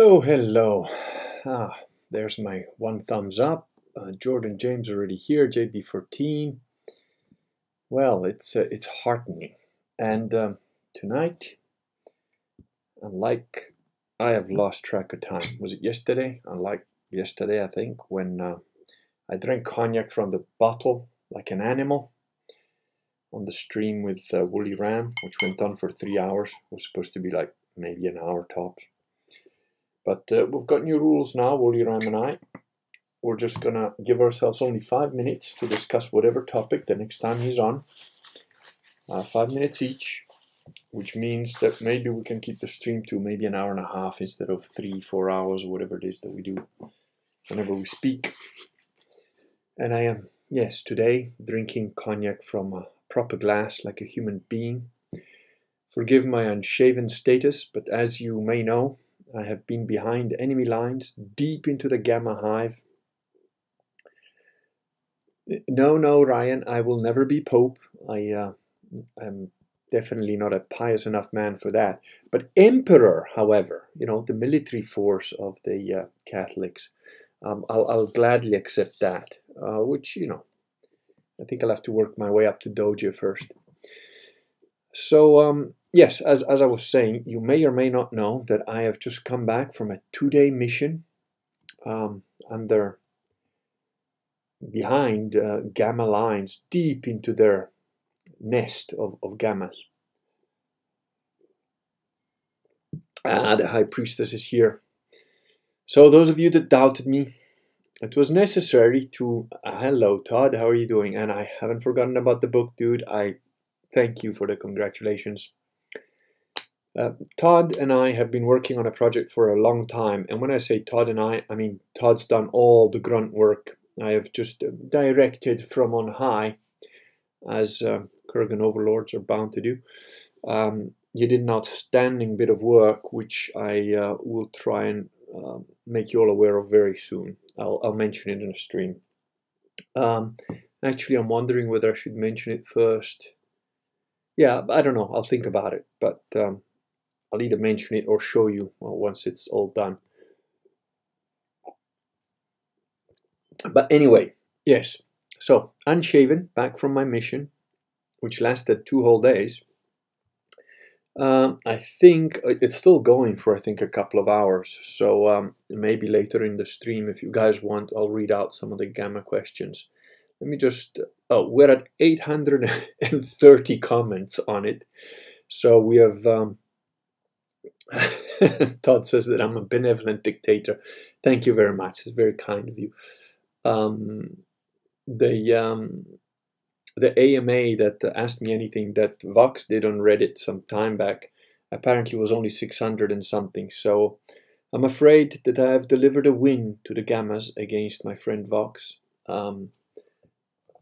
Oh, hello. Ah, there's my one thumbs up. Uh, Jordan James already here, JB14. Well, it's uh, it's heartening. And um, tonight, unlike I have lost track of time. Was it yesterday? Unlike yesterday, I think, when uh, I drank cognac from the bottle like an animal on the stream with uh, Woolly Ram, which went on for three hours. It was supposed to be like maybe an hour tops. But uh, we've got new rules now, Woolly Ram and I. We're just going to give ourselves only five minutes to discuss whatever topic the next time he's on. Uh, five minutes each, which means that maybe we can keep the stream to maybe an hour and a half instead of three, four hours, whatever it is that we do whenever we speak. And I am, yes, today drinking cognac from a proper glass like a human being. Forgive my unshaven status, but as you may know, I have been behind enemy lines, deep into the Gamma Hive. No, no, Ryan, I will never be Pope. I uh, am definitely not a pious enough man for that. But Emperor, however, you know, the military force of the uh, Catholics, um, I'll, I'll, gladly accept that, uh, which, you know, I think I'll have to work my way up to Doge first. So, um, yes, as, as I was saying, you may or may not know that I have just come back from a two-day mission um, under behind uh, gamma lines deep into their nest of, of gammas. Ah, the high priestess is here. So those of you that doubted me, it was necessary to uh, hello Todd, how are you doing? And I haven't forgotten about the book, dude. I thank you for the congratulations. Uh, Todd and I have been working on a project for a long time, and when I say Todd and I, I mean Todd's done all the grunt work. I have just directed from on high, as uh, Kurgan overlords are bound to do. Um, you did an outstanding bit of work, which I uh, will try and uh, make you all aware of very soon. I'll, I'll mention it in a stream. Um, actually, I'm wondering whether I should mention it first. Yeah, I don't know. I'll think about it, but um, I'll either mention it or show you once it's all done. But anyway, yes. So, unshaven, back from my mission, which lasted two whole days. Um, I think uh, it's still going for I think a couple of hours. So um, maybe later in the stream, if you guys want, I'll read out some of the gamma questions. Let me just. Oh, we're at 830 comments on it. So we have um, Todd says that I'm a benevolent dictator. Thank you very much. It's very kind of you. Um, the um, the AMA that asked me anything that Vox did on Reddit some time back apparently was only 600 and something. So I'm afraid that I have delivered a win to the Gammas against my friend Vox. Um,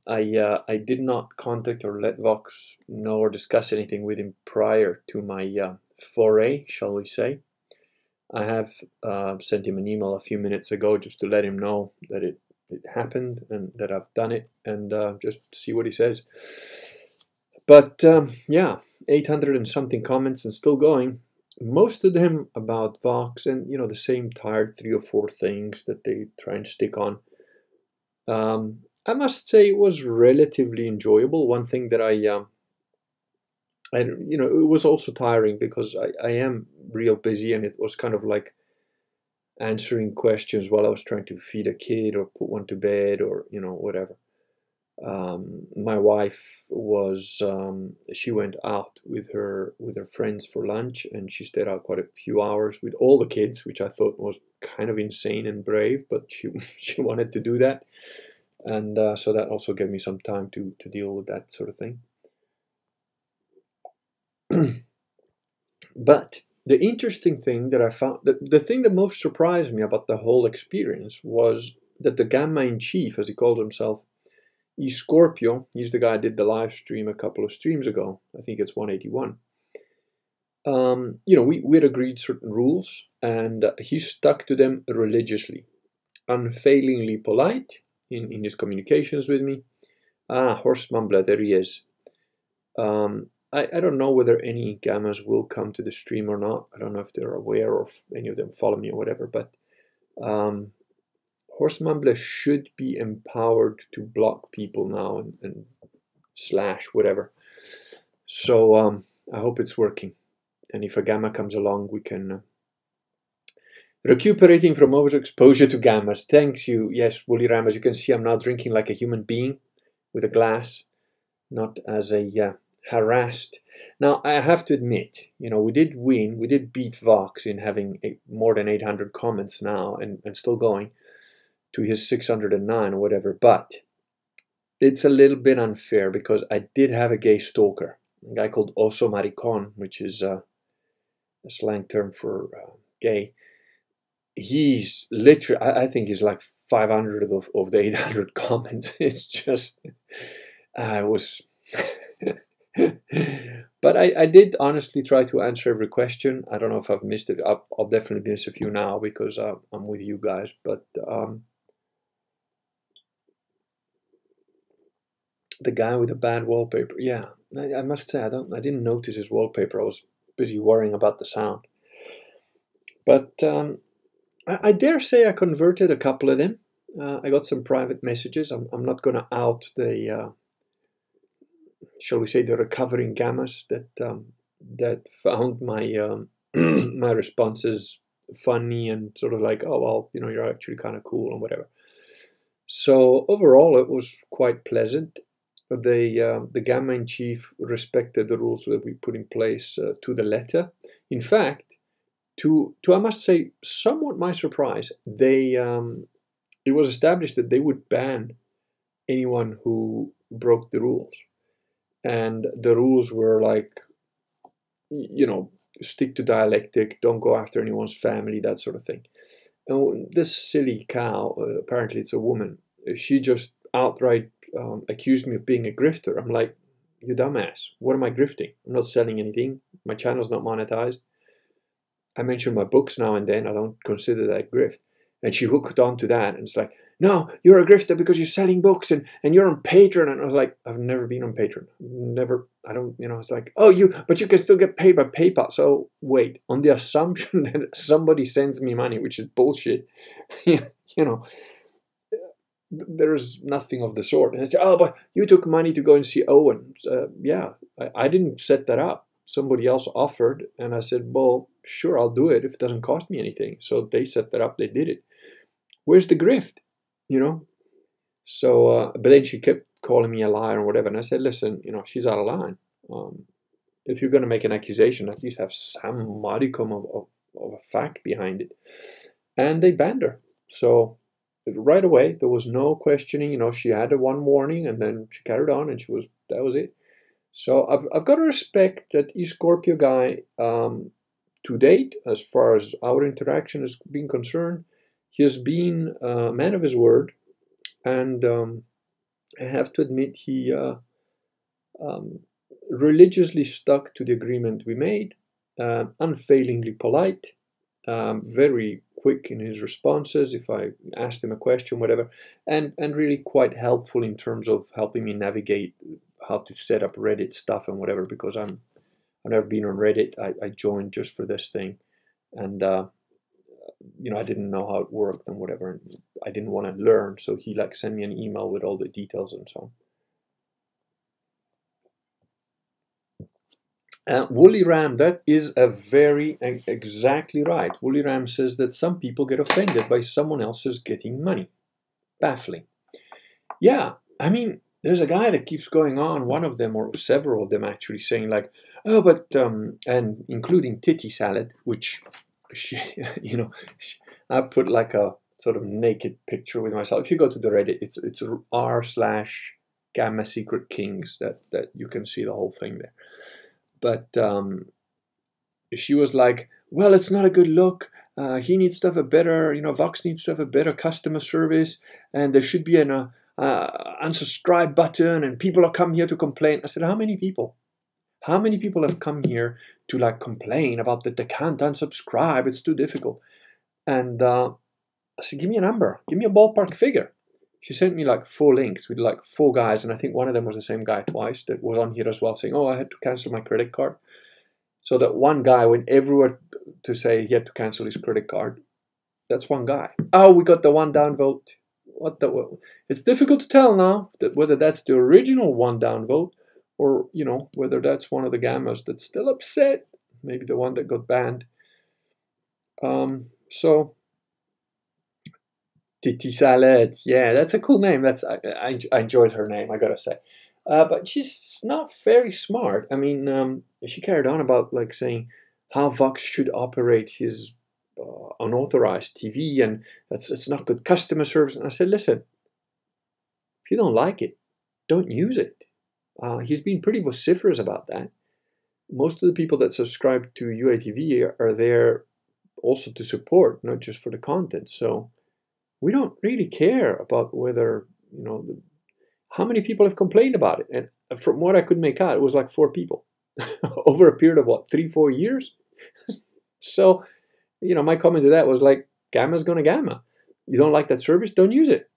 I uh, I did not contact or let Vox know or discuss anything with him prior to my uh, foray, shall we say. I have uh, sent him an email a few minutes ago just to let him know that it, it happened and that I've done it and uh, just see what he says. But um, yeah, 800 and something comments and still going. Most of them about Vox and you know the same tired three or four things that they try and stick on. Um, I must say it was relatively enjoyable. One thing that I um, and you know it was also tiring because I, I am real busy and it was kind of like answering questions while I was trying to feed a kid or put one to bed or you know whatever. Um, my wife was um, she went out with her with her friends for lunch and she stayed out quite a few hours with all the kids, which I thought was kind of insane and brave, but she she wanted to do that, and uh, so that also gave me some time to to deal with that sort of thing. but the interesting thing that I found, the, the thing that most surprised me about the whole experience was that the Gamma in Chief, as he called himself, E Scorpio, he's the guy I did the live stream a couple of streams ago. I think it's 181. Um, you know, we, we had agreed certain rules and he stuck to them religiously, unfailingly polite in, in his communications with me. Ah, Horse Mumbler, there he is. Um, I, I don't know whether any gammas will come to the stream or not. I don't know if they're aware or if any of them follow me or whatever, but um, Horse Mumbler should be empowered to block people now and, and slash whatever. So um, I hope it's working. And if a gamma comes along, we can uh, recuperating from overexposure to gammas. Thanks you. Yes, Woolly Ram. As you can see, I'm now drinking like a human being with a glass, not as a uh, harassed. Now, I have to admit, you know, we did win. We did beat Vox in having eight, more than 800 comments now and, and still going to his 609 or whatever. But it's a little bit unfair because I did have a gay stalker, a guy called Oso Maricon, which is uh, a slang term for uh, gay. He's literally, I, I, think he's like 500 of, of the 800 comments. It's just, I was. but I, I, did honestly try to answer every question. I don't know if I've missed it. I'll, I'll definitely miss a few now because uh, I'm with you guys. But um, the guy with the bad wallpaper. Yeah, I, I, must say I don't. I didn't notice his wallpaper. I was busy worrying about the sound. But um, I, I, dare say I converted a couple of them. Uh, I got some private messages. I'm, I'm not going to out the, uh, shall we say, the recovering gammas that um, that found my um, my responses funny and sort of like, oh well, you know, you're actually kind of cool and whatever. So overall, it was quite pleasant the uh, the gamma in chief respected the rules that we put in place uh, to the letter. In fact, to to I must say, somewhat my surprise, they um, it was established that they would ban anyone who broke the rules, and the rules were like, you know, stick to dialectic, don't go after anyone's family, that sort of thing. And this silly cow, uh, apparently it's a woman, she just outright um, accused me of being a grifter. I'm like, you dumbass. What am I grifting? I'm not selling anything. My channel's not monetized. I mention my books now and then. I don't consider that grift. And she hooked on to that. And it's like, no, you're a grifter because you're selling books and, and you're on Patreon. And I was like, I've never been on Patreon. Never, I don't, you know, it's like, oh, you, but you can still get paid by PayPal. So wait, on the assumption that somebody sends me money, which is bullshit, you know, there's nothing of the sort. And I say, oh, but you took money to go and see Owen. Uh, yeah, I, I, didn't set that up. Somebody else offered, and I said, well, sure, I'll do it if it doesn't cost me anything. So they set that up, they did it. Where's the grift? You know? So, uh, but then she kept calling me a liar or whatever. And I said, listen, you know, she's out of line. Um, if you're going to make an accusation, at least have some modicum of, of, of a fact behind it. And they banned her. So right away. There was no questioning. You know, she had a one warning and then she carried on and she was, that was it. So I've, I've got to respect that Scorpio guy um, to date, as far as our interaction has been concerned. He has been a man of his word. And um, I have to admit, he uh, um, religiously stuck to the agreement we made, uh, unfailingly polite, um, very quick in his responses if I asked him a question, whatever, and and really quite helpful in terms of helping me navigate how to set up Reddit stuff and whatever because I'm I've never been on Reddit. I, I joined just for this thing, and uh, you know I didn't know how it worked and whatever, and I didn't want to learn. So he like sent me an email with all the details and so on. Uh, Woolly Ram, that is a very exactly right. Woolly Ram says that some people get offended by someone else's getting money. Baffling. Yeah, I mean, there's a guy that keeps going on, one of them or several of them actually saying like, oh, but, um, and including titty salad, which, you know, I put like a sort of naked picture with myself. If you go to the Reddit, it's, it's r slash gamma secret kings that, that you can see the whole thing there but um, she was like, well, it's not a good look. Uh, he needs to have a better, you know, Vox needs to have a better customer service, and there should be an uh, uh, unsubscribe button, and people are come here to complain. I said, how many people? How many people have come here to like complain about that they can't unsubscribe? It's too difficult. And uh, I said, give me a number, give me a ballpark figure. she sent me like four links with like four guys, and I think one of them was the same guy twice that was on here as well, saying, "Oh, I had to cancel my credit card." So that one guy went everywhere to say he had to cancel his credit card. That's one guy. Oh, we got the one down vote. What the? It's difficult to tell now that whether that's the original one down vote or you know whether that's one of the gammas that's still upset. Maybe the one that got banned. Um, so Titi Salad, yeah, that's a cool name. That's I, I, I enjoyed her name. I gotta say. Uh, but she's not very smart. I mean, um, she carried on about like saying how Vox should operate his uh, unauthorized TV, and that's it's not good customer service. And I said, listen, if you don't like it, don't use it. Uh, he's been pretty vociferous about that. Most of the people that subscribe to UATV are, there also to support, not just for the content. So we don't really care about whether you know the, how many people have complained about it. And from what I could make out, it was like four people over a period of what three, four years. so, you know, my comment to that was like, "Gamma's gonna gamma. You don't like that service, don't use it.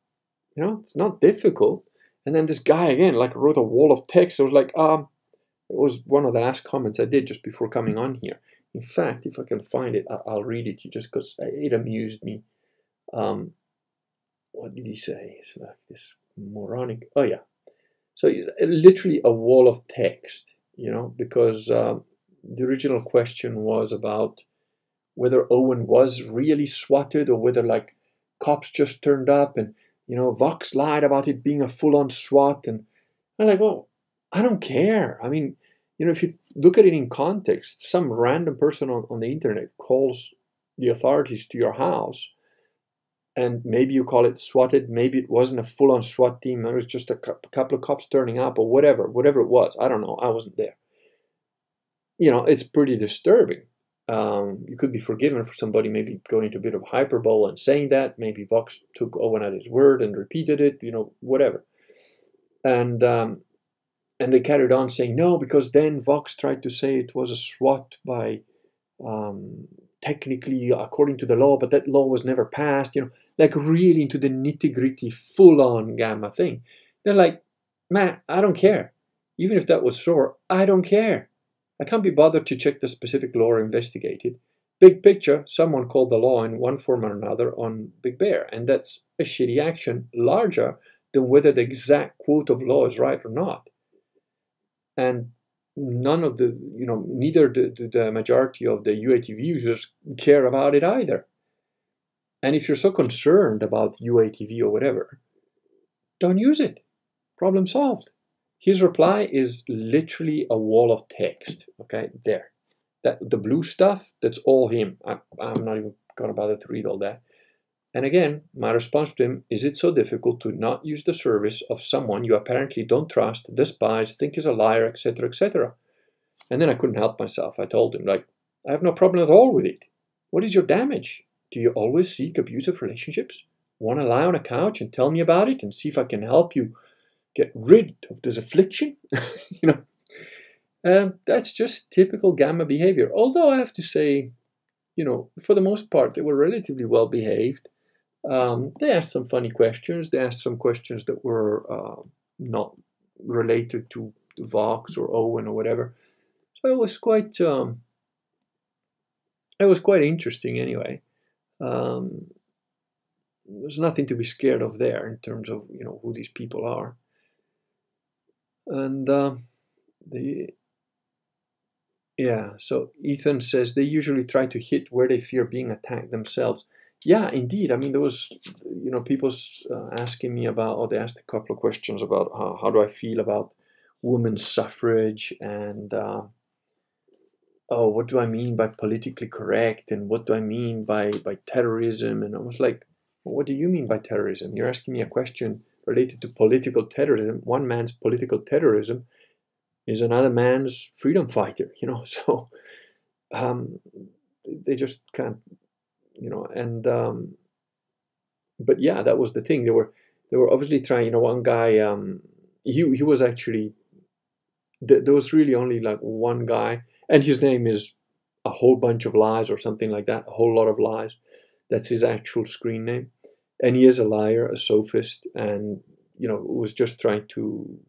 You know, it's not difficult." And then this guy again, like, wrote a wall of text. I was like, um, it was one of the last comments I did just before coming on here. In fact, if I can find it, I'll read it to you just because it amused me. Um, what did he say? It's like this moronic. Oh yeah. So he's literally a wall of text, you know, because um, the original question was about whether Owen was really swatted or whether like cops just turned up and you know Vox lied about it being a full-on SWAT and I'm like, well, I don't care. I mean, you know, if you look at it in context, some random person on, on the internet calls the authorities to your house and maybe you call it swatted maybe it wasn't a full-on swat team it was just a couple of cops turning up or whatever whatever it was i don't know i wasn't there you know it's pretty disturbing um, you could be forgiven for somebody maybe going into a bit of hyperbole and saying that maybe vox took owen at his word and repeated it you know whatever and um, and they carried on saying no because then vox tried to say it was a swat by um, technically according to the law, but that law was never passed, you know, like really into the nitty gritty, full on gamma thing. They're like, man, I don't care. Even if that was sure, I don't care. I can't be bothered to check the specific law or investigate it. Big picture, someone called the law in one form or another on Big Bear, and that's a shitty action, larger than whether the exact quote of law is right or not. And none of the, you know, neither the, the majority of the UATV users care about it either. And if you're so concerned about UATV or whatever, don't use it. Problem solved. His reply is literally a wall of text. Okay, there. That the blue stuff, that's all him. I, I'm not even gonna bother to read all that. And again, my response to him is it so difficult to not use the service of someone you apparently don't trust, despise, think is a liar, etc., etc.? And then I couldn't help myself. I told him, like, I have no problem at all with it. What is your damage? Do you always seek abusive relationships? Want to lie on a couch and tell me about it and see if I can help you get rid of this affliction? you know, um, that's just typical gamma behavior. Although I have to say, you know, for the most part, they were relatively well behaved. Um, they asked some funny questions. They asked some questions that were uh, not related to Vox or Owen or whatever. So it was quite um, it was quite interesting anyway. Um, there's nothing to be scared of there in terms of you know who these people are. And uh, the yeah, so Ethan says they usually try to hit where they fear being attacked themselves. Yeah, indeed. I mean, there was, you know, people uh, asking me about, or they asked a couple of questions about how, how do I feel about women's suffrage and, uh, oh, what do I mean by politically correct and what do I mean by, by terrorism? And I was like, well, what do you mean by terrorism? You're asking me a question related to political terrorism. One man's political terrorism is another man's freedom fighter, you know. So um, they just can't you know, and um, but yeah, that was the thing. They were they were obviously trying. You know, one guy um, he he was actually there was really only like one guy, and his name is a whole bunch of lies or something like that. A whole lot of lies. That's his actual screen name. And he is a liar, a sophist, and you know was just trying to.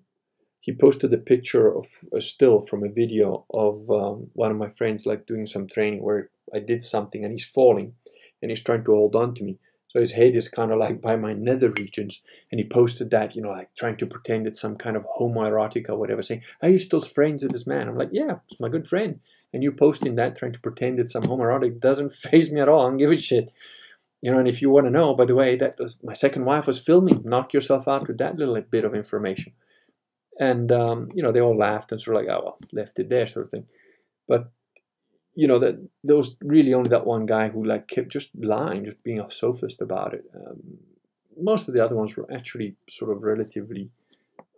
He posted a picture of a still from a video of um, one of my friends, like doing some training where I did something and he's falling, and he's trying to hold on to me. So his head is kind of like by my nether regions. And he posted that, you know, like trying to pretend it's some kind of homoerotic or whatever, saying, Are you still friends with this man? I'm like, Yeah, it's my good friend. And you posting that, trying to pretend it's some homoerotic, doesn't faze me at all. I don't give a shit. You know, and if you want to know, by the way, that was my second wife was filming. Knock yourself out with that little bit of information. And, um, you know, they all laughed and sort of like, oh, well, left it there sort of thing. But you know that there was really only that one guy who like kept just lying, just being a sophist about it. Um, most of the other ones were actually sort of relatively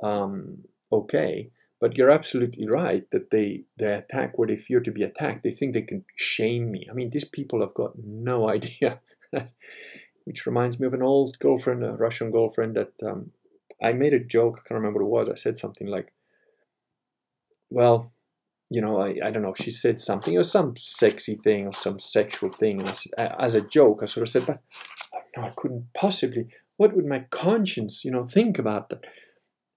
um, okay. But you're absolutely right that they they attack where they fear to be attacked. They think they can shame me. I mean, these people have got no idea. Which reminds me of an old girlfriend, a Russian girlfriend, that um, I made a joke. I can't remember what it was. I said something like, "Well, you know, I, I don't know, she said something or some sexy thing or some sexual thing. I, as a joke, I sort of said, but no, I couldn't possibly. What would my conscience, you know, think about that?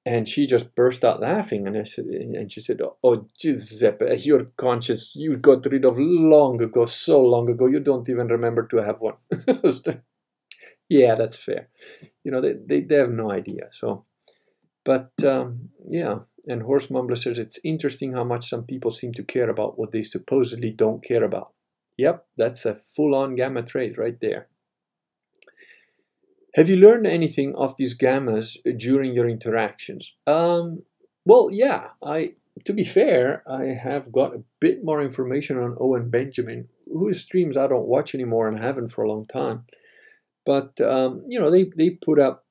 And she just burst out laughing, and I said, and she said, "Oh, Giuseppe, your conscience you got rid of long ago, so long ago, you don't even remember to have one." yeah, that's fair. You know, they, they, they have no idea. So, but um, yeah, and Horse Mumbler says it's interesting how much some people seem to care about what they supposedly don't care about. Yep, that's a full-on gamma trait right there. Have you learned anything of these gammas during your interactions? Um, well, yeah. I, to be fair, I have got a bit more information on Owen Benjamin, whose streams I don't watch anymore and haven't for a long time. But um, you know, they they put up,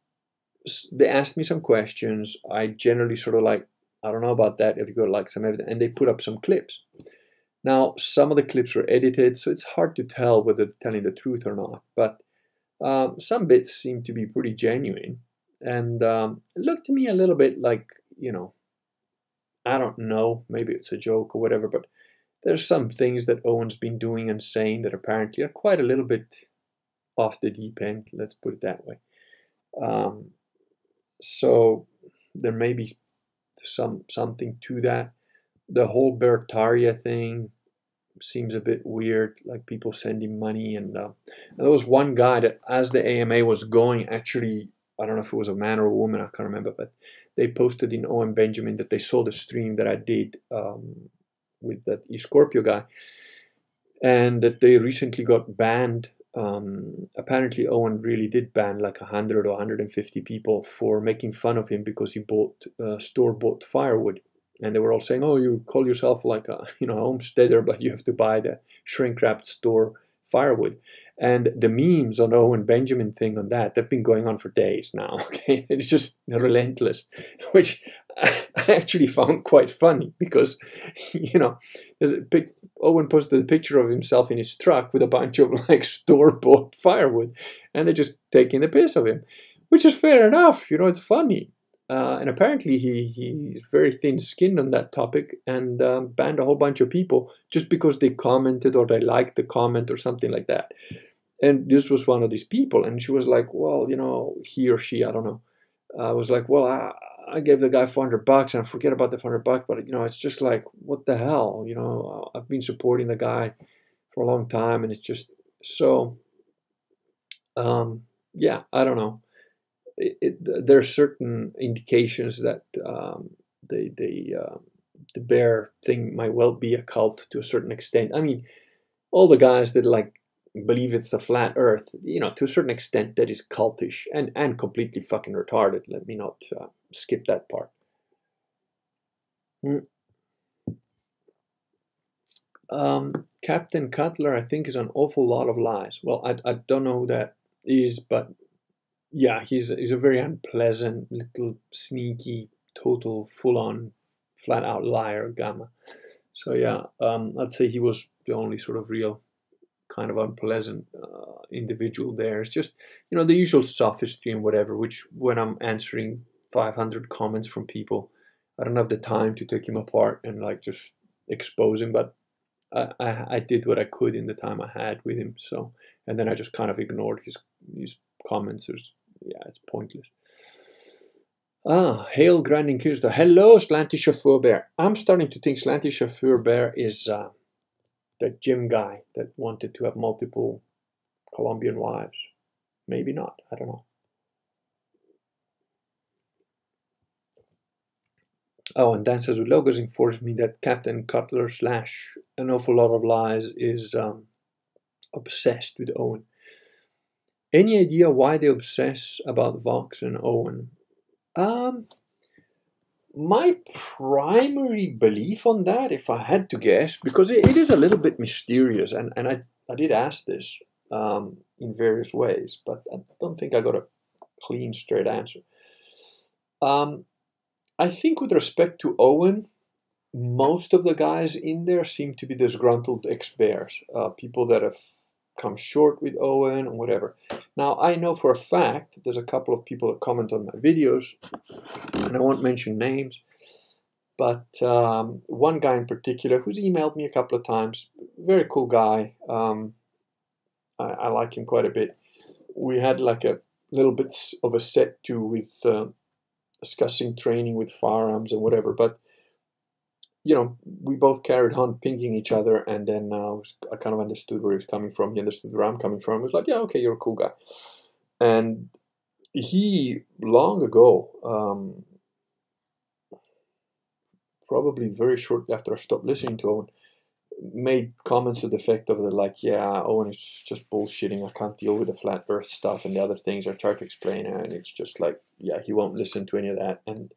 they asked me some questions. I generally sort of like I don't know about that. If you got like some evidence, and they put up some clips. Now, some of the clips were edited, so it's hard to tell whether they're telling the truth or not. But um, some bits seem to be pretty genuine, and um, looked to me a little bit like you know, I don't know, maybe it's a joke or whatever. But there's some things that Owen's been doing and saying that apparently are quite a little bit off the deep end. Let's put it that way. Um, so there may be some something to that. The whole Beartaria thing seems a bit weird, like people sending money. And, uh, and there was one guy that, as the AMA was going, actually, I don't know if it was a man or a woman, I can't remember, but they posted in Owen Benjamin that they saw the stream that I did um, with that Scorpio guy, and that they recently got banned um, apparently Owen really did ban like 100 or 150 people for making fun of him because he bought uh, store-bought firewood. And they were all saying, oh, you call yourself like a you know homesteader, but you have to buy the shrink-wrapped store firewood. And the memes on Owen Benjamin thing on that, they've been going on for days now. Okay, it's just relentless, which I actually found quite funny because, you know, there's a Owen posted a picture of himself in his truck with a bunch of like store-bought firewood, and they're just taking the piss of him, which is fair enough. You know, it's funny. Uh, and apparently he, he's very thin-skinned on that topic and um, banned a whole bunch of people just because they commented or they liked the comment or something like that. And this was one of these people, and she was like, "Well, you know, he or she, I don't know." I was like, "Well, I, I gave the guy 400 bucks, and I forget about the 400 bucks, but you know, it's just like, what the hell? You know, I've been supporting the guy for a long time, and it's just so. Um, yeah, I don't know it, it, there are certain indications that um, the uh, the bear thing might well be a cult to a certain extent. I mean, all the guys that like believe it's a flat Earth, you know, to a certain extent, that is cultish and and completely fucking retarded. Let me not uh, skip that part. Hmm. Um, Captain Cutler, I think, is an awful lot of lies. Well, I, I don't know who that is, but yeah, he's he's a very unpleasant, little sneaky, total, full-on, flat-out liar, Gamma. So yeah, um, I'd say he was the only sort of real kind of unpleasant uh, individual there. It's just you know the usual sophistry and whatever. Which when I'm answering 500 comments from people, I don't have the time to take him apart and like just expose him. But I, I, I did what I could in the time I had with him. So and then I just kind of ignored his his comments. There's, yeah, it's pointless. Ah, hail Grand Inquisitor. Hello, Slanty Chauffeur Bear. I'm starting to think Slanty Chauffeur Bear is uh, the gym guy that wanted to have multiple Colombian wives. Maybe not. I don't know. Oh, and Dan says, logos informs me that Captain Cutler slash an awful lot of lies is um, obsessed with Owen. Any idea why they obsess about Vox and Owen? Um, my primary belief on that, if I had to guess, because it, it is a little bit mysterious, and, and I, I did ask this um, in various ways, but I don't think I got a clean, straight answer. Um, I think with respect to Owen, most of the guys in there seem to be disgruntled ex-bears, uh, people that have come short with Owen or whatever. Now I know for a fact there's a couple of people that comment on my videos, and I won't mention names, but um, one guy in particular who's emailed me a couple of times, very cool guy. Um, I, I, like him quite a bit. We had like a little bit of a set to with. Uh, discussing training with firearms and whatever. But you know, we both carried on pinging each other, and then uh, I kind of understood where he was coming from. He understood where I'm coming from. He was like, "Yeah, okay, you're a cool guy." And he long ago, um, probably very shortly after I stopped listening to Owen, made comments to the effect of the like, "Yeah, Owen is just bullshitting. I can't deal with the flat Earth stuff and the other things I tried to explain." And it's just like, yeah, he won't listen to any of that. And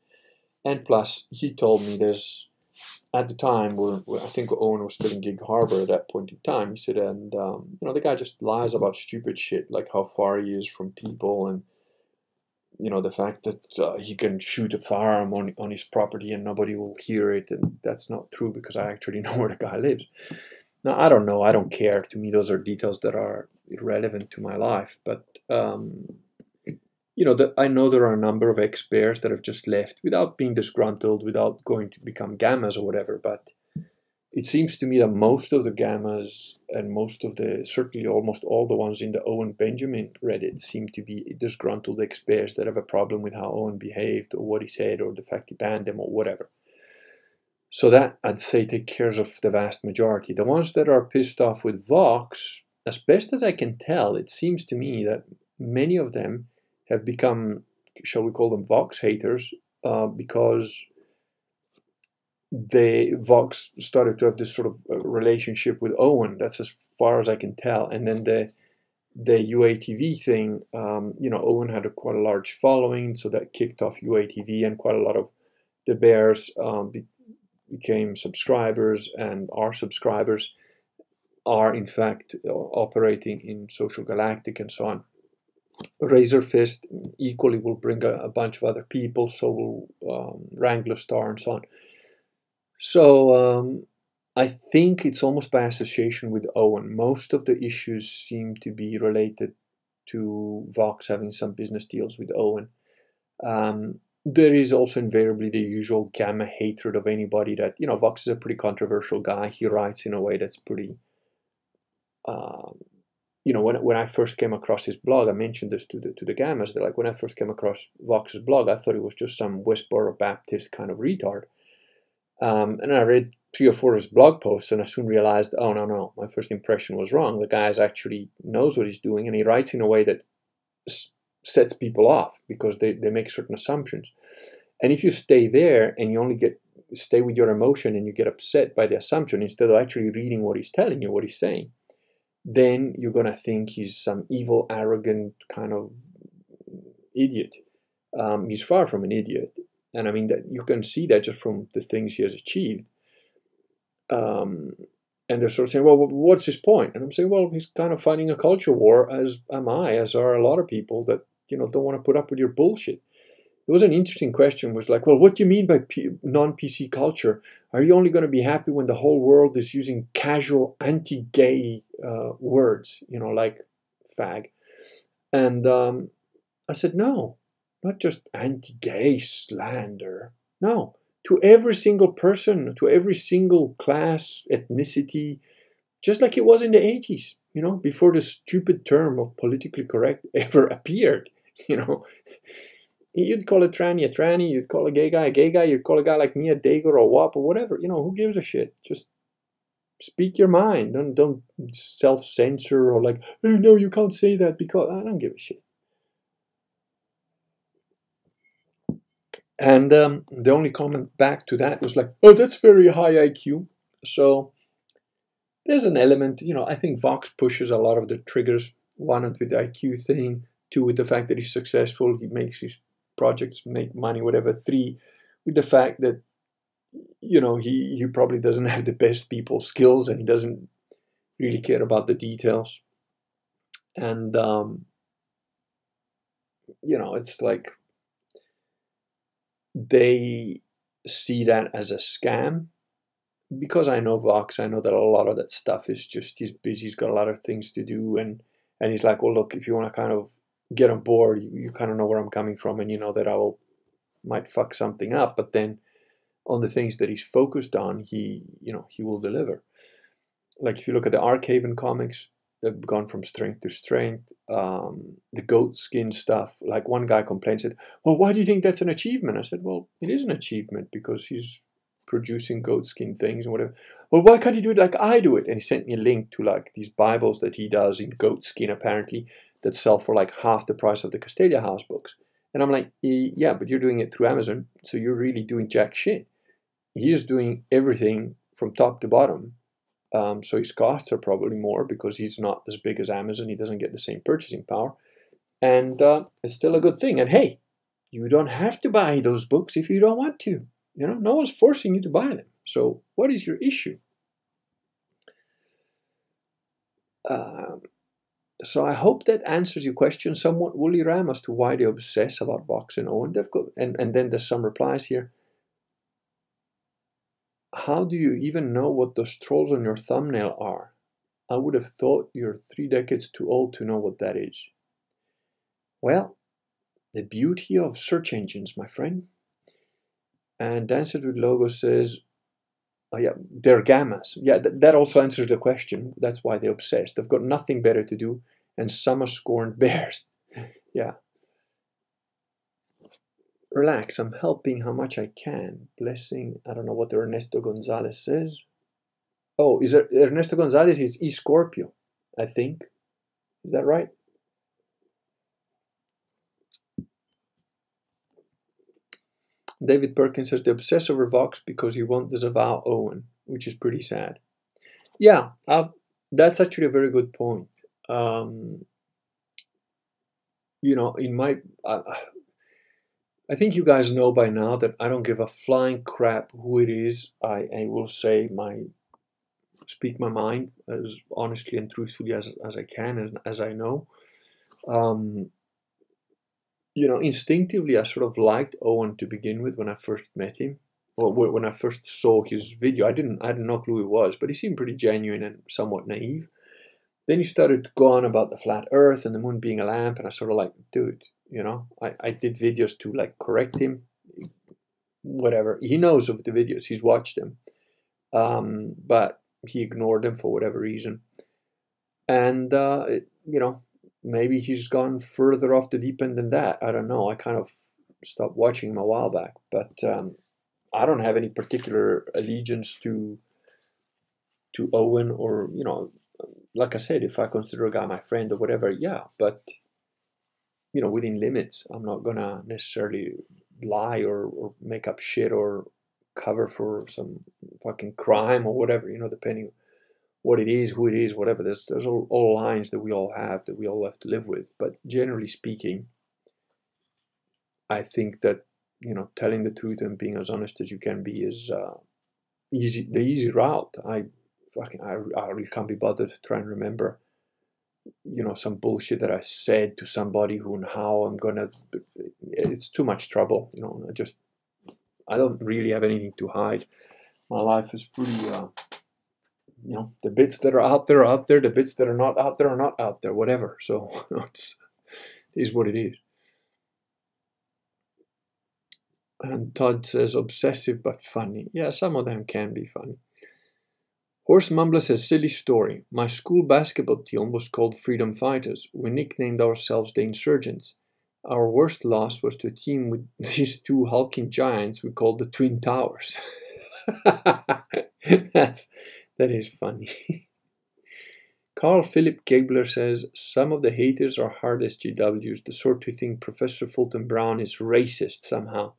and plus, he told me there's at the time where, I think Owen was still in Gig Harbor at that point in time. He said, and um, you know, the guy just lies about stupid shit like how far he is from people and you know the fact that uh, he can shoot a firearm on on his property and nobody will hear it, and that's not true because I actually know where the guy lives. Now I don't know. I don't care. To me, those are details that are irrelevant to my life. But um, you know, the, I know there are a number of ex-bears that have just left without being disgruntled, without going to become gammas or whatever. But it seems to me that most of the gammas and most of the, certainly almost all the ones in the Owen Benjamin Reddit seem to be disgruntled ex-bears that have a problem with how Owen behaved or what he said or the fact he banned them or whatever. So that, I'd say, takes care of the vast majority. The ones that are pissed off with Vox, as best as I can tell, it seems to me that many of them have become, shall we call them Vox haters, uh, because they Vox started to have this sort of uh, relationship with Owen. That's as far as I can tell. And then the the UATV thing, um, you know, Owen had a quite a large following, so that kicked off UATV, and quite a lot of the Bears um, be, became subscribers, and our subscribers are in fact uh, operating in Social Galactic and so on. Razor Fist equally will bring a, a bunch of other people, so will um, Wrangler Star and so on. So um, I think it's almost by association with Owen. Most of the issues seem to be related to Vox having some business deals with Owen. Um, there is also invariably the usual gamma hatred of anybody that, you know, Vox is a pretty controversial guy. He writes in a way that's pretty um, you know, when, when I first came across his blog, I mentioned this to the to the gammas. They're like, when I first came across Vox's blog, I thought it was just some Westboro Baptist kind of retard. Um, and I read three or four of his blog posts, and I soon realized, oh no, no, my first impression was wrong. The guy actually knows what he's doing, and he writes in a way that s- sets people off because they, they make certain assumptions. And if you stay there and you only get stay with your emotion and you get upset by the assumption instead of actually reading what he's telling you, what he's saying, then you're going to think he's some evil, arrogant kind of idiot. Um, he's far from an idiot. And I mean, that you can see that just from the things he has achieved. Um, and they're sort of saying, well, what's his point? And I'm saying, well, he's kind of fighting a culture war, as am I, as are a lot of people that, you know, don't want to put up with your bullshit. It was an interesting question, was like, well, what do you mean by non-PC culture? Are you only going to be happy when the whole world is using casual anti-gay uh, words, you know, like fag. And um, I said, no, not just anti gay slander. No, to every single person, to every single class, ethnicity, just like it was in the 80s. you know, before the stupid term of politically correct ever appeared, you know. You'd call a tranny a tranny, you'd call a gay guy a gay guy, you'd call a guy like me a dago or a wop or whatever, you know, who gives a shit? Just speak your mind. Don't don't self censor or like, oh no, you can't say that because I don't give a shit. And um, the only comment back to that was like, oh, that's very high IQ. So there's an element, you know, I think Vox pushes a lot of the triggers. One with the IQ thing, two with the fact that he's successful, he makes his projects make money, whatever. Three with the fact that you know he he probably doesn't have the best people skills and he doesn't really care about the details. And um, you know, it's like they see that as a scam because I know Vox, I know that a lot of that stuff is just he's busy, he's got a lot of things to do, and and he's like, well, look, if you want to kind of get on board, you, you kind of know where I'm coming from, and you know that I will might fuck something up, but then on the things that he's focused on, he you know he will deliver. Like if you look at the Arkhaven comics, they've gone from strength to strength. Um, the goat skin stuff, like one guy complained, said, "Well, why do you think that's an achievement?" I said, "Well, it is an achievement because he's producing goat skin things and whatever. Well, why can't he do it like I do it? And he sent me a link to like these Bibles that he does in goat skin apparently that sell for like half the price of the Castalia House books. And I'm like, yeah, but you're doing it through Amazon, so you're really doing jack shit. He's doing everything from top to bottom. Um, so his costs are probably more because he's not as big as Amazon. He doesn't get the same purchasing power. And uh, it's still a good thing. And hey, you don't have to buy those books if you don't want to. You know, no one's forcing you to buy them. So what is your issue? Um, so I hope that answers your question somewhat, Woolly Ram, as to why they obsess about Vox oh, and Owen. They've got, and, and then there's some replies here. How do you even know what those trolls on your thumbnail are? I would have thought you're three decades too old to know what that is. Well, the beauty of search engines, my friend. And Dancing with Logos says, oh yeah, they're gammas. Yeah, th that also answers the question. That's why they're obsessed. They've got nothing better to do, and are scorned bears. yeah. Relax, I'm helping how much I can. Blessing, I don't know what Ernesto Gonzalez says. Oh, is it Ernesto Gonzalez is E Scorpio, I think. Is that right? David Perkins says they obsess over Vox because you want disavow Owen, which is pretty sad. Yeah, uh, that's actually a very good point. Um, you know, in my, I think you guys know by now that I don't give a flying crap who it is. I, I will say my, speak my mind as honestly and truthfully as, as I can, as, as I know. Um, you know, instinctively, I sort of liked Owen to begin with when I first met him. Well, when I first saw his video, I didn't, I didn't know who he was, but he seemed pretty genuine and somewhat naive. Then he started to go on about the flat Earth and the moon being a lamp, and I sort of like, dude, you know, I, I did videos to like correct him, whatever. He knows of the videos, he's watched them, um, but he ignored them for whatever reason. And uh, it, you know, maybe he's gone further off the deep end than that. I don't know. I kind of stopped watching him a while back, but um, I don't have any particular allegiance to to Owen or you know, like I said, if I consider a guy my friend or whatever, yeah, but you know, within limits. I'm not gonna necessarily lie or, or make up shit or cover for some fucking crime or whatever, you know, depending what it is, who it is, whatever. There's there's all, all lines that we all have that we all have to live with. But generally speaking, I think that you know telling the truth and being as honest as you can be is uh, easy the easy route. I fucking I, I really can't be bothered to try and remember you know some bullshit that I said to somebody who and how I'm gonna it's too much trouble you know I just I don't really have anything to hide. My life is pretty uh, you know the bits that are out there are out there the bits that are not out there are not out there whatever. So it's it is what it is. And Todd says obsessive but funny. Yeah some of them can be funny Horse Mumbler says, silly story. My school basketball team was called Freedom Fighters. We nicknamed ourselves the Insurgents. Our worst loss was to a team with these two hulking giants we called the Twin Towers. That's that is funny. Carl Philip Gabler says some of the haters are hard SJWs, the sort who think Professor Fulton Brown is racist somehow.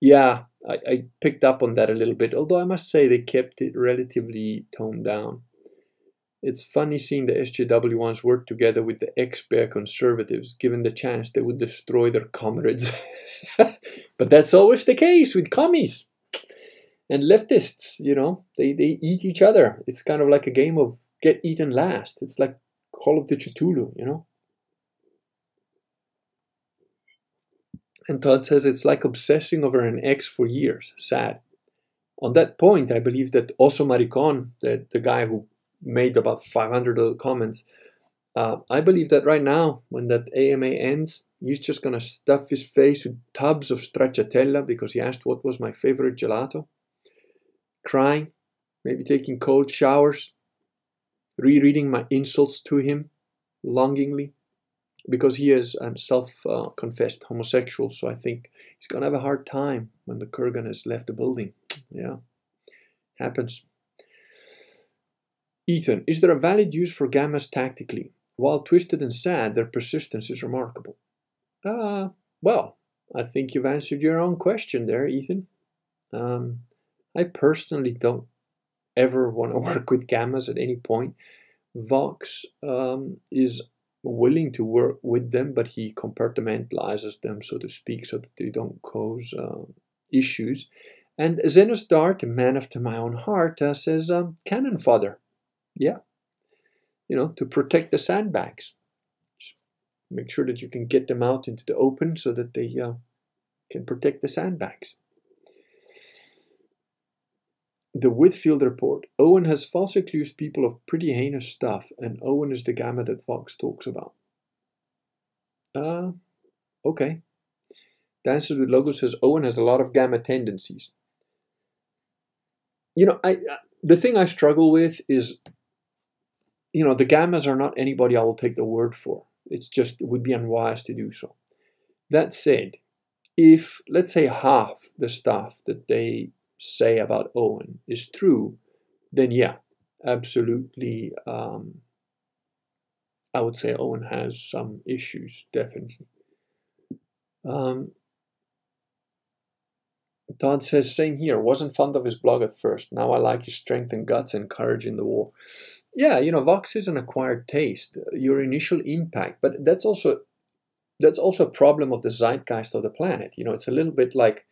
Yeah, I, I, picked up on that a little bit, although I must say they kept it relatively toned down. It's funny seeing the SJW ones work together with the ex bear conservatives. Given the chance, they would destroy their comrades. but that's always the case with commies and leftists, you know, they, they eat each other. It's kind of like a game of get eaten last. It's like Call of the Cthulhu, you know. And Todd says it's like obsessing over an ex for years. Sad. On that point, I believe that also Maricon, the, the guy who made about 500 comments, uh, I believe that right now, when that AMA ends, he's just going to stuff his face with tubs of stracciatella because he asked what was my favorite gelato, crying, maybe taking cold showers, rereading my insults to him longingly, because he is a self-confessed homosexual, so I think he's to have a hard time when the Kurgan has left the building. Yeah, happens. Ethan, is there a valid use for gammas tactically? While twisted and sad, their persistence is remarkable. Ah, uh, well, I think you've answered your own question there, Ethan. Um, I personally don't ever want to work with gammas at any point. Vox um, is willing to work with them, but he compartmentalizes them, so to speak, so that they don't cause uh, issues. And Zenos Dart, a man after my own heart, uh, says um, cannon fodder. Yeah, you know, to protect the sandbags. Just make sure that you can get them out into the open so that they uh, can protect the sandbags. The Whitfield Report. Owen has falsely accused people of pretty heinous stuff, and Owen is the gamma that Vox talks about. Uh, okay. Dances with Logos says Owen has a lot of gamma tendencies. You know, I, I the thing I struggle with is you know, the gammas are not anybody I will take the word for. It's just, it would be unwise to do so. That said, if, let's say, half the stuff that they say about Owen is true, then yeah, absolutely, um, I would say Owen has some issues, definitely. Um, Todd says, same here. Wasn't fond of his blog at first. Now I like his strength and guts and courage in the war. Yeah, you know, Vox is an acquired taste. Your initial impact, but that's also that's also a problem of the zeitgeist of the planet. You know, it's a little bit like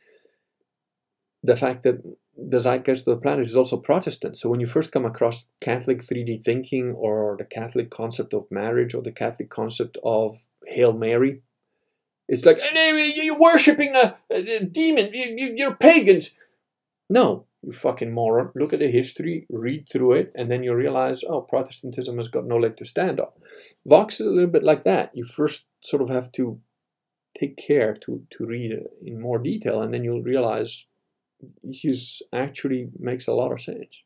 the fact that the zeitgeist of the planet is also Protestant. So when you first come across Catholic 3D thinking or the Catholic concept of marriage or the Catholic concept of Hail Mary, it's like, you're worshipping a, a demon, you're pagans. No, you fucking moron. Look at the history, read through it, and then you realize, oh, Protestantism has got no leg to stand on. Vox is a little bit like that. You first sort of have to take care to, to read in more detail, and then you'll realize he's actually makes a lot of sense.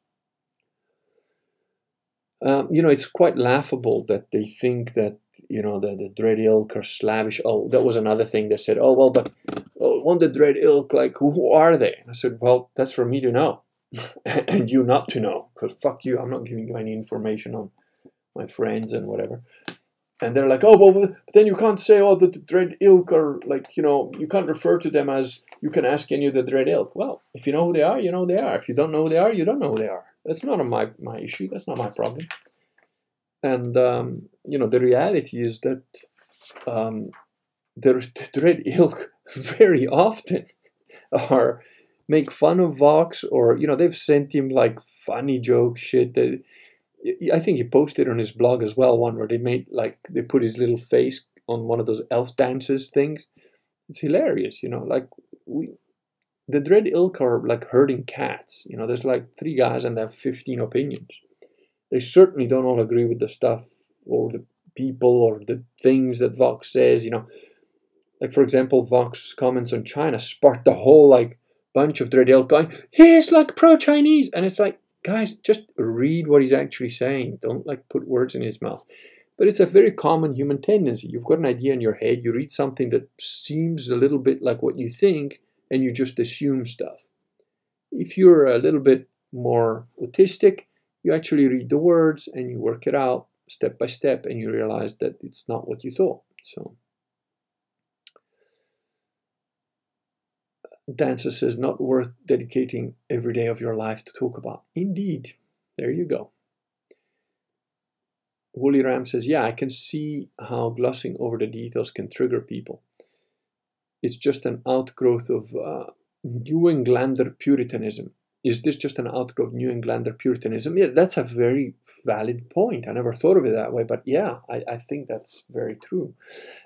Um, you know, it's quite laughable that they think that you know, the, the Dread Ilk or Slavish. Oh, that was another thing they said, oh, well, but oh, one the Dread Ilk, like, who are they? I said, well, that's for me to know and you not to know because fuck you, I'm not giving you any information on my friends and whatever. And they're like, oh, well, but then you can't say, oh, the, Dread Ilk or like, you know, you can't refer to them as you can ask any of the Dread Ilk. Well, if you know who they are, you know who they are. If you don't know who they are, you don't know who they are. That's not my, my issue. That's not my problem. And um, you know, the reality is that um, the, the Dread Ilk very often are make fun of Vox, or you know, they've sent him like funny joke shit that. I think he posted on his blog as well one where they made like they put his little face on one of those elf dances things. It's hilarious, you know. Like we, the Dread Ilk are like herding cats. You know, there's like three guys and they have 15 opinions they certainly don't all agree with the stuff or the people or the things that Vox says, you know. Like, for example, Vox's comments on China sparked the whole, like, bunch of Dread Ilk going, he's like pro-Chinese. And it's like, guys, just read what he's actually saying. Don't like put words in his mouth. But it's a very common human tendency. You've got an idea in your head, you read something that seems a little bit like what you think, and you just assume stuff. If you're a little bit more autistic, you actually read the words and you work it out step by step, and you realize that it's not what you thought. So. Dancer says, not worth dedicating every day of your life to talk about. Indeed. There you go. Woolly Ram says, yeah, I can see how glossing over the details can trigger people. It's just an outgrowth of uh, New Englander Puritanism. Is this just an outgrowth of New Englander Puritanism? Yeah, that's a very valid point. I never thought of it that way, but yeah, I, I think that's very true.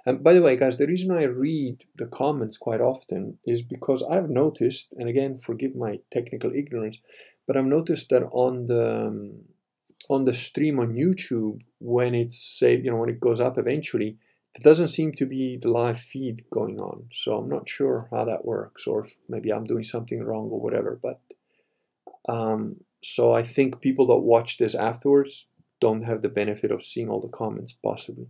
And by the way, guys, the reason I read the comments quite often is because I've noticed, and again, forgive my technical ignorance, but I've noticed that on the um, on the stream on YouTube, when it's saved, you know, when it goes up eventually, there doesn't seem to be the live feed going on. So I'm not sure how that works, or maybe I'm doing something wrong or whatever. But um, so I think people that watch this afterwards don't have the benefit of seeing all the comments, possibly.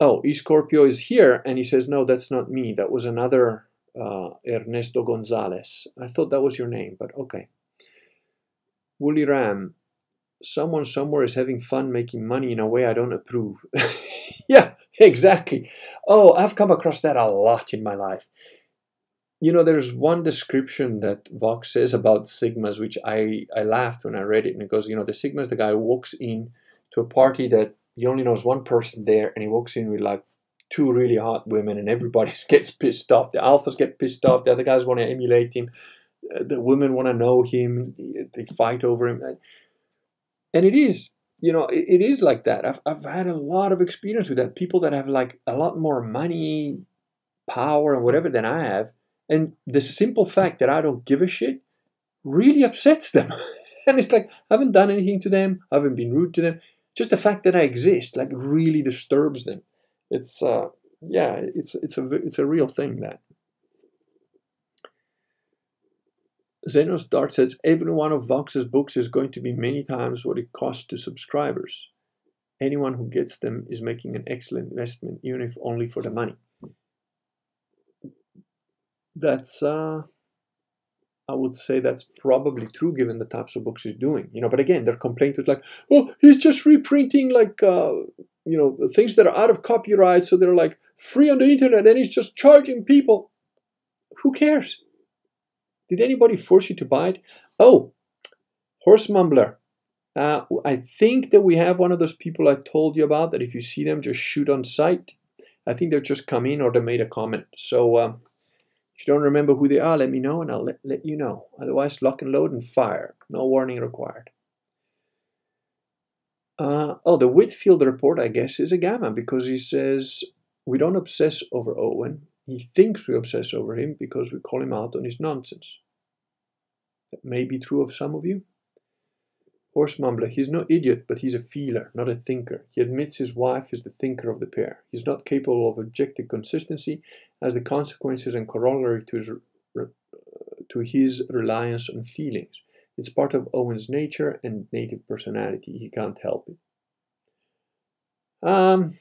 Oh, eScorpio is here, and he says, no, that's not me. That was another uh, Ernesto Gonzalez. I thought that was your name, but okay. Woolly Ram, someone somewhere is having fun making money in a way I don't approve. yeah, exactly. Oh, I've come across that a lot in my life. You know, there's one description that Vox says about Sigmas, which I, I laughed when I read it. And it goes, you know, the Sigma is the guy who walks in to a party that he only knows one person there, and he walks in with like two really hot women, and everybody gets pissed off. The alphas get pissed off, the other guys want to emulate him. Uh, the women want to know him. They fight over him. And it is you know it, it is like that. I've, I've had a lot of experience with that. People that have like a lot more money power and whatever than i have and the simple fact that i don't give a shit really upsets them. And it's like i haven't done anything to them. I haven't been rude to them. Just the fact that i exist like really disturbs them. It's uh yeah it's it's a it's a real thing that. Zenos Dart says every one of Vox's books is going to be many times what it costs to subscribers. Anyone who gets them is making an excellent investment, even if only for the money. That's, uh, I would say that's probably true given the types of books he's doing. You know, but again, their complaint was like, oh, he's just reprinting like, uh, you know, things that are out of copyright, so they're like free on the internet, and he's just charging people. Who cares? Did anybody force you to buy it? Oh, Horse Mumbler. Uh, I think that we have one of those people I told you about that if you see them, just shoot on sight. I think they've just come in or they made a comment. So um, if you don't remember who they are, let me know and I'll let, let you know. Otherwise, lock and load and fire. No warning required. Uh, oh, the Whitfield report, I guess, is a gamma because he says we don't obsess over Owen. He thinks we obsess over him because we call him out on his nonsense. That may be true of some of you. Horse Mumbler, he's no idiot, but he's a feeler, not a thinker. He admits his wife is the thinker of the pair. He's not capable of objective consistency as the consequences and corollary to his, to his reliance on feelings. It's part of Owen's nature and native personality. He can't help it. Um,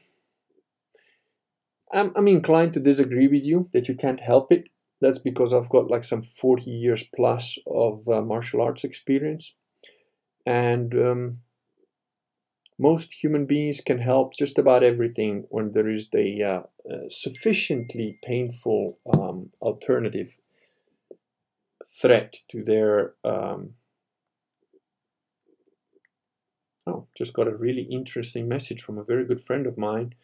I'm, I'm inclined to disagree with you that you can't help it. That's because I've got like some 40 years plus of uh, martial arts experience. And um, most human beings can help just about everything when there is a uh, uh, sufficiently painful um, alternative threat to their. Um, oh, just got a really interesting message from a very good friend of mine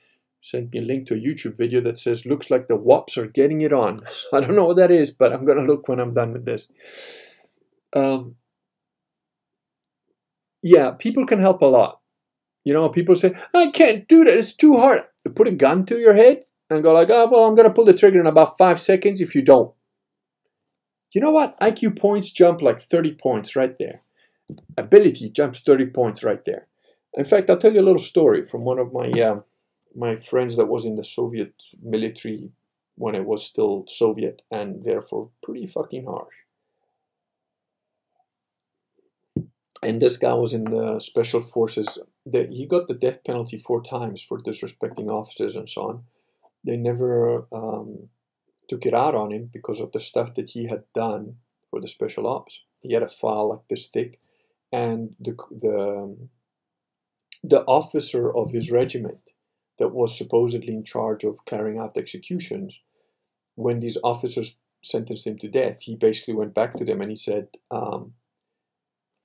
sent me a link to a YouTube video that says, looks like the WOPs are getting it on. I don't know what that is, but I'm going to look when I'm done with this. Um, yeah, people can help a lot. You know, people say, I can't do that. It's too hard. You put a gun to your head and go like, oh, well, I'm going to pull the trigger in about five seconds if you don't. You know what? IQ points jump like 30 points right there. Ability jumps 30 points right there. In fact, I'll tell you a little story from one of my... Um, my friends that was in the Soviet military when it was still Soviet and therefore pretty fucking harsh. And this guy was in the special forces. He got the death penalty four times for disrespecting officers and so on. They never um, took it out on him because of the stuff that he had done for the special ops. He had a file like this thick, and the the the officer of his regiment that was supposedly in charge of carrying out the executions, when these officers sentenced him to death, he basically went back to them and he said, um,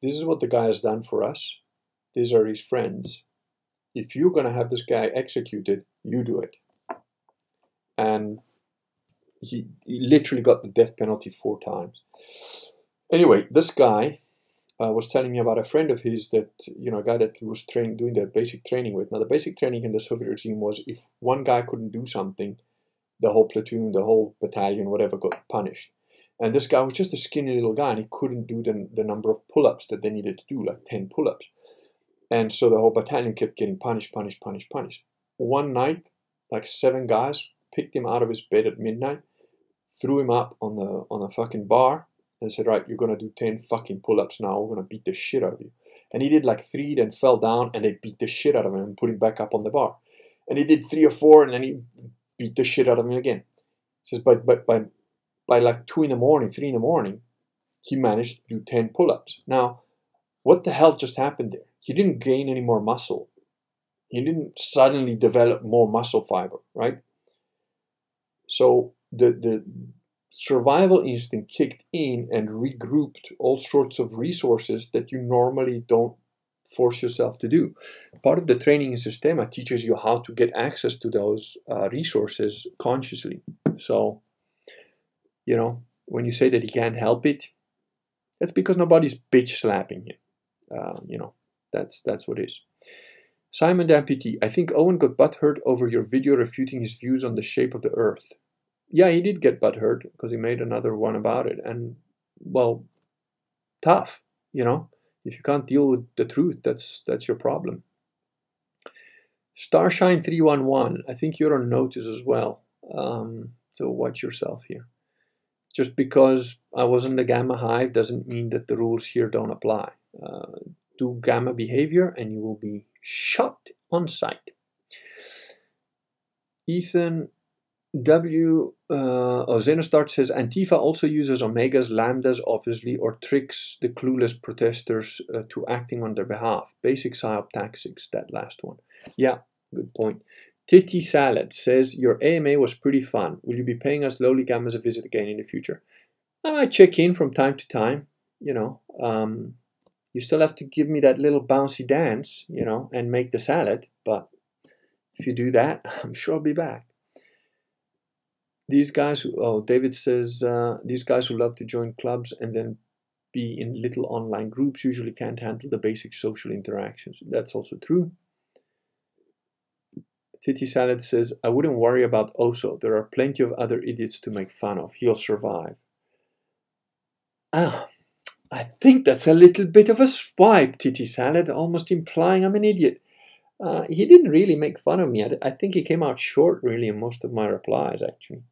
"This is what the guy has done for us. These are his friends. If you're going to have this guy executed, you do it." And he, he literally got the death penalty four times. Anyway, this guy uh, was telling me about a friend of his that you know a guy that he was train, doing the basic training with. Now the basic training in the Soviet regime was if one guy couldn't do something, the whole platoon, the whole battalion, whatever, got punished. And this guy was just a skinny little guy, and he couldn't do the, the number of pull-ups that they needed to do, like ten pull-ups. And so the whole battalion kept getting punished, punished, punished, punished. One night, like seven guys picked him out of his bed at midnight, threw him up on the on a fucking bar, and said, "Right, you're gonna do ten fucking pull-ups now. We're gonna beat the shit out of you." And he did like three, then fell down, and they beat the shit out of him and put him back up on the bar. And he did three or four, and then he beat the shit out of him again. He says, but but by by like two in the morning, three in the morning, he managed to do ten pull-ups. Now, what the hell just happened there? He didn't gain any more muscle. He didn't suddenly develop more muscle fiber, right? So the the survival instinct kicked in and regrouped all sorts of resources that you normally don't force yourself to do. Part of the training in Systema teaches you how to get access to those uh, resources consciously. So, you know, when you say that he can't help it, that's because nobody's bitch slapping him. Uh, you know, that's that's what it is. Simon Deputy, I think Owen got butthurt over your video refuting his views on the shape of the earth yeah, he did get butthurt because he made another one about it. And, well, tough, you know. If you can't deal with the truth, that's that's your problem. Starshine 311, I think you're on notice as well. Um, so watch yourself here. Just because I was in the Gamma Hive doesn't mean that the rules here don't apply. Uh, do Gamma behavior and you will be shot on sight. Ethan W. Uh, oh, Xenostart says Antifa also uses omegas, lambdas, obviously, or tricks the clueless protesters uh, to acting on their behalf. Basic psyop tactics, that last one. Yeah, good point. Titty Salad says Your AMA was pretty fun. Will you be paying us lowly gammas a visit again in the future? I might check in from time to time. You know, um, you still have to give me that little bouncy dance, you know, and make the salad. But if you do that, I'm sure I'll be back these guys who, oh, David says, uh, these guys who love to join clubs and then be in little online groups usually can't handle the basic social interactions. That's also true. Titty Salad says, I wouldn't worry about Oso. There are plenty of other idiots to make fun of. He'll survive. Ah, I think that's a little bit of a swipe, Titty Salad, almost implying I'm an idiot. Uh, he didn't really make fun of me. I, I think he came out short, really, in most of my replies, actually.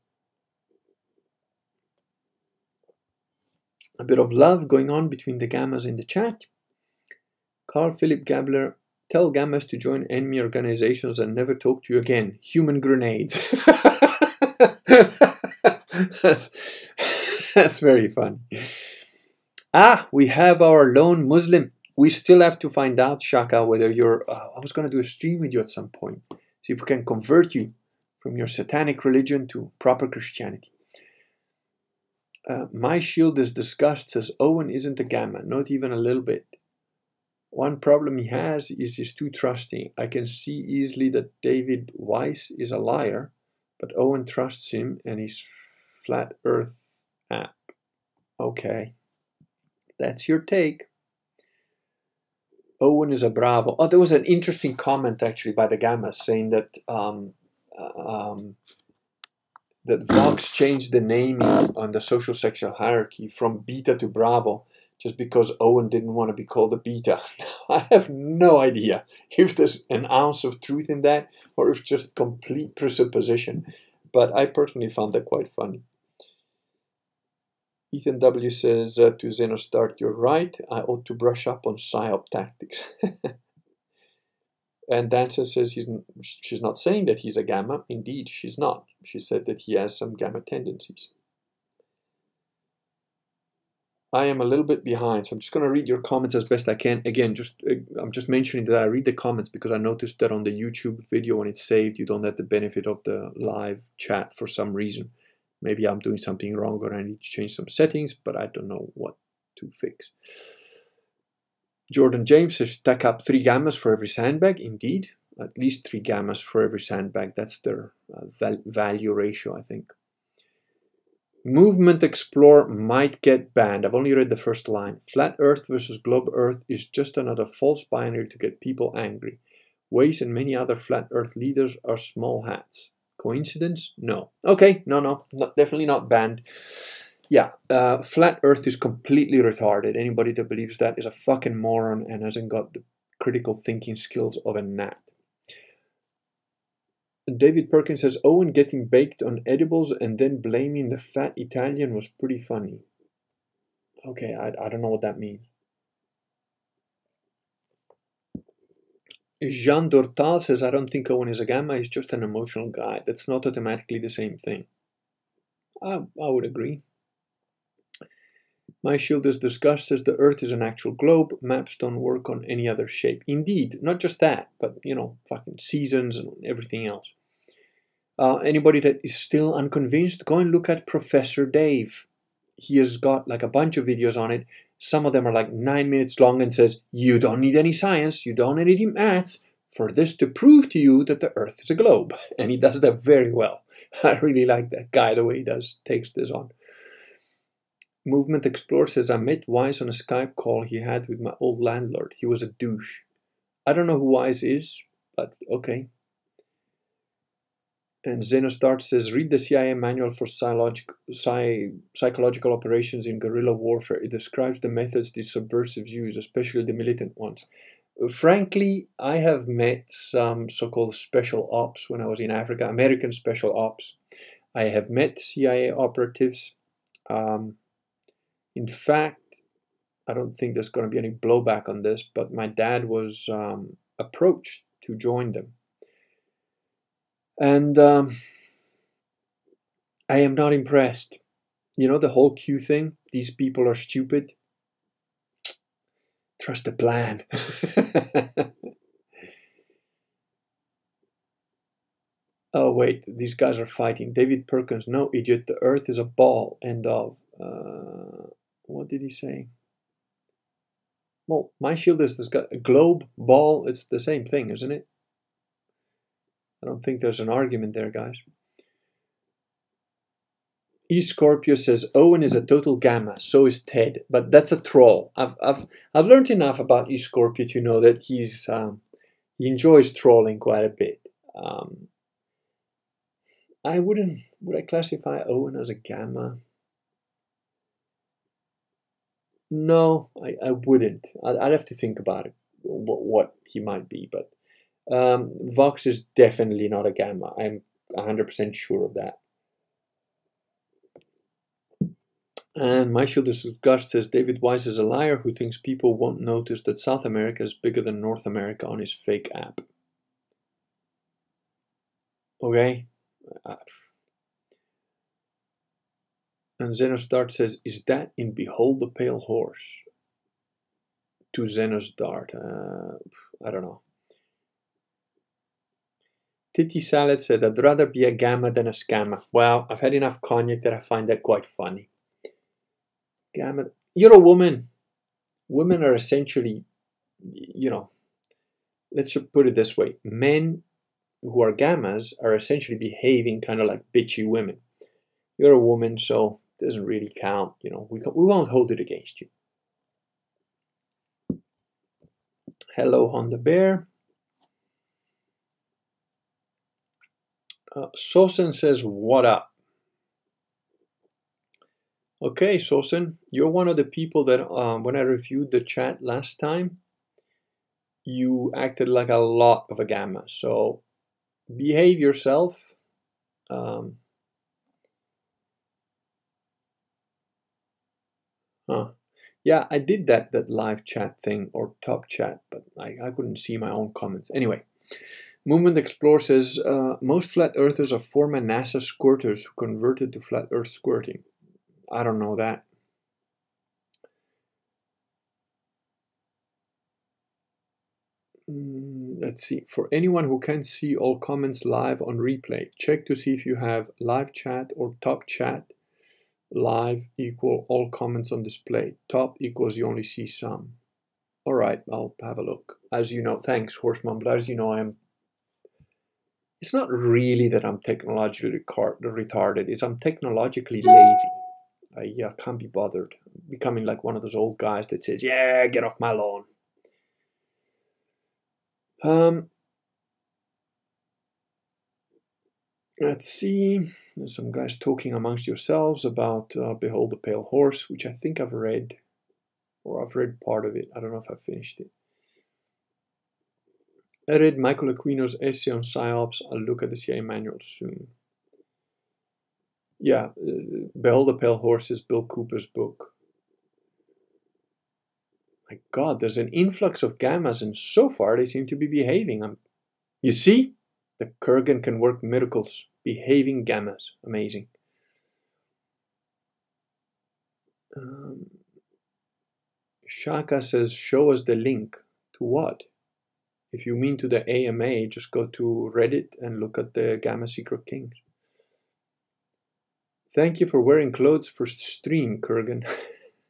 a bit of love going on between the gammas in the chat. Carl Philip Gabler, tell gammas to join enemy organizations and never talk to you again. Human grenades. that's, that's very funny. Ah, we have our lone Muslim. We still have to find out, Shaka, whether you're. Uh, I was going to do a stream with you at some point. See if we can convert you from your satanic religion to proper Christianity. Uh, my shield is disgust, says Owen isn't a gamma, not even a little bit. One problem he has is he's too trusting. I can see easily that David Weiss is a liar, but Owen trusts him and his flat earth app. Okay, that's your take. Owen is a bravo. Oh, there was an interesting comment actually by the Gamma saying that um, uh, um, that Vox changed the naming on the social sexual hierarchy from beta to bravo just because Owen didn't want to be called a beta. I have no idea if there's an ounce of truth in that or if just complete presupposition. But I personally found that quite funny. Ethan W says uh, to Xenostart, you're right. I ought to brush up on psyop tactics. and Dancer says he's, she's not saying that he's a gamma. Indeed, she's not. She said that he has some gamma tendencies. I am a little bit behind, so I'm just going to read your comments as best I can. Again, just uh, I'm just mentioning that I read the comments because I noticed that on the YouTube video when it's saved, you don't have the benefit of the live chat for some reason. Maybe I'm doing something wrong or I need to change some settings, but I don't know what to fix. Jordan James says stack up three gammas for every sandbag. Indeed, at least three gammas for every sandbag. That's their uh, val value ratio, I think. Movement Explorer might get banned. I've only read the first line. Flat Earth versus Globe Earth is just another false binary to get people angry. Weiss and many other Flat Earth leaders are small hats. Coincidence? No. Okay, no, no, definitely not banned. Yeah, uh, Flat Earth is completely retarded. Anybody that believes that is a fucking moron and hasn't got the critical thinking skills of a gnat. David Perkins says Owen getting baked on edibles and then blaming the fat Italian was pretty funny. Okay, I, I don't know what that means. Jean Dortal says, I don't think Owen is a gamma, he's just an emotional guy. That's not automatically the same thing. I, I would agree. My shield is discussed says the Earth is an actual globe. Maps don't work on any other shape. Indeed, not just that, but you know, fucking seasons and everything else. Uh, anybody that is still unconvinced, go and look at Professor Dave. He has got like a bunch of videos on it. Some of them are like nine minutes long and says, you don't need any science, you don't need any maths for this to prove to you that the Earth is a globe. And he does that very well. I really like that guy, the way he does takes this on. Movement Explorer says, I met Weiss on a Skype call he had with my old landlord. He was a douche. I don't know who Weiss is, but okay. And Xenostart says, read the CIA manual for psychological, operations in guerrilla warfare. It describes the methods the subversives use, especially the militant ones. Frankly, I have met some so-called special ops when I was in Africa, American special ops. I have met CIA operatives. Um, in fact, I don't think there's going to be any blowback on this, but my dad was um, approached to join them and um, I am not impressed. You know, the whole Q thing, these people are stupid. Trust the plan. oh, wait, these guys are fighting. David Perkins, no, idiot, the earth is a ball. End of. Uh, what did he say? Well, my shield is this globe, ball, it's the same thing, isn't it? I don't think there's an argument there, guys. E Scorpio says Owen is a total gamma, so is Ted, but that's a troll. I've I've I've learned enough about E Scorpio to know that he's um, he enjoys trolling quite a bit. Um, I wouldn't would I classify Owen as a gamma? No, I, I wouldn't. I'd, I'd have to think about it, what, what he might be, but um, Vox is definitely not a gamma. I'm 100% sure of that. And is disgust says David Weiss is a liar who thinks people won't notice that South America is bigger than North America on his fake app. Okay? Uh, and Xenostart says, Is that in Behold the Pale Horse? To Xenostart. Uh, I don't know. Titty Salad said, I'd rather be a gamma than a scammer. Well, I've had enough cognac that I find that quite funny. Gamma. You're a woman. Women are essentially, you know, let's put it this way men who are gammas are essentially behaving kind of like bitchy women. You're a woman, so it doesn't really count. You know, we, we won't hold it against you. Hello, Honda Bear. Uh, Sosen says, what up? Okay, Sosen, you're one of the people that um, when I reviewed the chat last time, you acted like a lot of a gamma. So behave yourself. Um, Huh. Yeah, I did that that live chat thing or top chat, but I, I couldn't see my own comments. Anyway, Movement Explorer says uh, most flat earthers are former NASA squirters who converted to flat earth squirting. I don't know that. Mm, let's see. For anyone who can't see all comments live on replay, check to see if you have live chat or top chat. Live equal all comments on display. Top equals you only see some. All right, I'll have a look. As you know, thanks, Horseman, but as you know, I'm. It's not really that I'm technologically retarded, it's I'm technologically lazy. I uh, can't be bothered. Becoming like one of those old guys that says, Yeah, get off my lawn. Um, let's see. There's some guys talking amongst yourselves about uh, Behold the Pale Horse, which I think I've read, or I've read part of it. I don't know if I finished it. I read Michael Aquino's essay on PSYOPs. I'll look at the CIA manual soon. Yeah, uh, Behold the Pale Horse is Bill Cooper's book my God, there's an influx of gammas, and so far they seem to be behaving. I'm, you see, the Kurgan can work miracles. Behaving gammas, amazing. Um, Shaka says, show us the link to what? If you mean to the AMA, just go to Reddit and look at the Gamma Secret Kings. Thank you for wearing clothes for stream, Kurgan.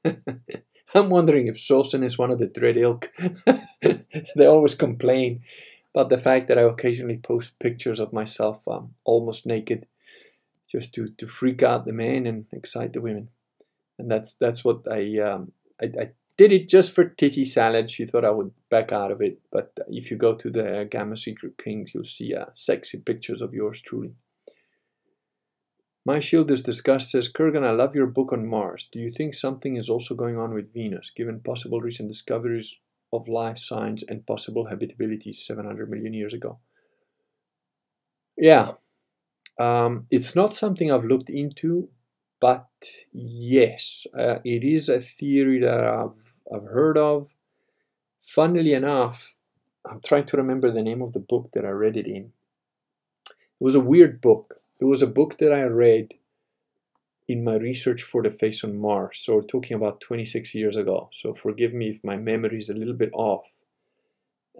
I'm wondering if Sosen is one of the dread ilk. they always complain about the fact that I occasionally post pictures of myself um, almost naked, just to, to freak out the men and excite the women. And that's that's what I, um, I, I did it just for titty salad. She thought I would back out of it, but if you go to the Gamma Secret Kings, you'll see uh, sexy pictures of yours truly. My Shield is discussed says, Kurgan, I love your book on Mars. Do you think something is also going on with Venus, given possible recent discoveries of life signs and possible habitability 700 million years ago? Yeah, um, it's not something I've looked into, but yes, uh, it is a theory that I've, I've heard of. Funnily enough, I'm trying to remember the name of the book that I read it in. It was a weird book. It was a book that I read in my research for the face on Mars. So we're talking about 26 years ago. So forgive me if my memory is a little bit off.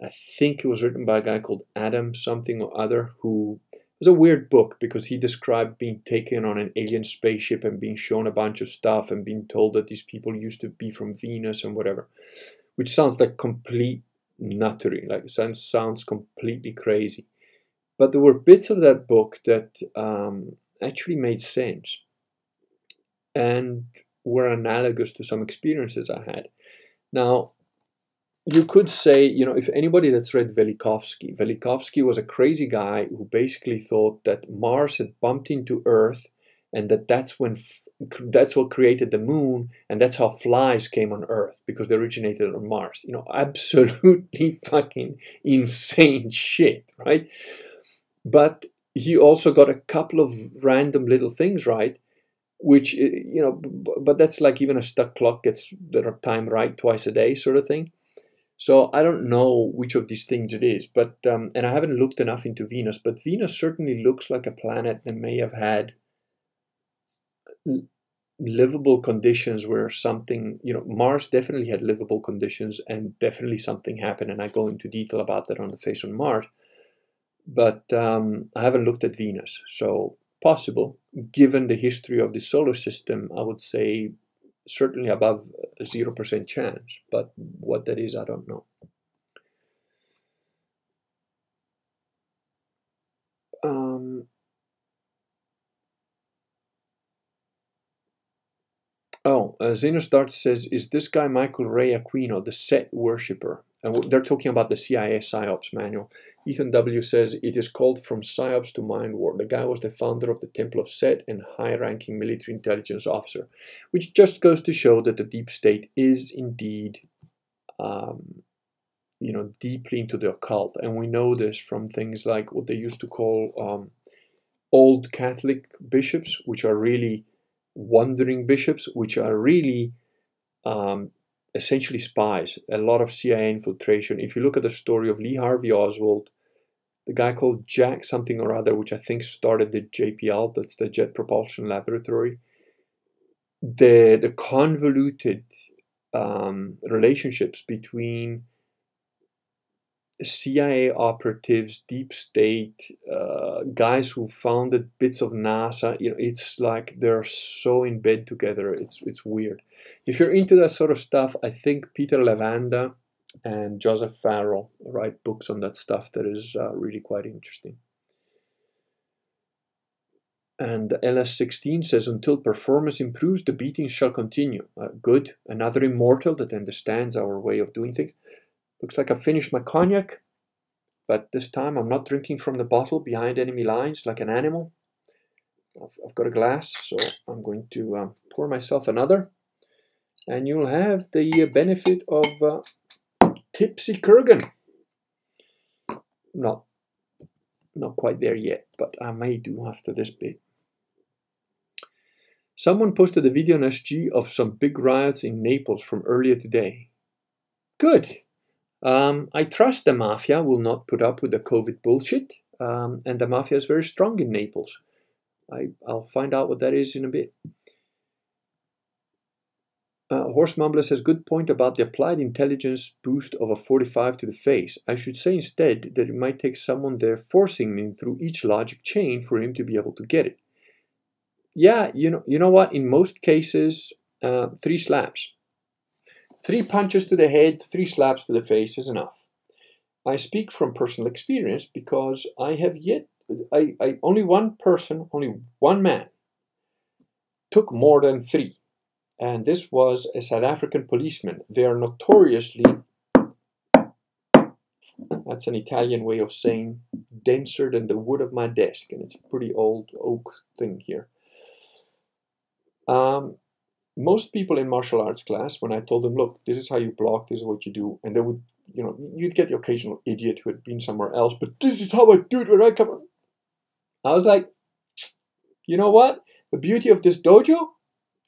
I think it was written by a guy called Adam something or other who was a weird book because he described being taken on an alien spaceship and being shown a bunch of stuff and being told that these people used to be from Venus and whatever, which sounds like complete nuttery, like sounds sounds completely crazy. But there were bits of that book that um, actually made sense and were analogous to some experiences I had. Now, you could say, you know, if anybody that's read Velikovsky, Velikovsky was a crazy guy who basically thought that Mars had bumped into Earth and that that's when that's what created the moon and that's how flies came on earth because they originated on mars. You know absolutely fucking insane shit right? But he also got a couple of random little things right which eh, you know but that's like even a stuck clock gets the time right twice a day sort of thing so i don't know which of these things it is but um, and i haven't looked enough into venus but venus certainly looks like a planet that may have had livable conditions where something you know mars definitely had livable conditions and definitely something happened and i go into detail about that on the face on mars but um, I haven't looked at Venus. So possible, given the history of the solar system, I would say certainly above a 0% chance. But what that is, I don't know. Um, oh, uh, Xenostart says, is this guy Michael Ray Aquino, the Set worshipper? And they're talking about the CIA PSYOPs manual. Ethan W. says it is called From PSYOPs to Mind War. The guy was the founder of the Temple of Set and high ranking military intelligence officer, which just goes to show that the deep state is indeed. Um, you know, deeply into the occult, and we know this from things like what they used to call um, old Catholic bishops, which are really wandering bishops, which are really um, essentially spies, a lot of CIA infiltration. If you look at the story of Lee Harvey Oswald, the guy called Jack something or other, which I think started the JPL, that's the Jet Propulsion Laboratory, the, the convoluted um, relationships between CIA operatives, deep state, uh, guys who founded bits of NASA. You know, it's like they're so in bed together. It's it's weird. If you're into that sort of stuff, I think Peter Levenda and Joseph Farrell write books on that stuff that is uh, really quite interesting. And LS16 says, until performance improves, the beatings shall continue. Uh, good. Another immortal that understands our way of doing things. Looks like I finished my cognac, but this time I'm not drinking from the bottle behind enemy lines like an animal. I've, I've got a glass, so I'm going to um, pour myself another. And you'll have the uh, benefit of uh, Tipsy Kurgan. Not, not quite there yet, but I may do after this bit. Someone posted a video on SG of some big riots in Naples from earlier today. Good. Um, I trust the mafia will not put up with the COVID bullshit, um, and the mafia is very strong in Naples. I, will find out what that is in a bit. Uh, Horse Mumbler says, good point about the applied intelligence boost of a 45 to the face. I should say instead that it might take someone there forcing him through each logic chain for him to be able to get it. Yeah, you know, you know what? In most cases, uh, three slaps. Three punches to the head, three slaps to the face is enough. I speak from personal experience because I have yet, I, I only one person, only one man took more than three. And this was a South African policeman. They are notoriously, that's an Italian way of saying denser than the wood of my desk. And it's a pretty old oak thing here. Um, most people in martial arts class, when I told them, look, this is how you block, this is what you do, and they would, you know, you'd get the occasional idiot who had been somewhere else, but this is how I do it when I come. I was like, you know what? The beauty of this dojo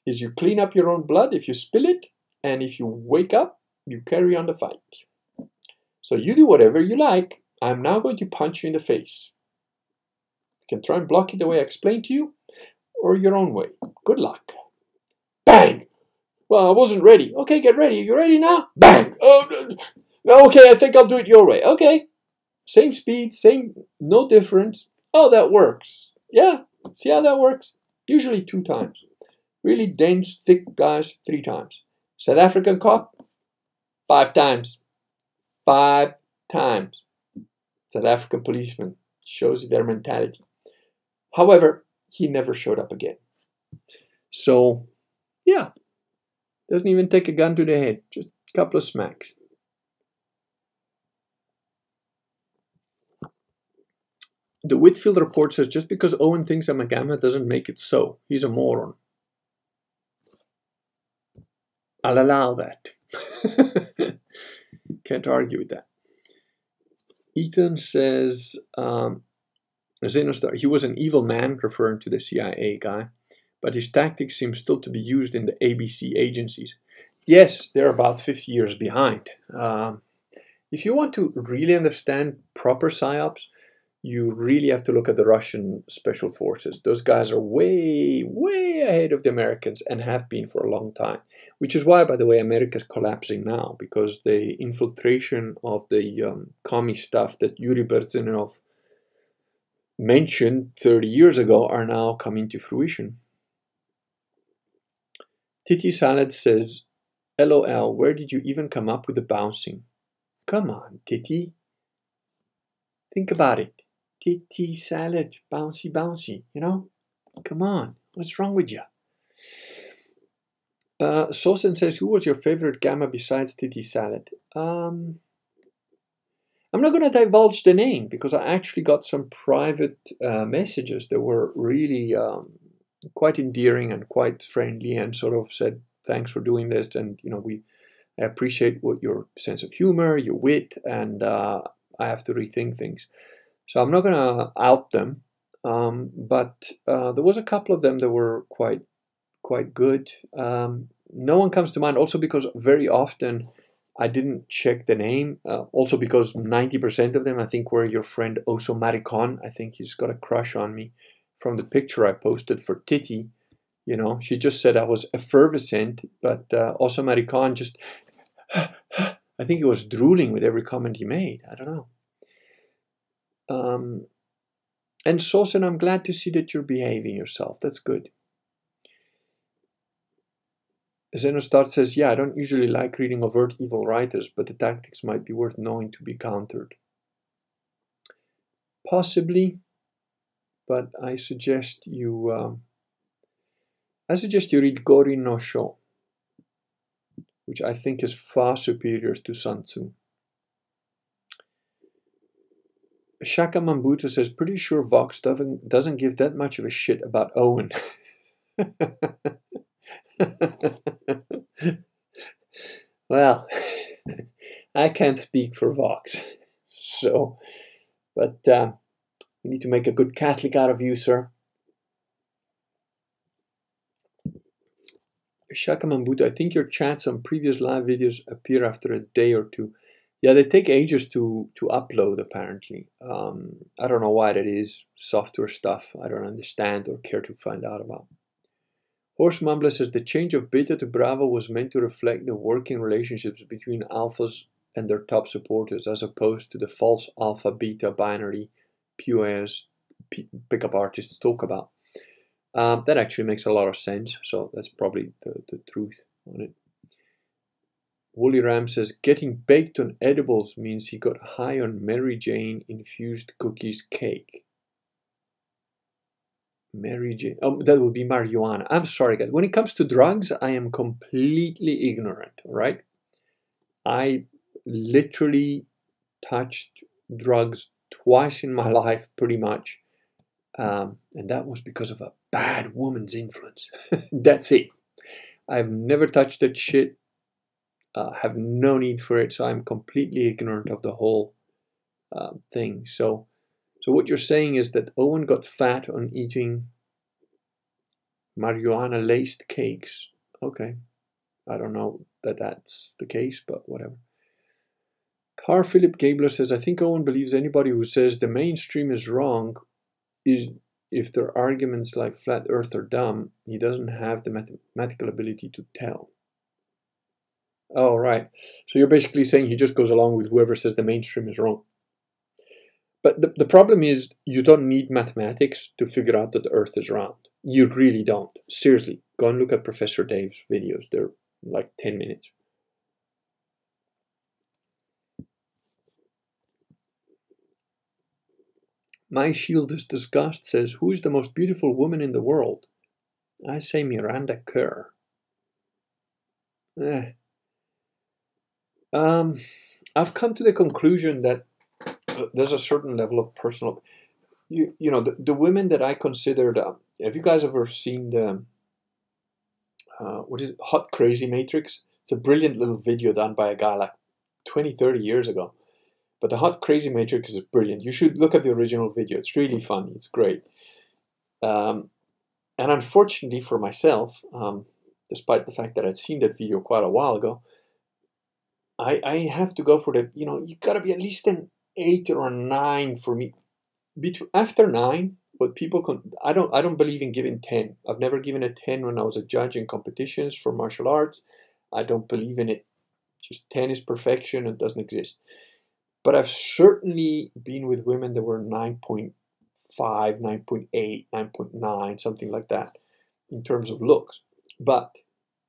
is you clean up your own blood if you spill it, and if you wake up, you carry on the fight. So you do whatever you like. I'm now going to punch you in the face. You can try and block it the way I explained to you, or your own way. Good luck. Bang! Well, I wasn't ready. Okay, get ready. You ready now? Bang! Oh, okay, I think I'll do it your way. Okay. Same speed, same, no difference. Oh, that works. Yeah, see how that works? Usually two times. Really dense, thick guys, three times. South African cop, five times. Five times. South African policeman shows their mentality. However, he never showed up again. So yeah. Doesn't even take a gun to the head, just a couple of smacks. The Whitfield report says just because Owen thinks I'm a gamma doesn't make it so. He's a moron. I'll allow that. Can't argue with that. Ethan says um, he was an evil man, referring to the CIA guy but his tactics seem still to be used in the ABC agencies. Yes, they're about 50 years behind. Um, if you want to really understand proper PSYOPs, you really have to look at the Russian special forces. Those guys are way, way ahead of the Americans and have been for a long time. Which is why, by the way, America is collapsing now because the infiltration of the um, commie stuff that Yuri Bezmenov mentioned 30 years ago are now coming to fruition. Titi Salad says, LOL, where did you even come up with the bouncing? Come on, Titi. Think about it. Titi Salad, bouncy, bouncy, you know? Come on, what's wrong with you? Uh, Sosen says, who was your favorite gamma besides Titi Salad? Um, I'm not going to divulge the name because I actually got some private uh, messages that were really um, quite endearing and quite friendly and sort of said thanks for doing this and you know we I appreciate what your sense of humor your wit and uh, I have to rethink things so I'm not gonna out them um, but uh, there was a couple of them that were quite quite good um, no one comes to mind. Also because very often I didn't check the name. Uh, also because 90% of them I think were your friend Oso Maricon. I think he's got a crush on me from the picture I posted for Titi. You know, she just said I was effervescent, but uh, Oso Maricon just, I think he was drooling with every comment he made. I don't know. Um, and Sosen, I'm glad to see that you're behaving yourself. That's good. Xenostart says, yeah, I don't usually like reading overt evil writers, but the tactics might be worth knowing to be countered. Possibly, but I suggest you um, I suggest you read Go Rin no Sho, which I think is far superior to Sun Tzu. Shaka Mambuta says, pretty sure Vox doesn't, doesn't give that much of a shit about Owen. well, I can't speak for Vox. So, but uh, we need to make a good Catholic out of you, sir. Shaka Mambuta, I think your chats on previous live videos appear after a day or two. Yeah, they take ages to, to upload, apparently. Um, I don't know why that is. Software stuff I don't understand or care to find out about. Horse Mumbler says the change of beta to Bravo was meant to reflect the working relationships between alphas and their top supporters, as opposed to the false alpha beta binary POS pickup artists talk about. Um, that actually makes a lot of sense, so that's probably the, the truth on it. Woolly Ram says, getting baked on edibles means he got high on Mary Jane infused cookies cake. Mary Jane. Oh, that would be marijuana. I'm sorry, guys. When it comes to drugs, I am completely ignorant, right? I literally touched drugs twice in my life, pretty much. Um, and that was because of a bad woman's influence. That's it. I've never touched that shit. Uh, have no need for it, so I'm completely ignorant of the whole uh, thing. So, so what you're saying is that Owen got fat on eating marijuana laced cakes. Okay, I don't know that that's the case, but whatever. Car Philip Gabler says, I think Owen believes anybody who says the mainstream is wrong is if their arguments like flat earth are dumb, he doesn't have the mathematical ability to tell. Oh, right. So you're basically saying he just goes along with whoever says the mainstream is wrong. But the, the problem is you don't need mathematics to figure out that the earth is round. You really don't. Seriously, go and look at Professor Dave's videos. They're like 10 minutes. My shield is disgust says, Who is the most beautiful woman in the world? I say Miranda Kerr. Eh. Um, I've come to the conclusion that there's a certain level of personal. You, you know, the, the women that I considered. Uh, have you guys ever seen the. Uh, what is it? Hot Crazy Matrix? It's a brilliant little video done by a guy like 20, 30 years ago. But the Hot Crazy Matrix is brilliant. You should look at the original video. It's really funny. It's great. Um, and unfortunately for myself, um, despite the fact that I'd seen that video quite a while ago, I, I have to go for the, you know, you gotta be at least an eight or a nine for me. Between, after nine, what people can, I don't, I don't believe in giving 10. I've never given a 10 when I was a judge in competitions for martial arts. I don't believe in it. Just 10 is perfection and doesn't exist. But I've certainly been with women that were 9.5, 9.8, 9.9, something like that in terms of looks. But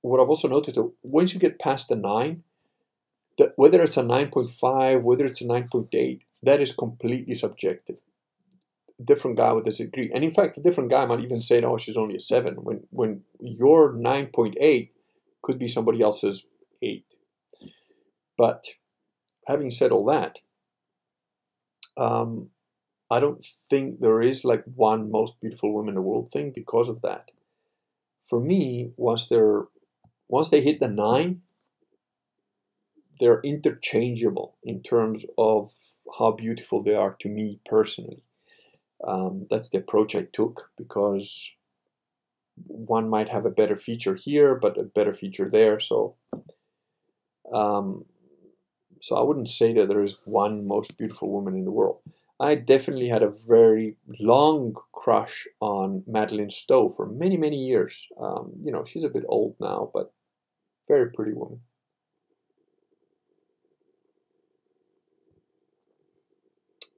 what I've also noticed that once you get past the 9, that whether it's a 9.5, whether it's a 9.8, that is completely subjective. A different guy would disagree. And in fact, a different guy might even say, no, she's only a 7, when, when your 9.8 could be somebody else's 8. But having said all that, um, I don't think there is like one most beautiful woman in the world thing because of that. For me, once they're once they hit the nine, they're interchangeable in terms of how beautiful they are to me personally. Um, that's the approach I took because one might have a better feature here, but a better feature there. So, um, so I wouldn't say that there is one most beautiful woman in the world. I definitely had a very long crush on Madeleine Stowe for many, many years. Um, you know, she's a bit old now, but very pretty woman.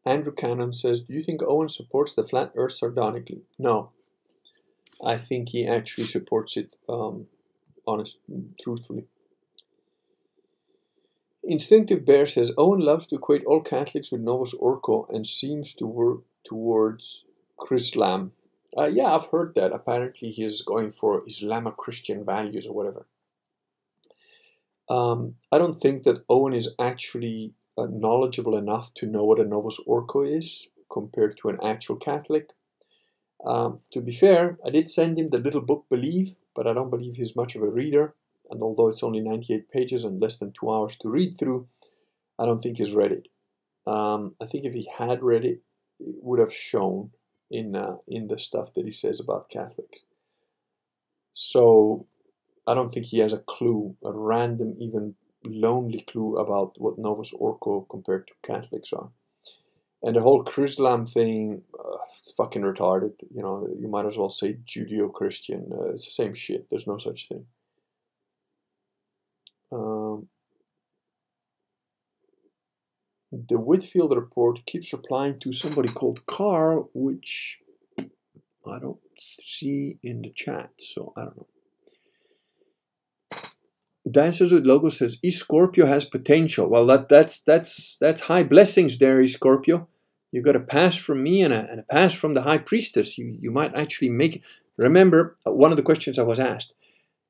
Andrew Cannon says, Do you think Owen supports the flat earth sardonically? No. I think he actually supports it um, honest, truthfully. Instinctive Bear says Owen loves to equate all Catholics with Novus Ordo and seems to work towards Chrislam. Uh, yeah, I've heard that. Apparently, he is going for Islamic Christian values or whatever. Um, I don't think that Owen is actually knowledgeable enough to know what a Novus Ordo is compared to an actual Catholic. Um, to be fair, I did send him the little book Believe, but I don't believe he's much of a reader. And although it's only 98 pages and less than two hours to read through, I don't think he's read it. Um, I think if he had read it, it would have shown in uh, in the stuff that he says about Catholics. So I don't think he has a clue, a random, even lonely clue about what Novus Ordo compared to Catholics are. And the whole Chrislam thing, uh, it's fucking retarded. You know, you might as well say Judeo-Christian. Uh, it's the same shit. There's no such thing. Um, the Whitfield report keeps replying to somebody called Carl, which I don't see in the chat, so I don't know. Dancers with Logo says E Scorpio has potential. Well, that that's that's that's high blessings there, E Scorpio. You got a pass from me and a, and a pass from the High Priestess. You you might actually make. Remember, uh, one of the questions I was asked: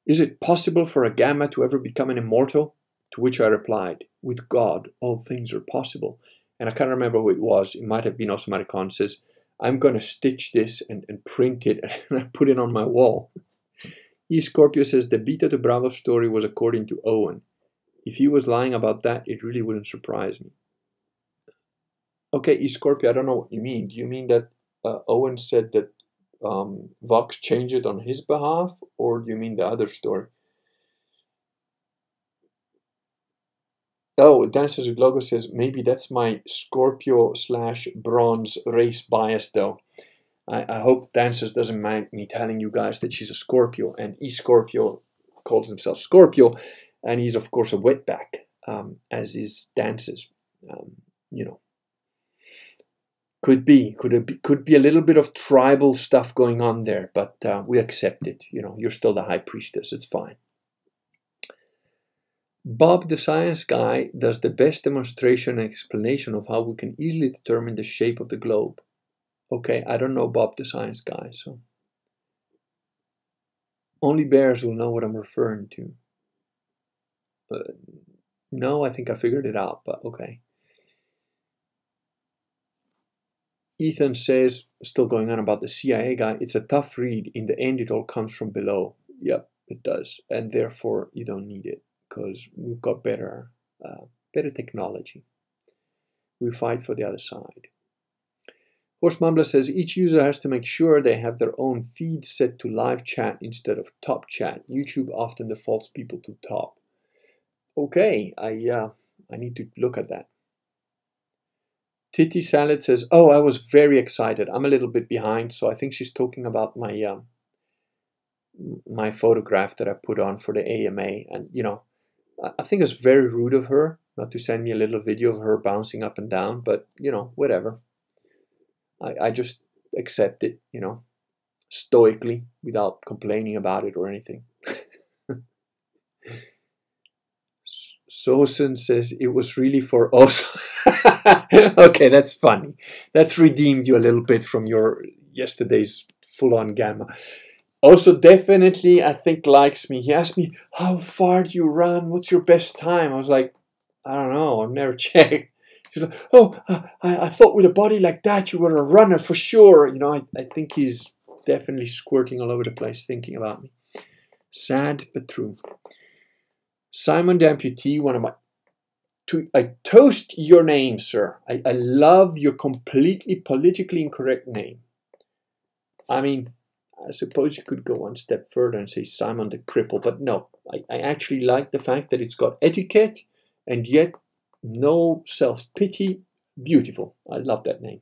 Is it possible for a gamma to ever become an immortal? To which I replied, With God, all things are possible. And I can't remember who it was. It might have been Osmar Khan says, I'm going to stitch this and, and print it and I put it on my wall. E Scorpio says the Beta to Bravo story was according to Owen. If he was lying about that, it really wouldn't surprise me. Okay, E Scorpio, I don't know what you mean. Do you mean that uh, Owen said that um, Vox changed it on his behalf, or do you mean the other story? Oh, with Logo says maybe that's my Scorpio slash bronze race bias though. I, I hope Dancers doesn't mind me telling you guys that she's a Scorpio and E Scorpio calls himself Scorpio and he's of course a wetback um, as is Dancers. Um, you know, could be could be could be a little bit of tribal stuff going on there, but uh, we accept it. You know, you're still the high priestess. It's fine. Bob the Science Guy does the best demonstration and explanation of how we can easily determine the shape of the globe. Okay, I don't know Bob the Science Guy, so only bears will know what I'm referring to. No, I think I figured it out, but okay. Ethan says, still going on about the CIA guy, it's a tough read. In the end, it all comes from below. Yep, it does. And therefore, you don't need it because we've got better, uh, better technology. We fight for the other side. Horst Mumbler says each user has to make sure they have their own feed set to live chat instead of top chat. YouTube often defaults people to top. Okay, I uh, I need to look at that. Titty Salad says, "Oh, I was very excited. I'm a little bit behind, so I think she's talking about my um, my photograph that I put on for the AMA, and you know, I think it's very rude of her not to send me a little video of her bouncing up and down, but you know, whatever. I, I just accept it, you know, stoically without complaining about it or anything. Sosen says it was really for us. okay, that's funny. That's redeemed you a little bit from your yesterday's full on gamma also definitely I think likes me. He asked me, how far do you run? What's your best time? I was like, I don't know. I've never checked. He's like, oh, I, I thought with a body like that you were a runner for sure. You know, I, I think he's definitely squirting all over the place thinking about me. Sad but true. Simon the amputee, one of my to I toast your name, sir. I, I love your completely politically incorrect name. I mean, I suppose you could go one step further and say Simon the Cripple, but no, I, I actually like the fact that it's got etiquette and yet no self pity. Beautiful. I love that name.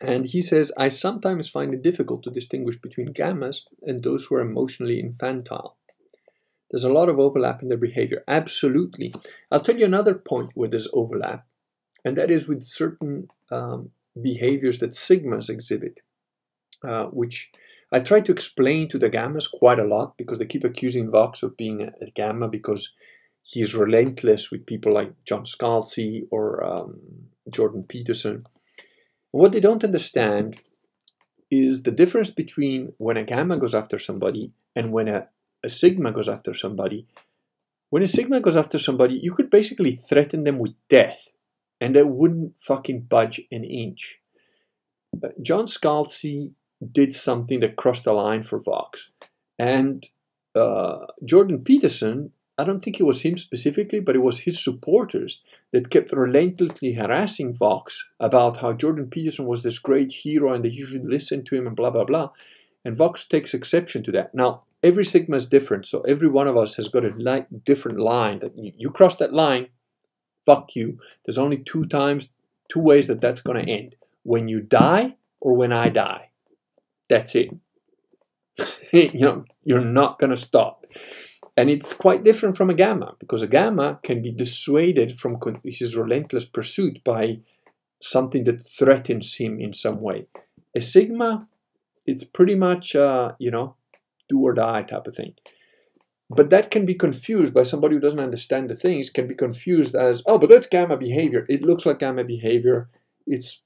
And he says, I sometimes find it difficult to distinguish between gammas and those who are emotionally infantile. There's a lot of overlap in their behavior. Absolutely. I'll tell you another point where there's overlap, and that is with certain um, behaviors that sigmas exhibit, uh, which I try to explain to the gammas quite a lot because they keep accusing Vox of being a, a gamma because he's relentless with people like John Scalzi or um, Jordan Peterson. What they don't understand is the difference between when a gamma goes after somebody and when a, a sigma goes after somebody. When a sigma goes after somebody, you could basically threaten them with death and they wouldn't fucking budge an inch. Uh, John Scalzi did something that crossed the line for Vox. And uh, Jordan Peterson, I don't think it was him specifically, but it was his supporters that kept relentlessly harassing Vox about how Jordan Peterson was this great hero and that you should listen to him and blah, blah, blah. And Vox takes exception to that. Now, every Sigma is different, so every one of us has got a different line that you, you cross that line, fuck you. There's only two times, two ways that that's going to end. When you die or when I die. That's it. you know, you're not going to stop. And it's quite different from a gamma because a gamma can be dissuaded from his relentless pursuit by something that threatens him in some way. A sigma, it's pretty much, uh, you know, do or die type of thing. But that can be confused by somebody who doesn't understand the things, can be confused as, oh, but that's gamma behavior. It looks like gamma behavior. It's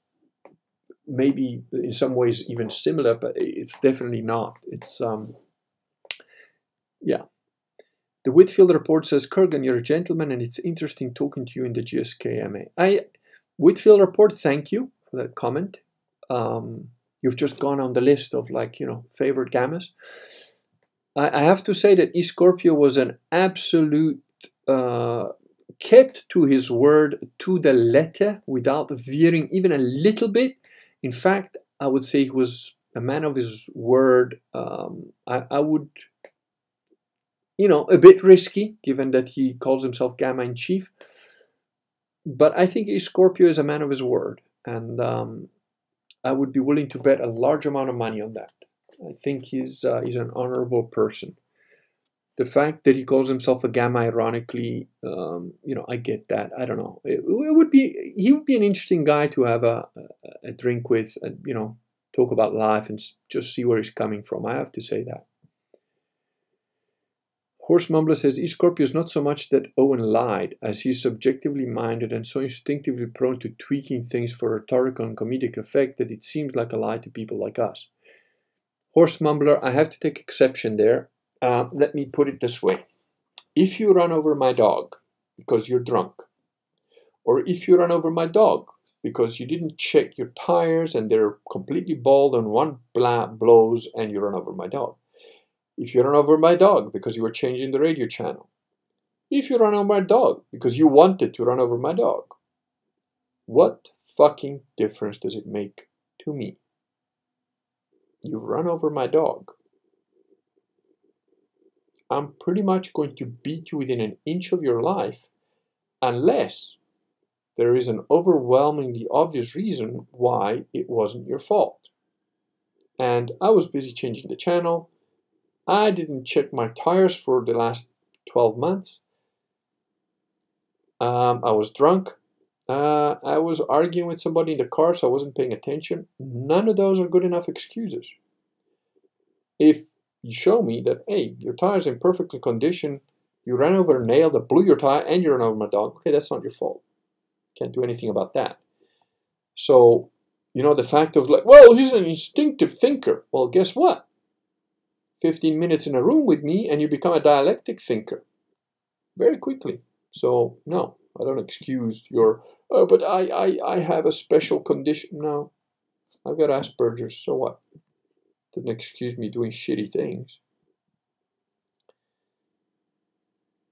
maybe in some ways even similar, but it's definitely not. It's, um, yeah. The Whitfield report says, Kurgan, you're a gentleman and it's interesting talking to you in the GSKMA. I, Whitfield report, thank you for that comment. Um, you've just gone on the list of like, you know, favorite gammas. I, have to say that E Scorpio was an absolute uh, kept to his word to the letter without veering even a little bit. In fact, I would say he was a man of his word. Um, I, I, would, you know, a bit risky given that he calls himself Gamma in Chief. But I think Scorpio is a man of his word, and um, I would be willing to bet a large amount of money on that. I think he's uh, he's an honorable person. The fact that he calls himself a gamma, ironically, um, you know, I get that. I don't know. It, it, would be he would be an interesting guy to have a, a, a drink with, and you know, talk about life and just see where he's coming from. I have to say that. Horse Mumbler says, E Scorpio is not so much that Owen lied, as he's subjectively minded and so instinctively prone to tweaking things for rhetorical and comedic effect that it seems like a lie to people like us. Horse mumbler, I have to take exception there. Uh, let me put it this way. If you run over my dog because you're drunk, or if you run over my dog because you didn't check your tires and they're completely bald and one blah blows and you run over my dog. If you run over my dog because you were changing the radio channel. If you run over my dog because you wanted to run over my dog. What fucking difference does it make to me? You've run over my dog. I'm pretty much going to beat you within an inch of your life unless there is an overwhelmingly obvious reason why it wasn't your fault. And I was busy changing the channel. I didn't check my tires for the last 12 months. Um, I was drunk. Uh, I was arguing with somebody in the car, so I wasn't paying attention. None of those are good enough excuses. If you show me that, hey, your tire's in perfect condition, you ran over a nail that blew your tire, and you ran over my dog, okay, that's not your fault. Can't do anything about that. So, you know, the fact of like, well, he's an instinctive thinker. Well, guess what? 15 minutes in a room with me, and you become a dialectic thinker very quickly. So, no, I don't excuse your oh, but I, I, I have a special condition. No, I've got Asperger's, so what? Doesn't excuse me doing shitty things.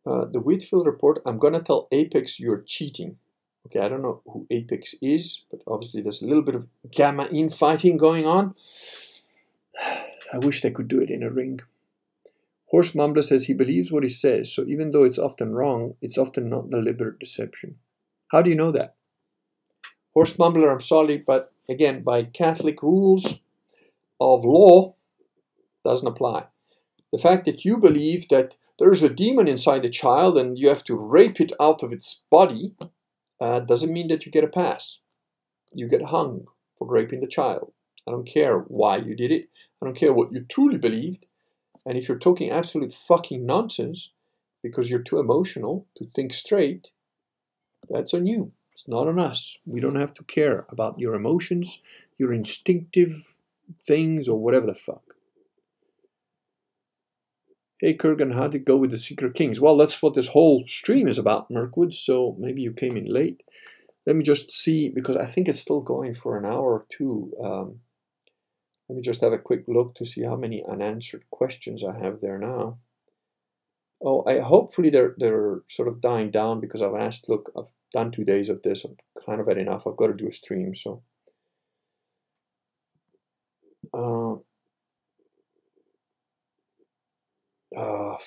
Uh, the Whitfield report, I'm going to tell Apex you're cheating. Okay, I don't know who Apex is, but obviously there's a little bit of gamma infighting going on. I wish they could do it in a ring. Horse Mumbler says he believes what he says, so even though it's often wrong, it's often not deliberate deception. How do you know that? Horse Mumbler, I'm sorry, but again, by Catholic rules of law, doesn't apply. The fact that you believe that there's a demon inside the child and you have to rape it out of its body uh, doesn't mean that you get a pass. You get hung for raping the child. I don't care why you did it. I don't care what you truly believed. And if you're talking absolute fucking nonsense because you're too emotional to think straight, that's on you. It's not on us. We don't have to care about your emotions, your instinctive things, or whatever the fuck. Hey Kurgan, how'd it go with the Secret Kings? Well, that's what this whole stream is about, Mirkwood, so maybe you came in late. Let me just see, because I think it's still going for an hour or two. Um, let me just have a quick look to see how many unanswered questions I have there now. Oh, I hopefully they're they're sort of dying down because I've asked. Look, I've done two days of this. I'm kind of had enough. I've got to do a stream, so. Uh, uh,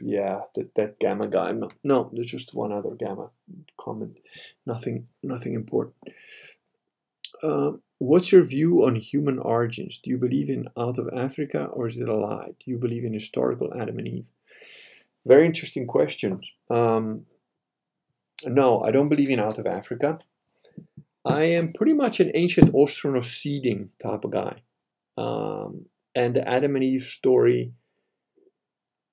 yeah, that, that gamma guy. No, no, there's just one other gamma comment. Nothing, nothing important. Uh, what's your view on human origins? Do you believe in out of Africa or is it a lie? Do you believe in historical Adam and Eve? Very interesting questions. Um, no, I don't believe in out of Africa. I am pretty much an ancient Austronocean type of guy. Um, and the Adam and Eve story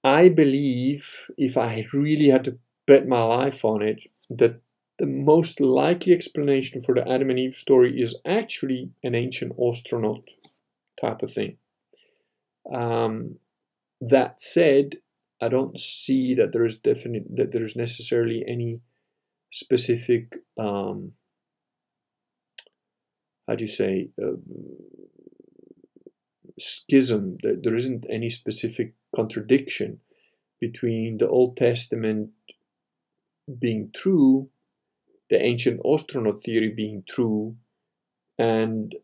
I believe, if I really had to bet my life on it, that the most likely explanation for the Adam and Eve story is actually an ancient astronaut type of thing. Um, that said, I don't see that there is definite that there is necessarily any specific um, how do you say uh, schism. That there isn't any specific contradiction between the Old Testament being true, the ancient astronaut theory being true, and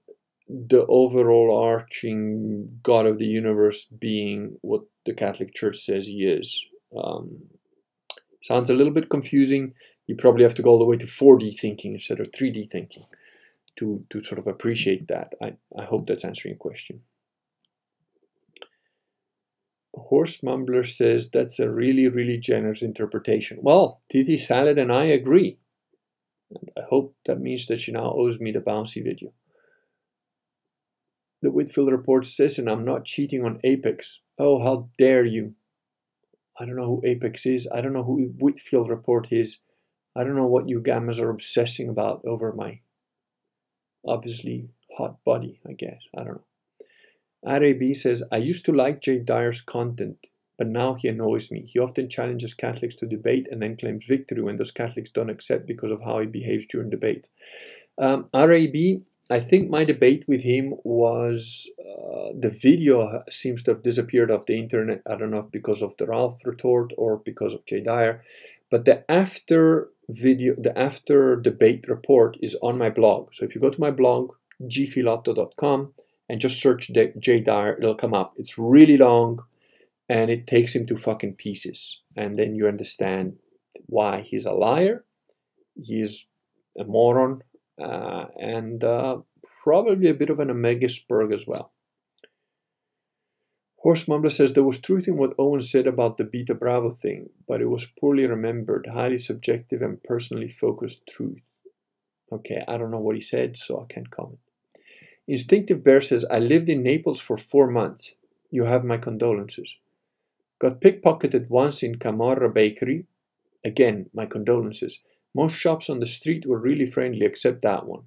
the overall arching God of the universe being what the Catholic Church says he is. Um, sounds a little bit confusing. You probably have to go all the way to 4D thinking instead of 3D thinking to, to sort of appreciate that. I, I hope that's answering your question. Horse Mumbler says that's a really, really generous interpretation. Well, Titi Salad and I agree. And I hope that means that she now owes me the bouncy video. The Whitfield report says, and I'm not cheating on Apex. Oh, how dare you! I don't know who Apex is. I don't know who Whitfield report is. I don't know what you gammas are obsessing about over my obviously hot body, I guess. I don't know. RAB says, I used to like Jay Dyer's content, but now he annoys me. He often challenges Catholics to debate and then claims victory when those Catholics don't accept because of how he behaves during debate. Um, RAB, I think my debate with him was uh, the video seems to have disappeared off the internet. I don't know if because of the Ralph retort or because of Jay Dyer, but the after video, the after debate report is on my blog. So if you go to my blog, gfilotto.com, and just search Jay Dyer, it'll come up. It's really long and it takes him to fucking pieces. And then you understand why he's a liar, he's a moron, uh, and uh, probably a bit of an Omegasburg as well. Horse Mumbler says there was truth in what Owen said about the Beta Bravo thing, but it was poorly remembered, highly subjective, and personally focused truth. Okay, I don't know what he said, so I can't comment. Instinctive Bear says, I lived in Naples for four months. You have my condolences. Got pickpocketed once in Camorra Bakery. Again, my condolences. Most shops on the street were really friendly except that one.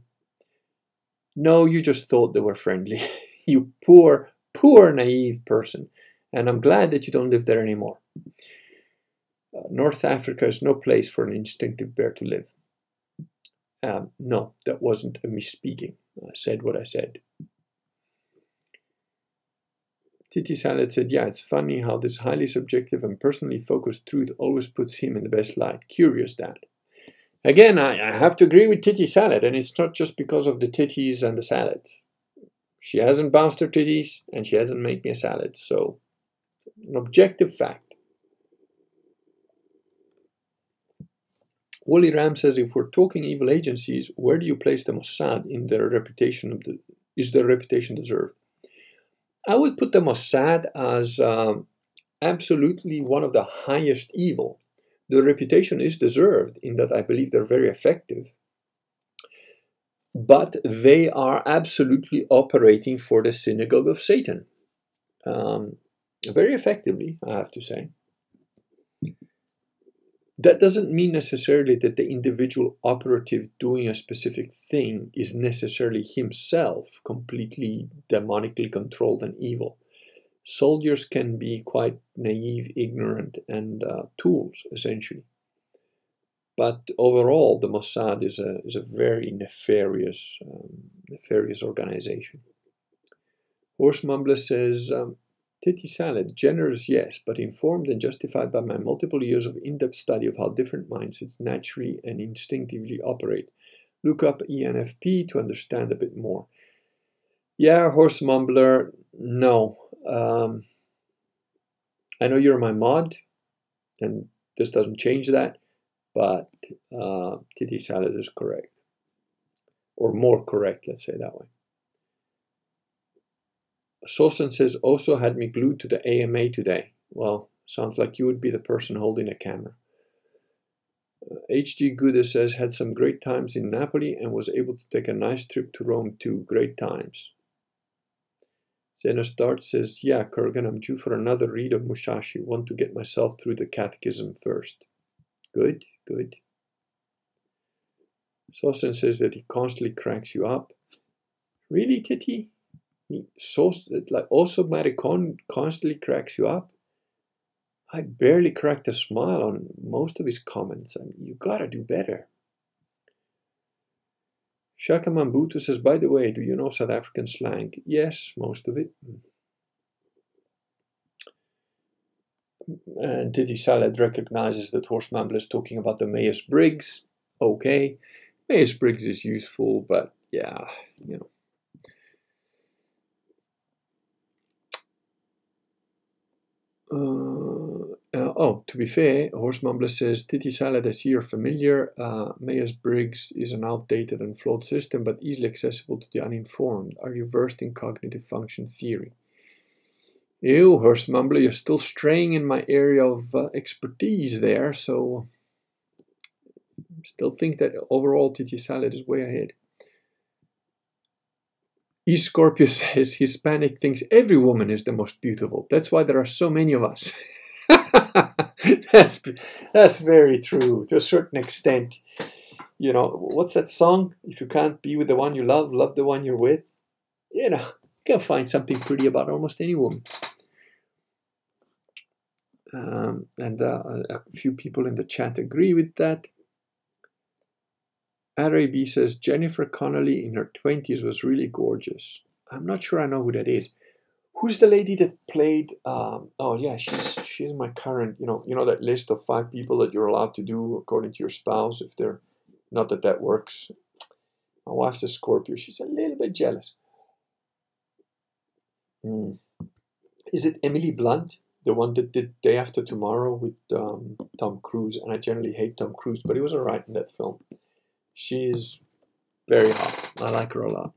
No, you just thought they were friendly. you poor, poor naive person. And I'm glad that you don't live there anymore. Uh, North Africa is no place for an instinctive bear to live. Um, no, that wasn't a misspeaking. I said what I said. Titi Salad said, Yeah, it's funny how this highly subjective and personally focused truth always puts him in the best light. Curious that. Again, I, I have to agree with Titty Salad, and it's not just because of the titties and the salad. She hasn't bounced her titties, and she hasn't made me a salad, so an objective fact. Wally Ram says, if we're talking evil agencies, where do you place the Mossad in their reputation? Of the, is their reputation deserved? I would put the Mossad as um, absolutely one of the highest evil. The reputation is deserved in that I believe they're very effective, but they are absolutely operating for the synagogue of Satan. Um, very effectively, I have to say. That doesn't mean necessarily that the individual operative doing a specific thing is necessarily himself completely demonically controlled and evil. Soldiers can be quite naive, ignorant, and uh, tools, essentially. But overall, the Mossad is a, is a very nefarious, um, nefarious organization. Horse Mumbler says, um, Titty salad, generous, yes, but informed and justified by my multiple years of in-depth study of how different mindsets naturally and instinctively operate. Look up ENFP to understand a bit more. Yeah, horse mumbler, no. Um, I know you're my mod, and this doesn't change that, but uh, salad is correct. Or more correct, let's say that way. Sosan says, also had me glued to the AMA today. Well, sounds like you would be the person holding a camera. Uh, HG Guda says, had some great times in Napoli and was able to take a nice trip to Rome too. Great times. Start says, yeah, Kurgan, I'm due for another read of Musashi. Want to get myself through the catechism first. Good, good. Sosan says that he constantly cracks you up. Really, Titty? So like also Maricon constantly cracks you up. I barely cracked a smile on most of his comments. I mean, you gotta do better. Shaka Mambutu says, by the way, do you know South African slang? Yes, most of it. And Titi Salad recognizes that Horse Mumble is talking about the Myers Briggs. Okay, Myers Briggs is useful, but yeah, you know. Uh, uh, oh, to be fair, Horse Mumbler says, Titty Salad, I see you're familiar. Uh, Myers-Briggs is an outdated and flawed system, but easily accessible to the uninformed. Are you versed in cognitive function theory? Ew, Horse Mumbler, you're still straying in my area of uh, expertise there, so still think that overall Titty Salad is way ahead. E Scorpio says Hispanic thinks every woman is the most beautiful. That's why there are so many of us. that's that's very true to a certain extent. You know, what's that song? If you can't be with the one you love, love the one you're with. You know, you can find something pretty about almost any woman. Um, and uh, a few people in the chat agree with that. RAB says Jennifer Connelly in her 20s was really gorgeous. I'm not sure I know who that is. Who's the lady that played? Um, oh yeah, she's she's my current. You know, you know that list of five people that you're allowed to do according to your spouse. If they're not that that works. My wife's a Scorpio. She's a little bit jealous. Mm. Is it Emily Blunt, the one that did Day After Tomorrow with um, Tom Cruise? And I generally hate Tom Cruise, but he was alright in that film. She's very hot. I like her a lot.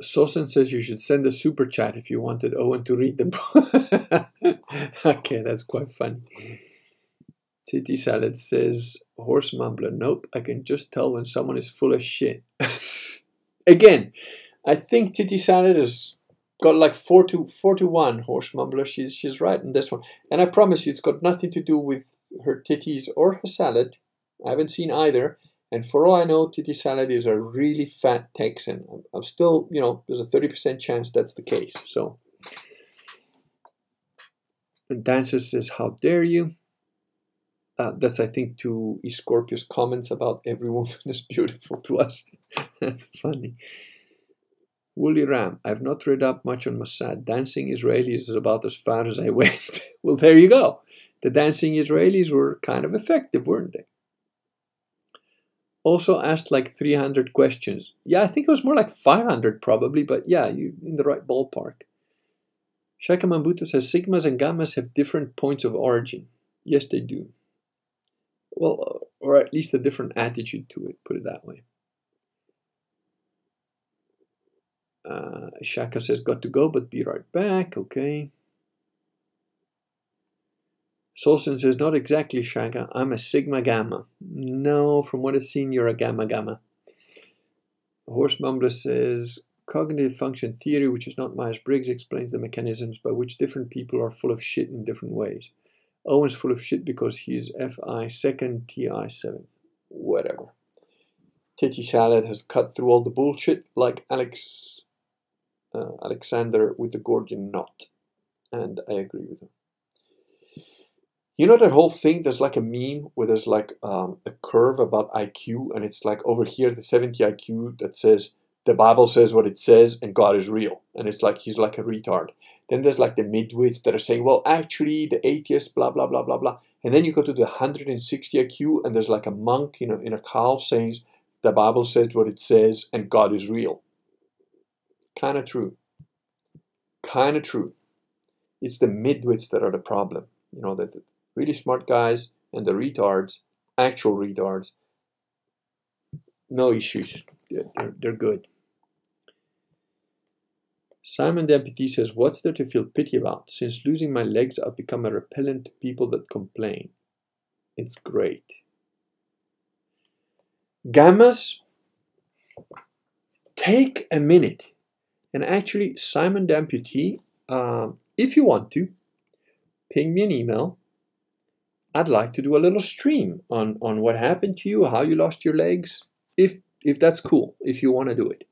Sosen says you should send a super chat if you wanted Owen to read the book. okay, that's quite funny. Titty Salad says, Horse Mumbler, nope, I can just tell when someone is full of shit. Again, I think Titty Salad has got like four to four to one horse mumbler. She's she's right in this one, and I promise you, it's got nothing to do with her titties or her salad. I haven't seen either. And for all I know, titty salad is a really fat Texan. I'm, still, you know, there's a 30% chance that's the case. So, and Dancer says, How dare you? Uh, that's, I think, to Scorpio's comments about every woman is beautiful to us. that's funny. Woolly Ram, I've not read up much on Mossad. Dancing Israelis is about as far as I went. well, there you go. The dancing Israelis were kind of effective, weren't they? Also asked like 300 questions. Yeah, I think it was more like 500 probably, but yeah, you in the right ballpark. Shaka Mambuto says sigmas and gammas have different points of origin. Yes, they do. Well, or at least a different attitude to it, put it that way. Uh, Shaka says, got to go, but be right back. Okay. Solson says, not exactly Shaka. I'm a Sigma Gamma. No, from what I've seen, you're a Gamma Gamma. Horse Mumbler says, cognitive function theory, which is not Myers-Briggs, explains the mechanisms by which different people are full of shit in different ways. Owen's full of shit because he's FI second, TI seventh. Whatever. Titty Salad has cut through all the bullshit like Alex uh, Alexander with the Gordian knot. And I agree with him. You know that whole thing? There's like a meme where there's like um, a curve about IQ, and it's like over here, the 70 IQ that says, the Bible says what it says, and God is real. And it's like he's like a retard. Then there's like the midwits that are saying, well, actually, the atheist, blah, blah, blah, blah, blah. And then you go to the 160 IQ, and there's like a monk in a, in a cowl saying, the Bible says what it says, and God is real. Kind of true. Kind of true. It's the midwits that are the problem. You know, that really smart guys and the retards, actual retards, no issues. They're, they're good. Simon the amputee says, What's there to feel pity about? Since losing my legs, I've become a repellent to people that complain. It's great. Gammas, take a minute and actually, Simon the amputee, um, if you want to, ping me an email. I'd like to do a little stream on, on what happened to you, how you lost your legs, if if that's cool, if you want to do it.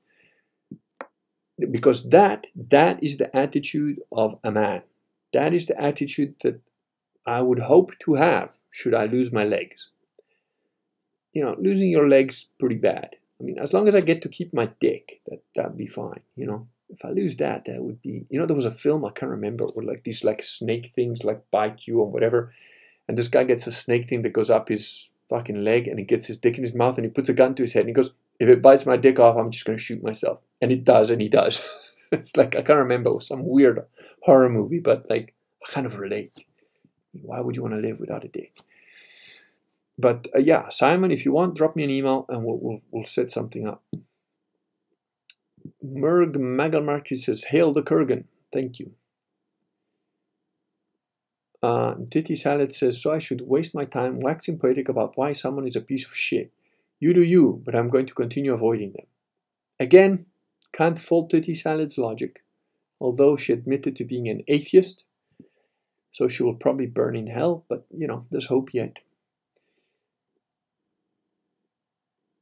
Because that that is the attitude of a man. That is the attitude that I would hope to have should I lose my legs. You know, losing your legs pretty bad. I mean, as long as I get to keep my dick, that that'd be fine. You know, if I lose that, that would be. You know, there was a film I can't remember where like these like snake things like bite you or whatever, and this guy gets a snake thing that goes up his fucking leg and he gets his dick in his mouth and he puts a gun to his head and he goes, if it bites my dick off, I'm just gonna shoot myself. And it does, and he does. it's like I can't remember some weird horror movie, but like I kind of relate. Why would you want to live without a dick? But uh, yeah, Simon, if you want, drop me an email and we'll, we'll, we'll set something up. Merg Magalmarki says, Hail the Kurgan. Thank you. Uh, Titty Salad says, So I should waste my time waxing poetic about why someone is a piece of shit. You do you, but I'm going to continue avoiding them. Again, can't fault Titty Salad's logic. Although she admitted to being an atheist, so she will probably burn in hell, but you know, there's hope yet.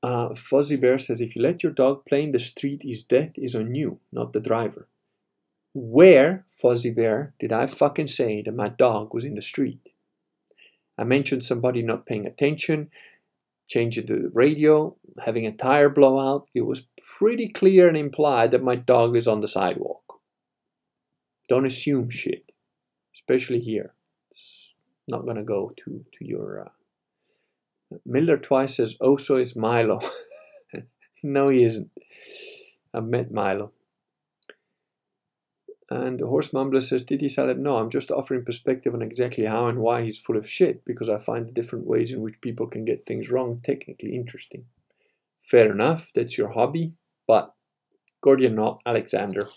Uh, Fuzzy Bear says, if you let your dog play in the street, his death is on you, not the driver. Where, Fuzzy Bear, did I fucking say that my dog was in the street? I mentioned somebody not paying attention, changing the radio, having a tire blowout. It was pretty clear and implied that my dog is on the sidewalk. Don't assume shit, especially here. It's not gonna go to, to your uh, Miller twice says, oh, so is Milo. no, he isn't. I've met Milo. And the Horse Mumbler says, Titty Salad, no, I'm just offering perspective on exactly how and why he's full of shit, because I find the different ways in which people can get things wrong technically interesting. Fair enough, that's your hobby, but Gordian knot Alexander.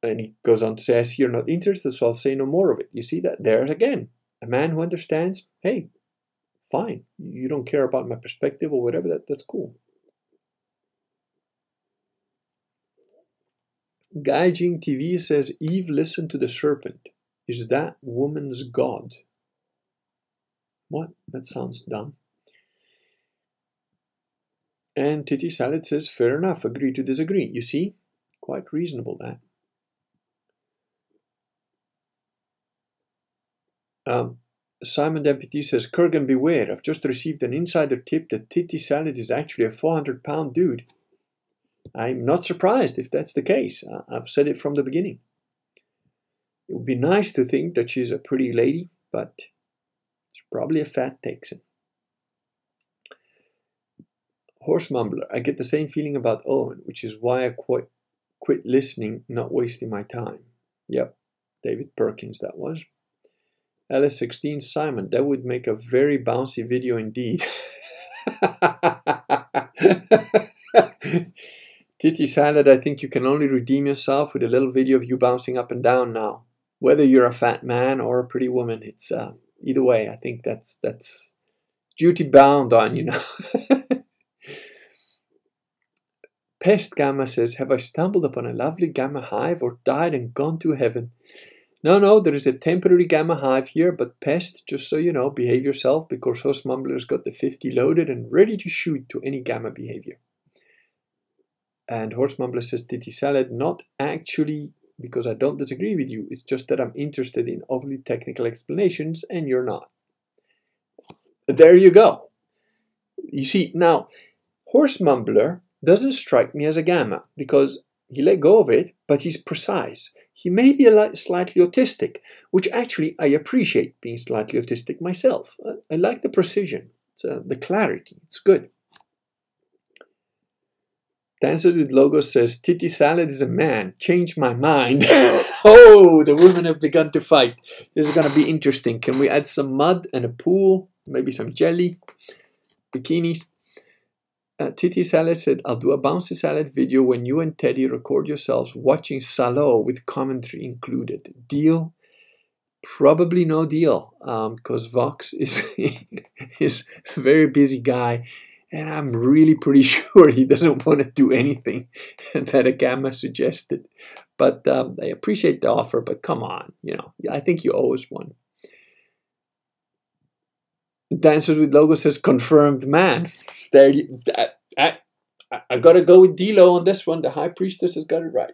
And he goes on to say, I see you're not interested, so I'll say no more of it. You see that? There again a man who understands, hey, fine, you don't care about my perspective or whatever, that, that's cool. Gaijin TV says Eve listened to the serpent. Is that woman's God? What? That sounds dumb. And Titty Salad says, fair enough, agree to disagree. You see? Quite reasonable that. Um, Simon Deputy says, Kurgan, beware. I've just received an insider tip that Titty Salad is actually a 400 pound dude. I'm not surprised if that's the case. I've said it from the beginning. It would be nice to think that she's a pretty lady, but it's probably a fat Texan. Horse mumbler. I get the same feeling about Owen, which is why I quit, quit listening, not wasting my time. Yep, David Perkins, that was. LS16 Simon, that would make a very bouncy video indeed. Titty Salad, I think you can only redeem yourself with a little video of you bouncing up and down now. Whether you're a fat man or a pretty woman, it's uh, either way. I think that's that's duty bound on you know. Pest Gamma says, Have I stumbled upon a lovely Gamma hive or died and gone to heaven? No, no, there is a temporary Gamma hive here, but Pest, just so you know, behave yourself because Host Mumbler's got the 50 loaded and ready to shoot to any Gamma behavior. And Horse Mumbler says, Titty Salad, not actually because I don't disagree with you, it's just that I'm interested in overly technical explanations and you're not. There you go. You see, now, Horse Mumbler doesn't strike me as a gamma because he let go of it, but he's precise. He may be a slightly autistic, which actually I appreciate being slightly autistic myself. I, I like the precision, uh, the clarity, it's good. Dancer with Logos says, Titty Salad is a man. Change my mind. oh, the women have begun to fight. This is going to be interesting. Can we add some mud and a pool? Maybe some jelly? Bikinis? uh, Titi Salad said, I'll do a bouncy salad video when you and Teddy record yourselves watching Salo with commentary included. Deal? Probably no deal, because um, Vox is is a very busy guy, and I'm really pretty sure he doesn't want to do anything that a gamma suggested. But um, I appreciate the offer, but come on, you know, I think you owe us one. Dancers with Logo says confirmed man. There, you, I, I, I got to go with Dilo on this one. The High Priestess has got it right.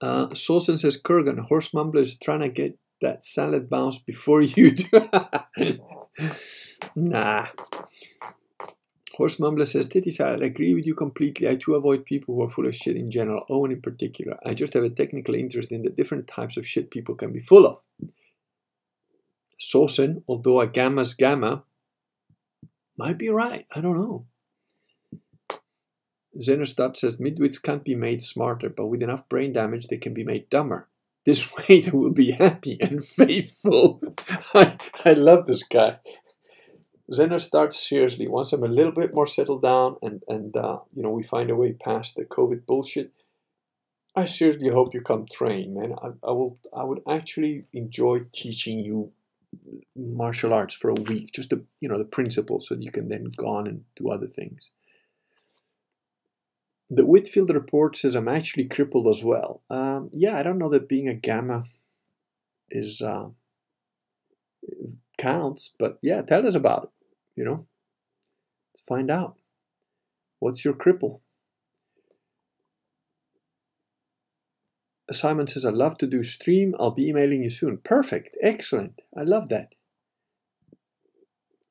Uh, Sosen says, Kurgan, Horse Mumbler is trying to get that salad bounce before you do. nah. Horse Mumbler says, Titty Salad, I agree with you completely. I too avoid people who are full of shit in general, Owen in particular. I just have a technical interest in the different types of shit people can be full of. Sosen, although a gamma's gamma, might be right. I don't know. Zenostat says midwits can't be made smarter, but with enough brain damage, they can be made dumber. This way, they will be happy and faithful. I, I love this guy. Zener Zenostat seriously. Once I'm a little bit more settled down, and and uh, you know we find a way past the COVID bullshit, I seriously hope you come train, man. I, I will. I would actually enjoy teaching you martial arts for a week, just the you know the principles, so you can then go on and do other things. The Whitfield report says I'm actually crippled as well. Um, yeah, I don't know that being a gamma is uh, counts, but yeah, tell us about it. You know, let's find out. What's your cripple? Simon says, I'd love to do stream. I'll be emailing you soon. Perfect. Excellent. I love that.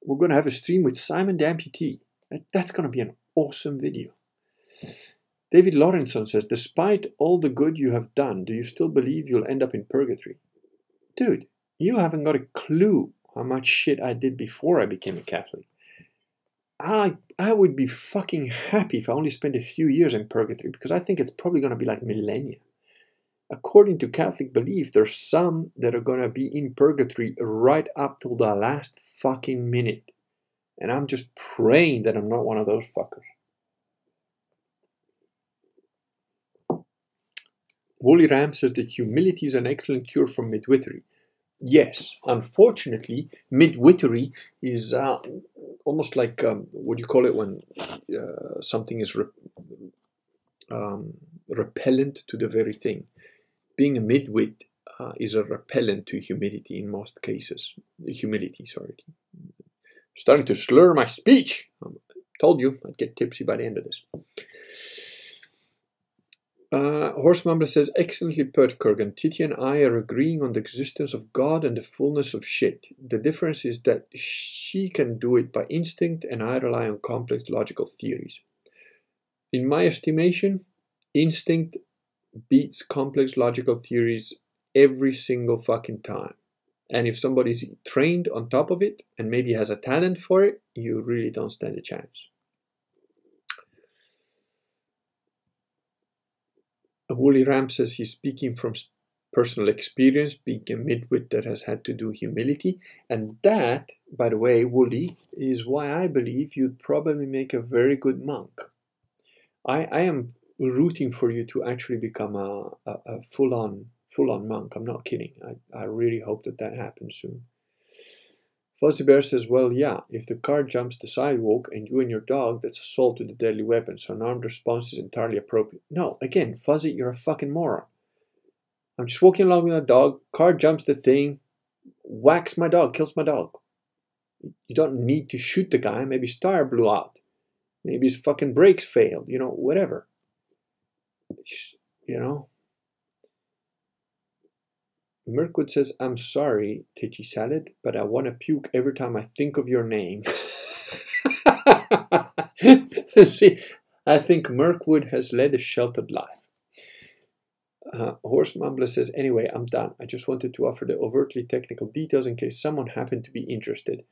We're going to have a stream with Simon the amputee. That's going to be an awesome video. David Lawrenson says, Despite all the good you have done, do you still believe you'll end up in purgatory? Dude, you haven't got a clue how much shit I did before I became a Catholic. I I would be fucking happy if I only spent a few years in purgatory because I think it's probably going to be like millennia according to Catholic belief, there's some that are going to be in purgatory right up till the last fucking minute. And I'm just praying that I'm not one of those fuckers. Wooly Ram says that humility is an excellent cure for midwittery. Yes, unfortunately, midwittery is uh, almost like um, what do you call it when uh, something is re- um, repellent to the very thing being a midwit uh, is a repellent to humidity in most cases. Humility, sorry. starting to slur my speech. I told you I'd get tipsy by the end of this. Uh, Horse Mumbler says, excellently put, Kurgan. Titi and I are agreeing on the existence of God and the fullness of shit. The difference is that she can do it by instinct and I rely on complex logical theories. In my estimation, instinct beats complex logical theories every single fucking time. And if somebody's trained on top of it and maybe has a talent for it, you really don't stand a chance. Woolly Ram says he's speaking from personal experience, being a midwit that has had to do humility. And that, by the way, Woolly, is why I believe you'd probably make a very good monk. I, I am rooting for you to actually become a, a, a full-on full-on monk. I'm not kidding. I, I really hope that that happens soon. Fuzzy Bear says, well, yeah, if the car jumps the sidewalk and you and your dog, that's assault with a deadly weapon, so an armed response is entirely appropriate. No, again, Fuzzy, you're a fucking moron. I'm just walking along with my dog, car jumps the thing, whacks my dog, kills my dog. You don't need to shoot the guy, maybe his tire blew out. Maybe his fucking brakes failed, you know, whatever. you know, Mirkwood says, I'm sorry, Titchy Salad, but I want to puke every time I think of your name. See, I think Mirkwood has led a sheltered life. Uh, Horse Mumbler says, anyway, I'm done. I just wanted to offer the overtly technical details in case someone happened to be interested.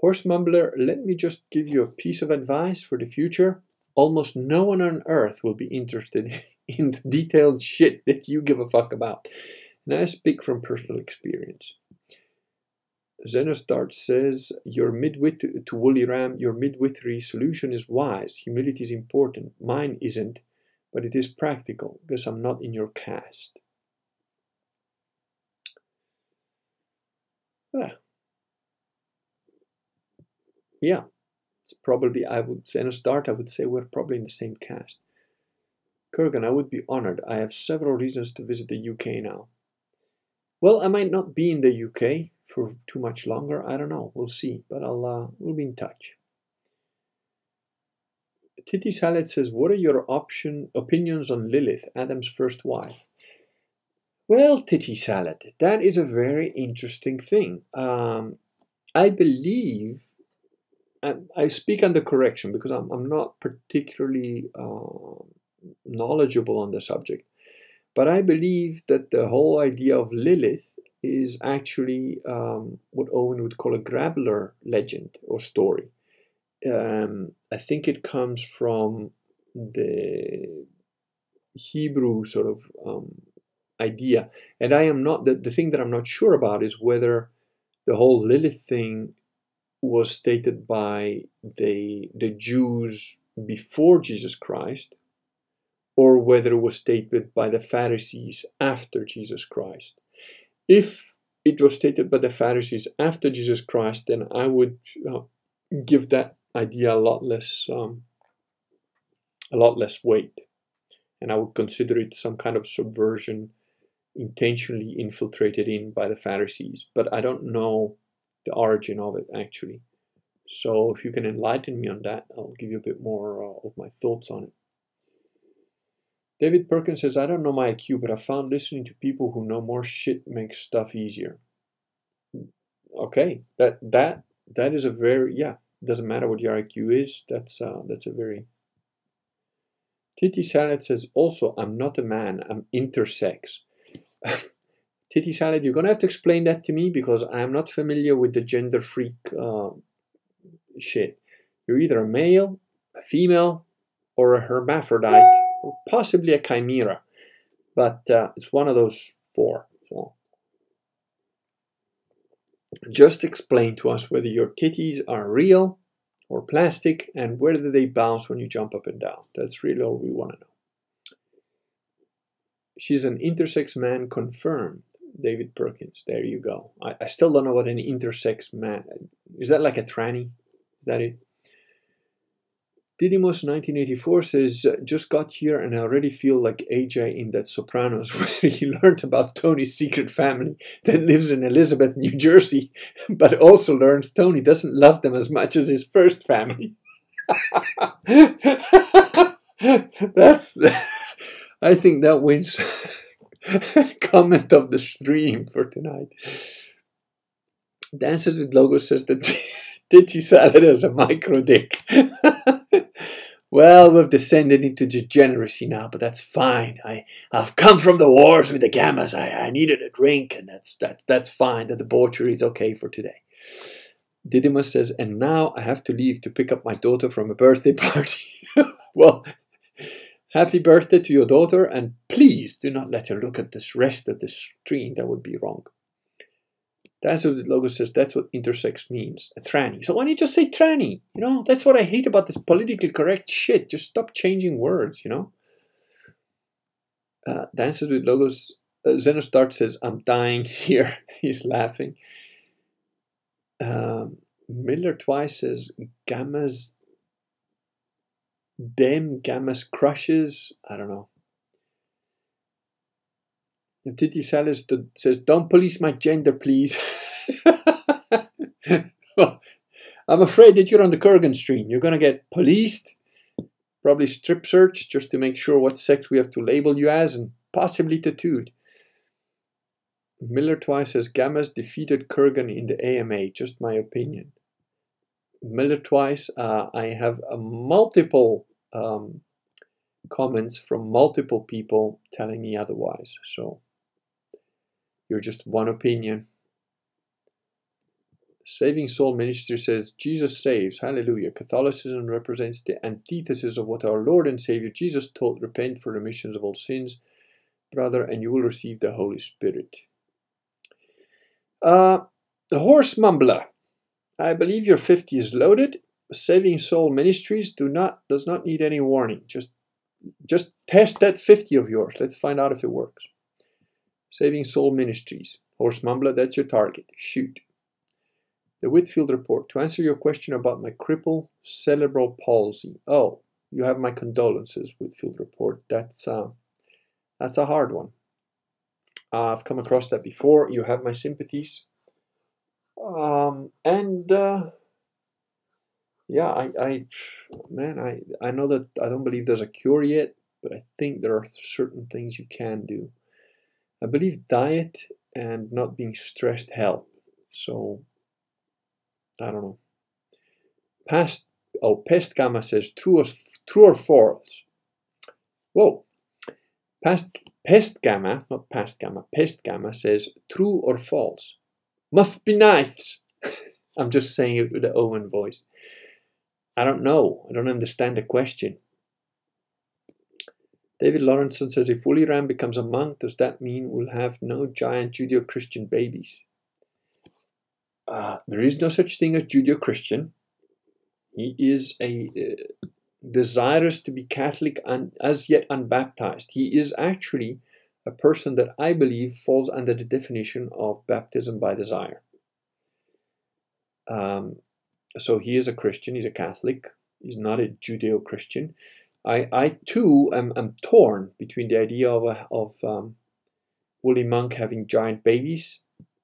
Horse Mumbler, let me just give you a piece of advice for the future. Almost no one on earth will be interested in the detailed shit that you give a fuck about. And I speak from personal experience. Xenostart says, Your midwit to Woolly Ram, your midwittery solution is wise. Humility is important. Mine isn't, but it is practical because I'm not in your caste. Ah. Yeah, it's probably, I would, Xenostart, I would say we're probably in the same caste. Kurgan, I would be honored. I have several reasons to visit the UK now. Well, I might not be in the UK for too much longer. I don't know. We'll see. But I'll uh, we'll be in touch. Titty Salad says, "What are your option opinions on Lilith, Adam's first wife?" Well, Titty Salad, that is a very interesting thing. Um, I believe, and I speak under correction because I'm, I'm not particularly uh, knowledgeable on the subject. But I believe that the whole idea of Lilith is actually um, what Owen would call a Grabler legend or story. Um, I think it comes from the Hebrew sort of um, idea. And I am not, the, the thing that I'm not sure about is whether the whole Lilith thing was stated by the, the Jews before Jesus Christ or whether it was stated by the Pharisees after Jesus Christ. If it was stated by the Pharisees after Jesus Christ, then I would uh, give that idea a lot less, um, a lot less weight, and I would consider it some kind of subversion, intentionally infiltrated in by the Pharisees. But I don't know the origin of it actually. So if you can enlighten me on that, I'll give you a bit more uh, of my thoughts on it. David Perkins says, I don't know my IQ, but I found listening to people who know more shit makes stuff easier. Okay, that that that is a very yeah. It doesn't matter what your IQ is. That's uh, that's a very. Titty Salad says also, I'm not a man. I'm intersex. Titty Salad, you're gonna have to explain that to me because I'm not familiar with the gender freak uh, shit. You're either a male, a female, or a hermaphrodite possibly a chimera, but uh, it's one of those four. So just explain to us whether your titties are real or plastic and whether they bounce when you jump up and down. That's really all we want to know. She's an intersex man confirmed. David Perkins. There you go. I, I still don't know what an intersex man is. That like a tranny? Is that it? Didymos 1984 says, uh, just got here and I already feel like AJ in that Sopranos where he learned about Tony's secret family that lives in Elizabeth, New Jersey, but also learns Tony doesn't love them as much as his first family. That's, I think that wins comment of the stream for tonight. Dances with Logos says that titty salad has a micro dick. Well, we've descended into degeneracy now, but that's fine. I, I've come from the wars with the gammas. I, I needed a drink, and that's that's that's fine. The debauchery is okay for today. Didymus says, and now I have to leave to pick up my daughter from a birthday party. well, happy birthday to your daughter, and please do not let her look at this rest of the screen. That would be wrong. That's what the logo says. That's what intersex means. A tranny. So why don't you just say tranny? You know, that's what I hate about this politically correct shit. Just stop changing words, you know? Uh, Dances with Logos. Uh, Xenostart says, I'm dying here. He's laughing. Um, Miller twice says, Gammas. Dem Gammas crushes. I don't know. Titi Salis says, Don't police my gender, please. well, I'm afraid that you're on the Kurgan stream. You're going to get policed, probably strip searched just to make sure what sex we have to label you as, and possibly tattooed. Miller twice says, Gammas defeated Kurgan in the AMA. Just my opinion. Miller twice, uh, I have multiple um, comments from multiple people telling me otherwise. So you're just one opinion. Saving Soul Ministry says Jesus saves. Hallelujah. Catholicism represents the antithesis of what our Lord and Savior Jesus taught. Repent for remissions of all sins, brother, and you will receive the Holy Spirit. Uh, the Horse Mumbler. I believe your 50 is loaded. Saving Soul Ministries do not does not need any warning. Just just test that 50 of yours. Let's find out if it works. Saving Soul Ministries. Horse Mumbler, that's your target. Shoot. The Whitfield Report. To answer your question about my cripple cerebral palsy. Oh, you have my condolences, Whitfield Report. That's uh, that's a hard one. Uh, I've come across that before. You have my sympathies. Um, and uh, yeah, I, I, man, I, I know that I don't believe there's a cure yet, but I think there are certain things you can do. I believe diet and not being stressed help. So I don't know. Past oh pest gamma says true or true or false. Whoa. Past pest gamma, not past gamma, pest gamma says true or false. Must be nice. I'm just saying it with the Owen voice. I don't know. I don't understand the question. David Lawrenson says if Wooly Ram becomes a monk, does that mean we'll have no giant Judeo Christian babies? Uh, there is no such thing as Judeo Christian. He is a uh, desirous to be Catholic and as yet unbaptized. He is actually a person that I believe falls under the definition of baptism by desire. Um, so he is a Christian, he's a Catholic, he's not a Judeo Christian. I, I too am, am torn between the idea of, a, of um, Woolly Monk having giant babies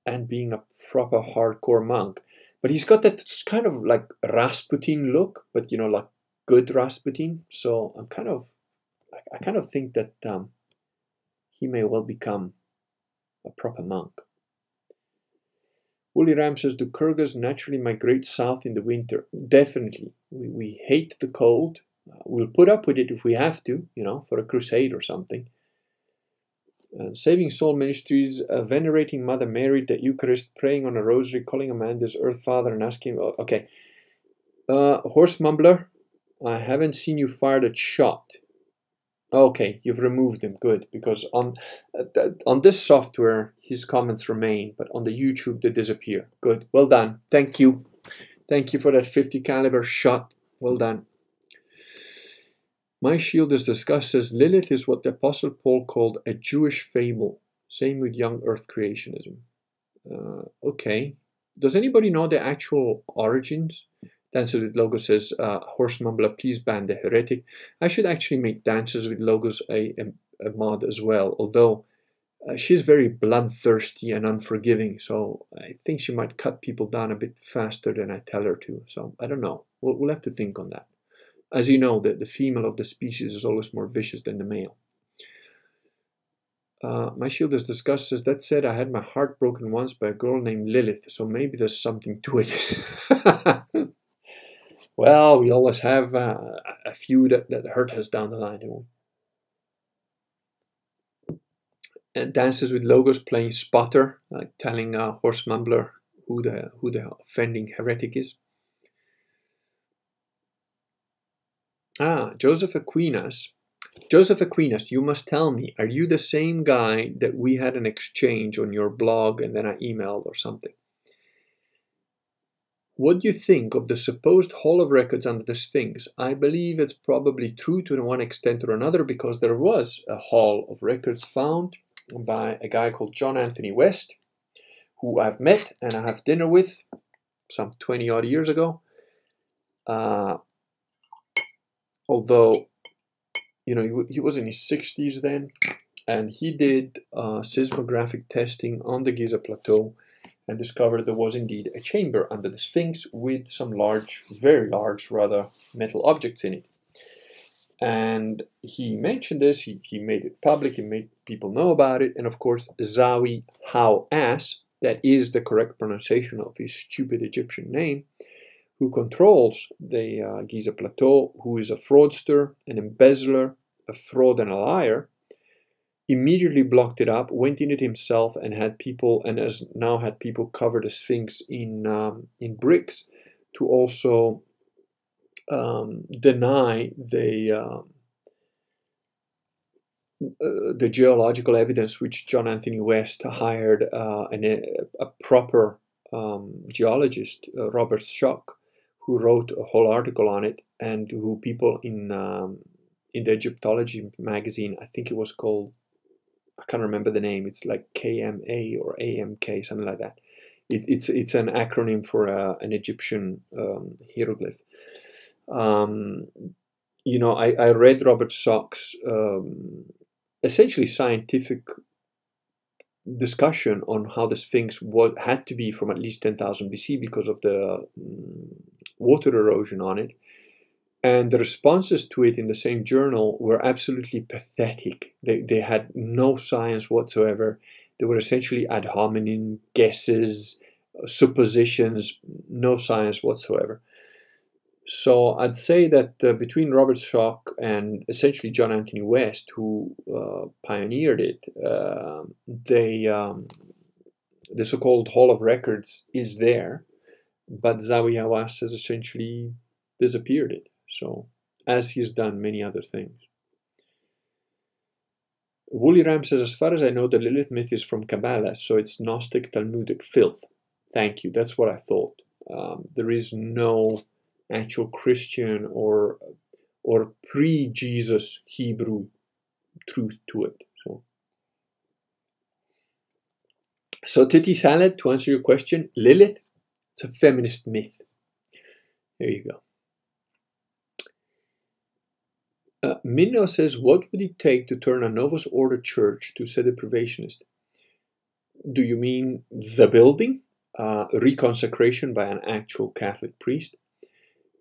and being a proper hardcore monk. But he's got that kind of like Rasputin look, but you know, like good Rasputin. So I'm kind of, I, kind of think that um, he may well become a proper monk. Woolly Ram says, do Kurgas naturally migrate south in the winter? Definitely. We, we hate the cold we'll put up with it if we have to, you know, for a crusade or something. Uh, Saving Soul Ministries, uh, venerating Mother Mary, the Eucharist, praying on a rosary, calling Amanda's Earth Father, and asking. Oh, okay, uh, Horse Mumbler, I haven't seen you fire that shot. Okay, you've removed him. Good, because on uh, on this software his comments remain, but on the YouTube they disappear. Good, well done. Thank you, thank you for that 50 caliber shot. Well done. My shield is discussed as Lilith is what the Apostle Paul called a Jewish fable. Same with young earth creationism. Uh, okay. Does anybody know the actual origins? Dances with Logos says, uh, Horse Mumbler, please ban the heretic. I should actually make Dances with Logos a, a, a mod as well, although uh, she's very bloodthirsty and unforgiving, so I think she might cut people down a bit faster than I tell her to. So I don't know. We'll, we'll have to think on that. As you know, the, the female of the species is always more vicious than the male. Uh, my shield is discussed says, that said, I had my heart broken once by a girl named Lilith, so maybe there's something to it. Well, we always have uh, a few that, that hurt us down the line, don't? And dances with logos playing spotter, like telling a horse mumbler who the who the offending heretic is. Ah, Joseph Aquinas. Joseph Aquinas, you must tell me, are you the same guy that we had an exchange on your blog and then I emailed or something? What do you think of the supposed Hall of Records under the Sphinx? I believe it's probably true to one extent or another because there was a Hall of Records found by a guy called John Anthony West, who I've met and I have dinner with some 20 odd years ago. Uh, although you know he, he was in his 60s then and he did uh, seismographic testing on the Giza plateau and discovered there was indeed a chamber under the Sphinx with some large, very large, rather metal objects in it. And he mentioned this, he, he made it public, he made people know about it, and of course, Zawi Hawass, that is the correct pronunciation of his stupid Egyptian name, who controls the uh, Giza Plateau, who is a fraudster, an embezzler, a fraud, and a liar, immediately blocked it up, went in it himself, and had people, and has now had people cover the Sphinx in um, in bricks to also um, deny the uh, uh, the geological evidence which John Anthony West hired uh, an, a proper um, geologist, uh, Robert Schoch, who wrote a whole article on it, and who people in um, in the Egyptology magazine, I think it was called, I can't remember the name. It's like KMA or AMK, something like that. It, it's it's an acronym for uh, an Egyptian um, hieroglyph. Um, you know, I, I read Robert Schoch's um, essentially scientific discussion on how the Sphinx had to be from at least 10,000 BC because of the um, water erosion on it. And the responses to it in the same journal were absolutely pathetic. They, they had no science whatsoever. They were essentially ad hominem guesses, suppositions, no science whatsoever. So I'd say that uh, between Robert Schoch and essentially John Anthony West, who uh, pioneered it, uh, they um, the so-called Hall of Records is there, but Zawi Hawass has essentially disappeared it. So as he has done many other things. Woolly Ram says, as far as I know, the Lilith myth is from Kabbalah, so it's Gnostic Talmudic filth. Thank you. That's what I thought. Um, there is no actual Christian or or pre-Jesus Hebrew truth to it. So, so titty salad, to answer your question, Lilith, it's a feminist myth. There you go. Uh, Minnow says, what would it take to turn a Novus Ordo church to sede-privationist? Do you mean the building? Uh, reconsecration by an actual Catholic priest?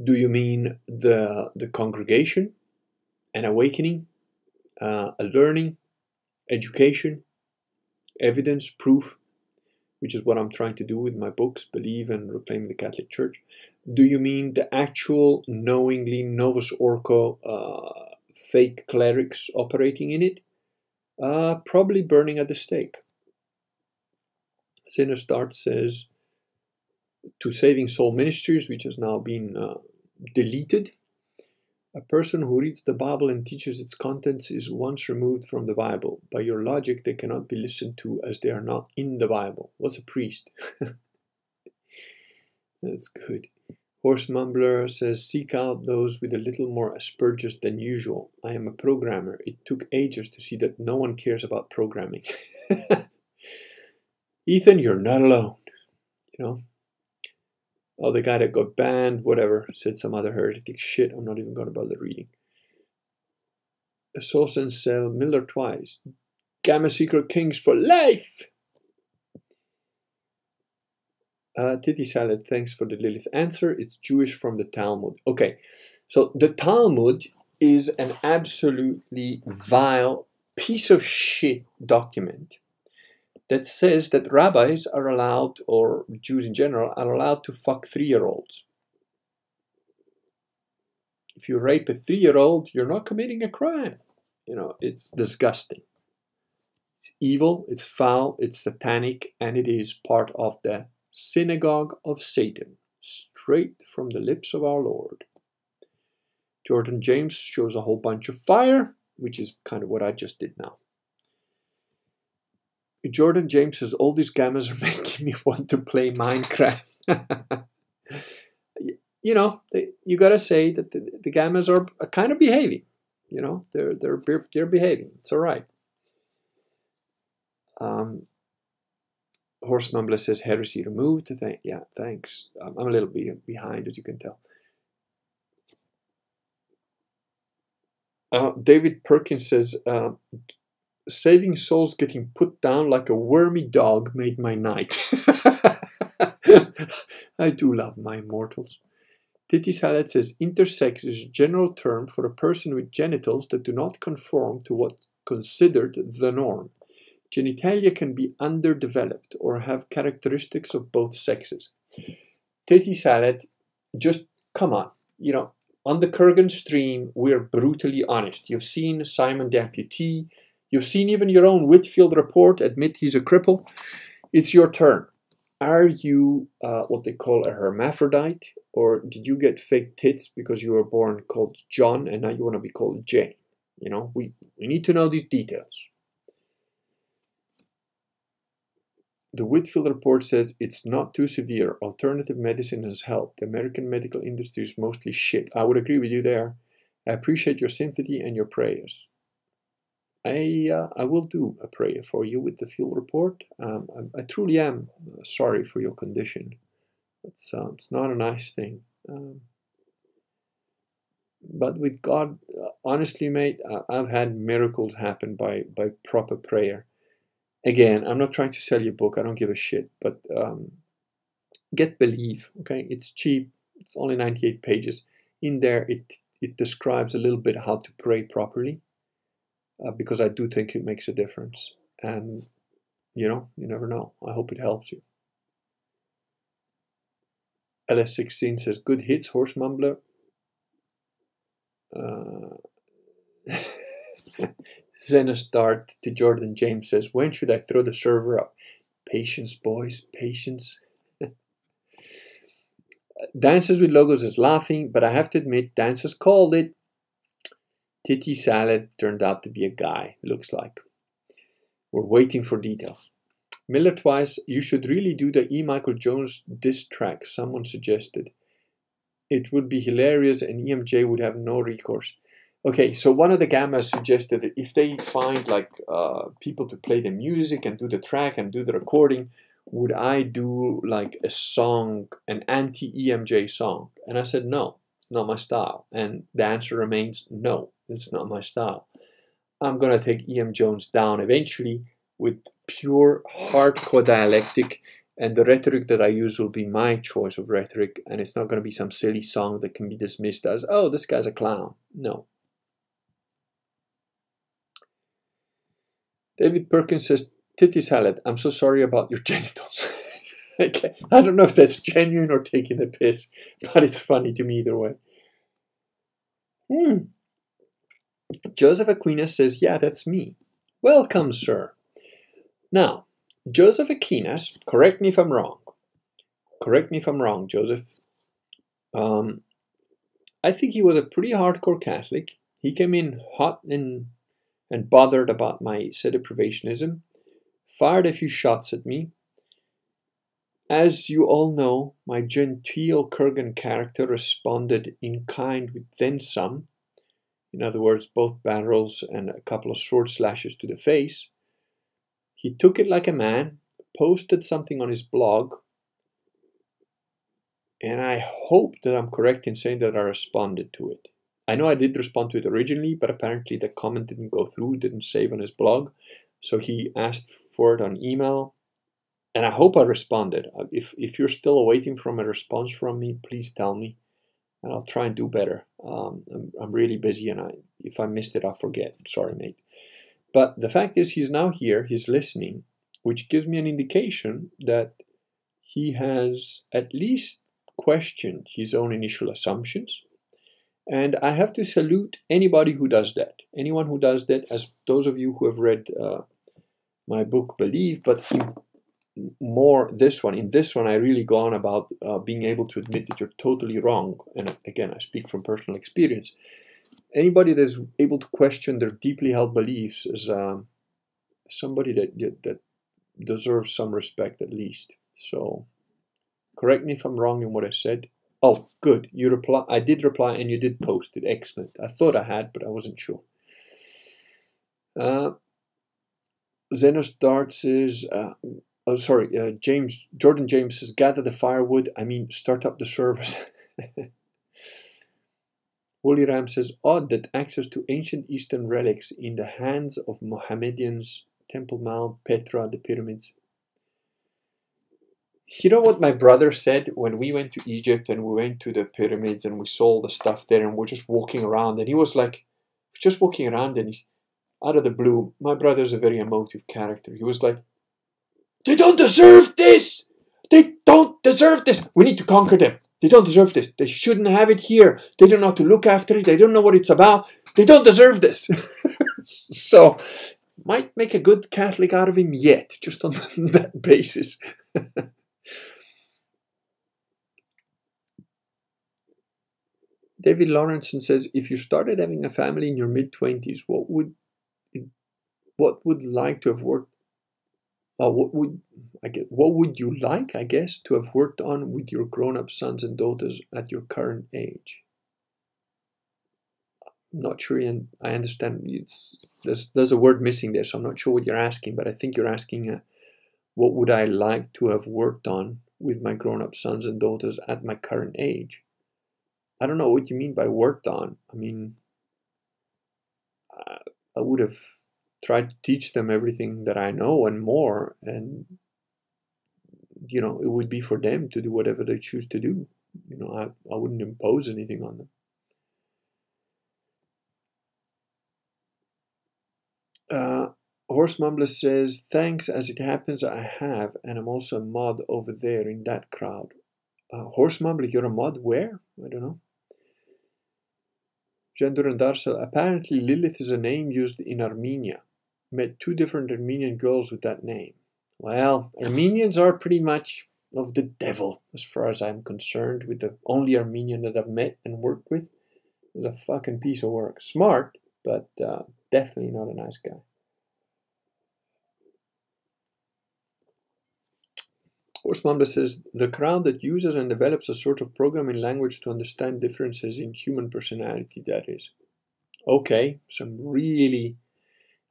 Do you mean the, the congregation, an awakening, uh, a learning, education, evidence, proof, which is what I'm trying to do with my books, Believe and Reclaim the Catholic Church? Do you mean the actual knowingly Novus Ordo uh, fake clerics operating in it? Uh, probably burning at the stake. Sinner Start says, to Saving Soul Ministries, which has now been uh, deleted. A person who reads the Bible and teaches its contents is once removed from the Bible. By your logic, they cannot be listened to as they are not in the Bible. What's a priest? That's good. Horse Mumbler says, Seek out those with a little more Asperger's than usual. I am a programmer. It took ages to see that no one cares about programming. Ethan, you're not alone. You know, oh, the guy that got banned, whatever, said some other heretic shit. I'm not even going to bother reading. A source and sell Miller twice. Gamma Secret Kings for life! Uh, Titty Salad, thanks for the Lilith answer. It's Jewish from the Talmud. Okay, so the Talmud is an absolutely vile piece of shit document that says that rabbis are allowed, or Jews in general, are allowed to fuck three year olds. if you rape a three-year-old, you're not committing a crime. You know, it's disgusting. It's evil, it's foul, it's satanic, and it is part of the synagogue of Satan, straight from the lips of our Lord. Jordan James shows a whole bunch of fire, which is kind of what I just did now. Jordan James says all these gammas are making me want to play Minecraft. you know, they, you gotta say that the, the gammas are, kind of behaving. You know, they're they're they're behaving. It's all right. Um, Horse Mumbler says heresy removed. Thank, yeah, thanks. I'm, I'm a little bit behind, as you can tell. Uh, David Perkins says, uh, saving souls getting put down like a wormy dog made my night. I do love my immortals. Titty Salad says, intersex is a general term for a person with genitals that do not conform to what's considered the norm. Genitalia can be underdeveloped or have characteristics of both sexes. Titty Salad, just come on, you know, on the Kurgan stream, we're brutally honest. You've seen Simon the Amputee. You've seen even your own Whitfield report admit he's a cripple. It's your turn. Are you uh, what they call a hermaphrodite? Or did you get fake tits because you were born called John and now you want to be called Jane? You know, we, we need to know these details. The Whitfield report says it's not too severe. Alternative medicine has helped. The American medical industry is mostly shit. I would agree with you there. I appreciate your sympathy and your prayers. I uh, I will do a prayer for you with the field report. Um, I, I, truly am uh, sorry for your condition. It's uh, it's not a nice thing. Um, but with God, uh, honestly, mate, I've had miracles happen by by proper prayer again, I'm not trying to sell your book. I don't give a shit. But um, get Believe. Okay, it's cheap. It's only 98 pages. In there, it it describes a little bit how to pray properly, uh, because I do think it makes a difference. And you know, you never know. I hope it helps you. LS16 says, "Good hits, horse mumbler." Uh, Zenostart to Jordan James says, When should I throw the server up? Patience, boys, patience. Dances with Logos is laughing, but I have to admit, Dances called it. Titty Salad turned out to be a guy, looks like. We're waiting for details. Miller Twice, you should really do the E. Michael Jones diss track, someone suggested. It would be hilarious and EMJ would have no recourse. Okay, so one of the gammas suggested that if they find like uh, people to play the music and do the track and do the recording, would I do like a song, an anti-EMJ song? And I said, no, it's not my style. And the answer remains, no, it's not my style. I'm gonna take EM Jones down eventually with pure hardcore dialectic and the rhetoric that I use will be my choice of rhetoric and it's not going to be some silly song that can be dismissed as, oh, this guy's a clown. No, David Perkins says, Titty salad, I'm so sorry about your genitals. okay. I don't know if that's genuine or taking a piss, but it's funny to me either way. Hmm. Joseph Aquinas says, Yeah, that's me. Welcome, sir. Now, Joseph Aquinas, correct me if I'm wrong. Correct me if I'm wrong, Joseph. Um, I think he was a pretty hardcore Catholic. He came in hot and and bothered about my sedeprivationism, fired a few shots at me. As you all know, my genteel Kurgan character responded in kind with then some, in other words, both barrels and a couple of sword slashes to the face. He took it like a man, posted something on his blog, and I hope that I'm correct in saying that I responded to it. I know I did respond to it originally, but apparently the comment didn't go through, didn't save on his blog. So he asked for it on email. And I hope I responded. Uh, if, if you're still waiting from a response from me, please tell me. And I'll try and do better. Um, I'm, I'm really busy and I, if I missed it, I'll forget. Sorry, mate. But the fact is, he's now here, he's listening, which gives me an indication that he has at least questioned his own initial assumptions And I have to salute anybody who does that. Anyone who does that, as those of you who have read uh, my book Believe, but more this one. In this one, I really go on about uh, being able to admit that you're totally wrong. And again, I speak from personal experience. Anybody that is able to question their deeply held beliefs is um, somebody that that deserves some respect at least. So, correct me if I'm wrong in what I said. Oh, good. You reply. I did reply, and you did post it. Excellent. I thought I had, but I wasn't sure. Uh, Zenos Dart says, uh, oh, sorry, uh, James Jordan James says, gather the firewood. I mean, start up the service. Wooly Ram says, odd that access to ancient Eastern relics in the hands of Mohammedans, Temple Mount, Petra, the pyramids, you know what my brother said when we went to Egypt and we went to the pyramids and we saw all the stuff there and we're just walking around and he was like, just walking around and he's out of the blue. My brother's a very emotive character. He was like, they don't deserve this. They don't deserve this. We need to conquer them. They don't deserve this. They shouldn't have it here. They don't know how to look after it. They don't know what it's about. They don't deserve this. so, might make a good Catholic out of him yet, just on that basis. David Lawrenson says, if you started having a family in your mid twenties, what would what would like to have worked? Uh, what would I get? What would you like, I guess, to have worked on with your grown-up sons and daughters at your current age? I'm not sure, and I understand it's there's there's a word missing there, so I'm not sure what you're asking. But I think you're asking, uh, what would I like to have worked on with my grown-up sons and daughters at my current age? I don't know what you mean by worked on. I mean, I would have tried to teach them everything that I know and more, and you know, it would be for them to do whatever they choose to do. You know, I, I wouldn't impose anything on them. Uh, Horse Mumbler says, Thanks, as it happens, I have, and I'm also a mod over there in that crowd. Uh, Horse Mumbler, you're a mod where? I don't know. Gender and Darsal, apparently Lilith is a name used in Armenia. Met two different Armenian girls with that name. Well, Armenians are pretty much of the devil as far as I'm concerned, with the only Armenian that I've met and worked with. is a fucking piece of work. Smart, but uh, definitely not a nice guy. Horse Mumbler says the crowd that uses and develops a sort of programming language to understand differences in human personality, that is. Okay, some really.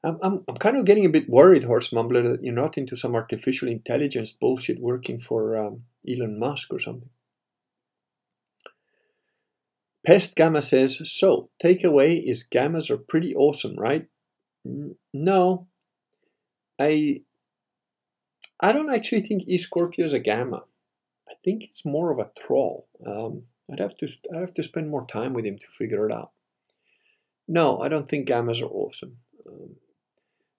I'm, I'm, I'm kind of getting a bit worried, Horse Mumbler, that you're not into some artificial intelligence bullshit working for um, Elon Musk or something. Pest Gamma says, so, takeaway is gammas are pretty awesome, right? No. I I don't actually think E Scorpio is a gamma. I think it's more of a troll. Um, I'd have to I'd have to spend more time with him to figure it out. No, I don't think gammas are awesome. Um,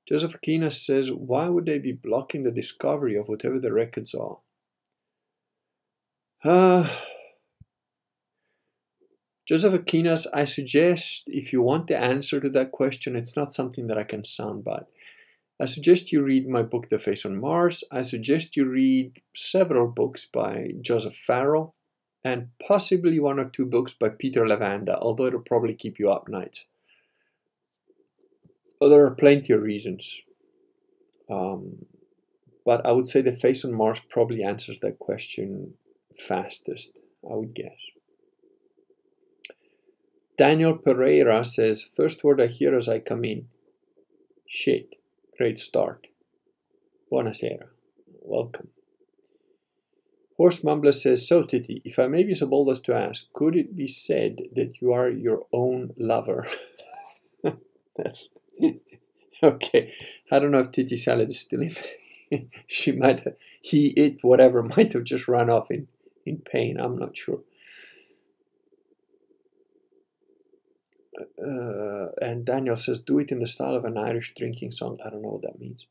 Joseph Aquinas says, why would they be blocking the discovery of whatever the records are? Uh, Joseph Aquinas, I suggest if you want the answer to that question, it's not something that I can soundbite. I suggest you read my book, The Face on Mars. I suggest you read several books by Joseph Farrell and possibly one or two books by Peter Levenda, although it'll probably keep you up nights. There are plenty of reasons. Um, but I would say The Face on Mars probably answers that question fastest, I would guess. Daniel Pereira says, First word I hear as I come in. Shit. Great start. Buonasera. Welcome. Horse Mumbler says, So, Titi, if I may be so bold as to ask, could it be said that you are your own lover? That's okay. I don't know if Titi Salad is still in. she might have, he, it, whatever, might have just run off in, in pain. I'm not sure. uh, and Daniel says, do it in the style of an Irish drinking song. I don't know what that means.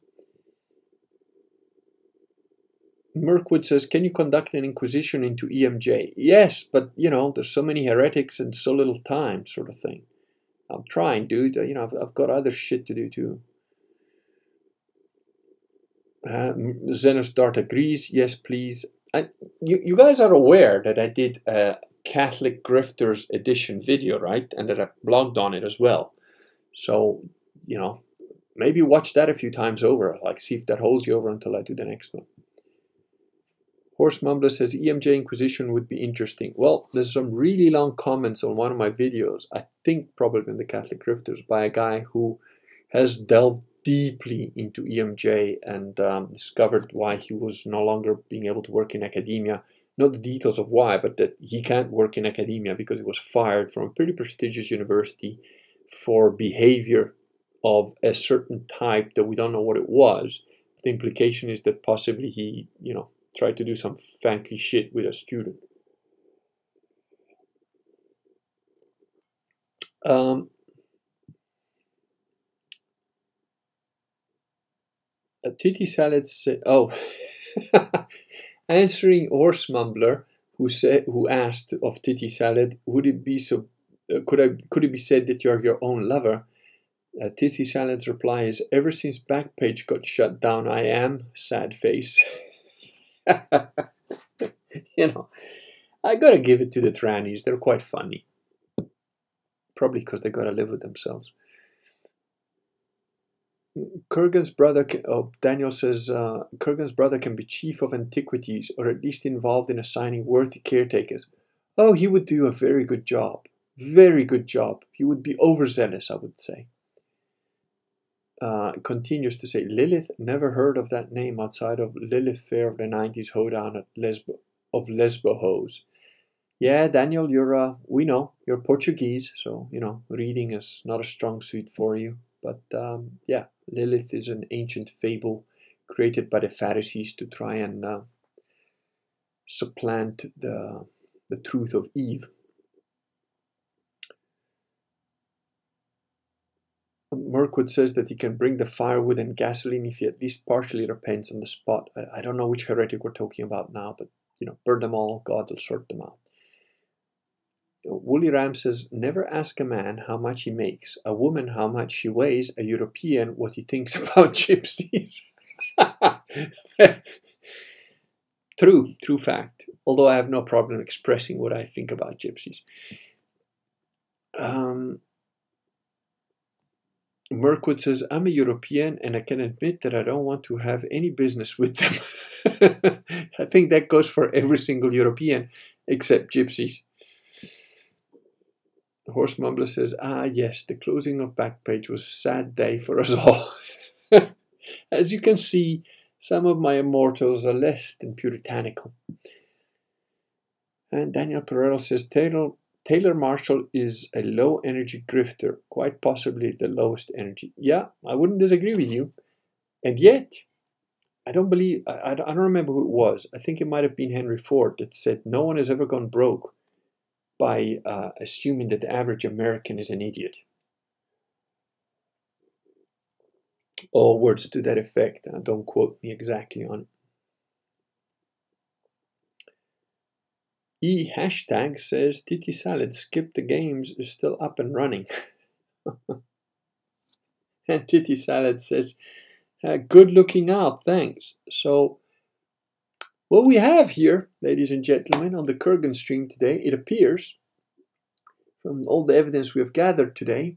Mirkwood says, "Can you conduct an inquisition into EMJ?" Yes, but you know, there's so many heretics and so little time, sort of thing. I'm trying, dude. You know, I've, I've got other shit to do too. Uh, Xenostart agrees. Yes, please. I, you, you guys are aware that I did a Catholic Grifters edition video, right? And that I blogged on it as well. So, you know, maybe watch that a few times over. Like, see if that holds you over until I do the next one. Horse Mumbler says EMJ Inquisition would be interesting. Well, there's some really long comments on one of my videos, I think probably in the Catholic Grifters, by a guy who has delved deeply into EMJ and um, discovered why he was no longer being able to work in academia. Not the details of why, but that he can't work in academia because he was fired from a pretty prestigious university for behavior of a certain type that we don't know what it was. The implication is that possibly he, you know, try to do some funky shit with a student. Um, a titty salad say, oh answering horse mumbler who said who asked of titty salad would it be so uh, could I could it be said that you're your own lover uh, titty salad's reply is ever since backpage got shut down I am sad face you know, I gotta give it to the trannies. They're quite funny. Probably because they gotta live with themselves. Kurgan's brother, oh, Daniel says, uh, Kurgan's brother can be chief of antiquities or at least involved in assigning worthy caretakers. Oh, he would do a very good job. Very good job. He would be overzealous, I would say uh, continues to say Lilith. Never heard of that name outside of Lilith Fair of the 90s hoedown at Lesbo of Lesbo Hose. Yeah, Daniel, you're uh, we know you're Portuguese, so you know reading is not a strong suit for you. But um, yeah, Lilith is an ancient fable created by the Pharisees to try and uh, supplant the the truth of Eve. Mirkwood says that he can bring the firewood and gasoline if he at least partially repents on the spot. I, I don't know which heretic we're talking about now, but you know, burn them all, God will sort them out. Woolly Ram says, never ask a man how much he makes, a woman how much she weighs, a European what he thinks about gypsies. true, true fact. Although I have no problem expressing what I think about gypsies. Um, Mirkwood says, I'm a European and I can admit that I don't want to have any business with them. I think that goes for every single European except gypsies. Horse Mumbler says, Ah, yes, the closing of Backpage was a sad day for us all. As you can see, some of my immortals are less than puritanical. And Daniel Pereira says, Taylor, Taylor Marshall is a low energy grifter, quite possibly the lowest energy. Yeah, I wouldn't disagree with you. And yet, I don't believe, I, I don't remember who it was. I think it might have been Henry Ford that said no one has ever gone broke by uh, assuming that the average American is an idiot. Or words to that effect. Uh, don't quote me exactly on E hashtag says Titi Salad skip the games is still up and running. and Titi Salad says, uh, good looking out, thanks. So, what we have here, ladies and gentlemen, on the Kurgan stream today, it appears, from all the evidence we have gathered today,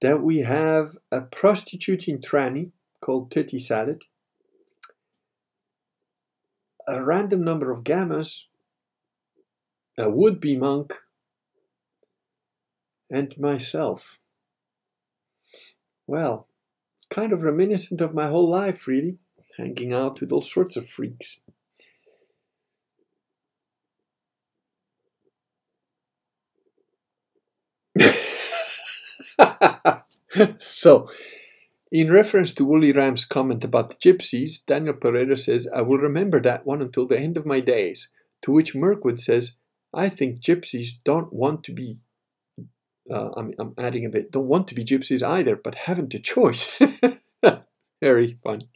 that we have a prostituting tranny called Titi Salad, a random number of gammas a would be monk, and myself. Well, it's kind of reminiscent of my whole life, really, hanging out with all sorts of freaks. so, in reference to Woolly Ram's comment about the gypsies, Daniel Pereira says, I will remember that one until the end of my days. To which Mirkwood says, I think gypsies don't want to be, uh, I'm, I'm adding a bit, don't want to be gypsies either, but haven't a choice. That's very funny.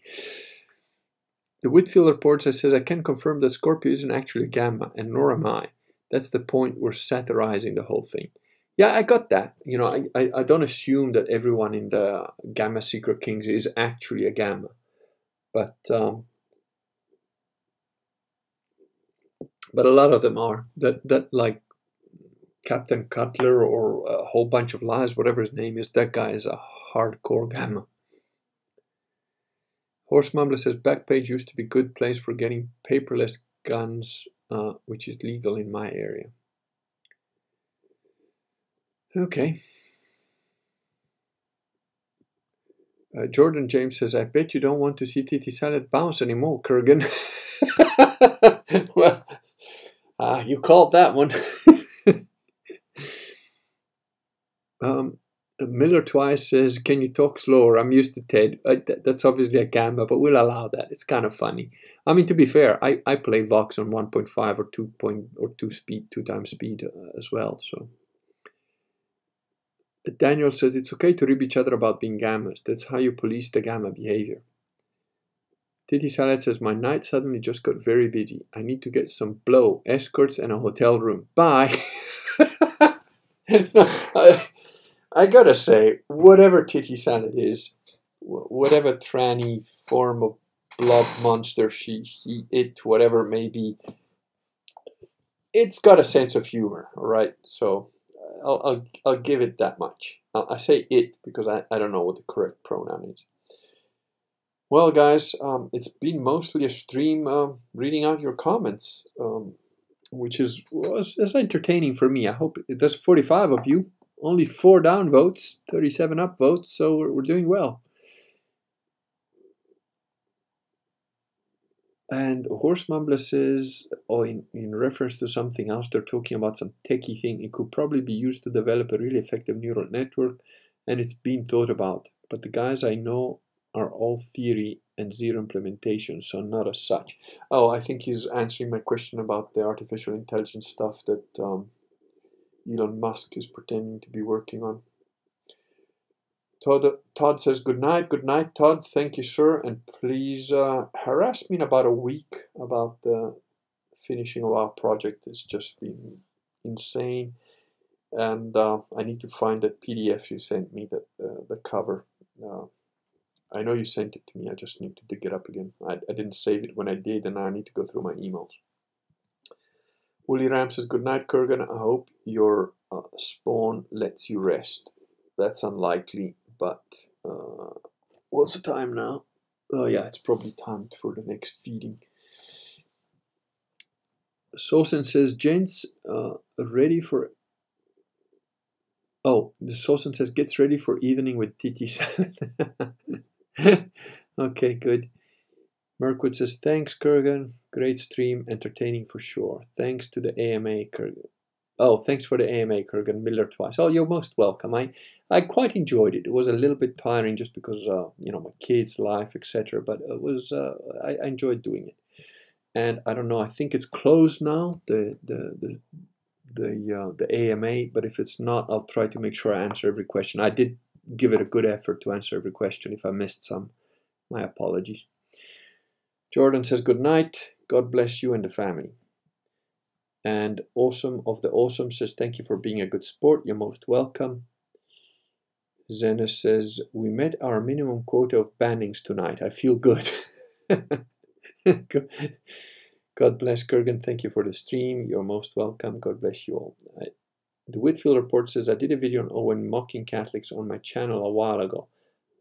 the Whitfield report says, I can confirm that Scorpio isn't actually gamma, and nor am I. That's the point we're satirizing the whole thing. Yeah, I got that. You know, I, I, I don't assume that everyone in the Gamma Secret Kings is actually a gamma. But um, but a lot of them are. That that like Captain Cutler or a whole bunch of lies, whatever his name is, that guy is a hardcore gamma. Horse Mumbler says Backpage used to be good place for getting paperless guns, uh, which is legal in my area. Okay. Uh, Jordan James says, I bet you don't want to see TT Salad bounce anymore, Kurgan. well, you called that one. um, Miller twice says, "Can you talk slower?" I'm used to Ted. Uh, th- that's obviously a gamma, but we'll allow that. It's kind of funny. I mean, to be fair, I, I play Vox on 1.5 or 2 point or 2 speed, two times speed uh, as well. So Daniel says it's okay to rib each other about being gammas. That's how you police the gamma behavior. Titty Salad says my night suddenly just got very busy. I need to get some blow, escorts, and a hotel room. Bye. I, I gotta say, whatever Titi salad is, whatever tranny form of blob monster she, he, it, whatever it may be, it's got a sense of humor, all right? So I'll, I'll, I'll give it that much. I say it because I, I don't know what the correct pronoun is. Well, guys, um, it's been mostly a stream uh, reading out your comments, um, which is was, is entertaining for me. I hope it does 45 of you only four down votes, 37 up votes, so we're, we're doing well. And Horse Mumbler says, or in, in reference to something else, they're talking about some techie thing. It could probably be used to develop a really effective neural network, and it's being thought about. But the guys I know are all theory and zero implementation, so not as such. Oh, I think he's answering my question about the artificial intelligence stuff that um, Elon Musk is pretending to be working on. Todd, Todd says, Good night, good night, Todd. Thank you, sir. And please uh, harass me in about a week about the finishing of our project. It's just been insane. And uh, I need to find that PDF you sent me, that uh, the cover. Uh, I know you sent it to me. I just need to dig it up again. I, I didn't save it when I did, and I need to go through my emails. Woolly Ram says, Good night, Kurgan. I hope your uh, spawn lets you rest. That's unlikely, but uh, what's the time now? Oh, yeah, it's probably time for the next feeding. Sosen says, Gents, uh, ready for. Oh, the Sosen says, Gets ready for evening with TT salad. okay, good. Mirkwood says, Thanks, Kurgan. Great stream, entertaining for sure. Thanks to the AMA, Kurgan. Oh, thanks for the AMA, Kurgan Miller twice. Oh, you're most welcome. I, I quite enjoyed it. It was a little bit tiring just because, uh, you know, my kids' life, etc. But it was, uh, I, I enjoyed doing it. And I don't know. I think it's closed now. The the the the uh, the AMA. But if it's not, I'll try to make sure I answer every question. I did give it a good effort to answer every question. If I missed some, my apologies. Jordan says good night. God bless you and the family. And Awesome of the Awesome says, Thank you for being a good sport. You're most welcome. Zenos says, We met our minimum quota of bannings tonight. I feel good. God bless Kurgan. Thank you for the stream. You're most welcome. God bless you all. I, the Whitfield report says, I did a video on Owen mocking Catholics on my channel a while ago.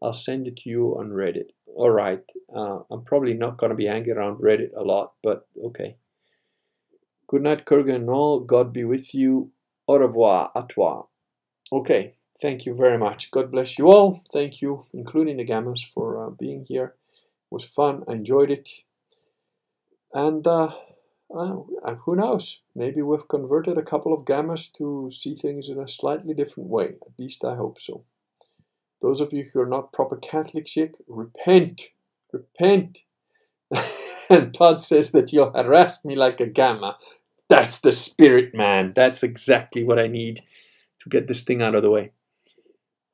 I'll send it to you on Reddit. All right. Uh, I'm probably not going to be hanging around Reddit a lot, but okay. Good night, Kurgan and all. God be with you. Au revoir. À toi. Okay. Thank you very much. God bless you all. Thank you, including the Gammas, for uh, being here. It was fun. I enjoyed it. And uh, uh, who knows? Maybe we've converted a couple of Gammas to see things in a slightly different way. At least I hope so. Those of you who are not proper Catholics yet, repent, repent. and Todd says that you'll harass me like a gamma. That's the spirit, man. That's exactly what I need to get this thing out of the way.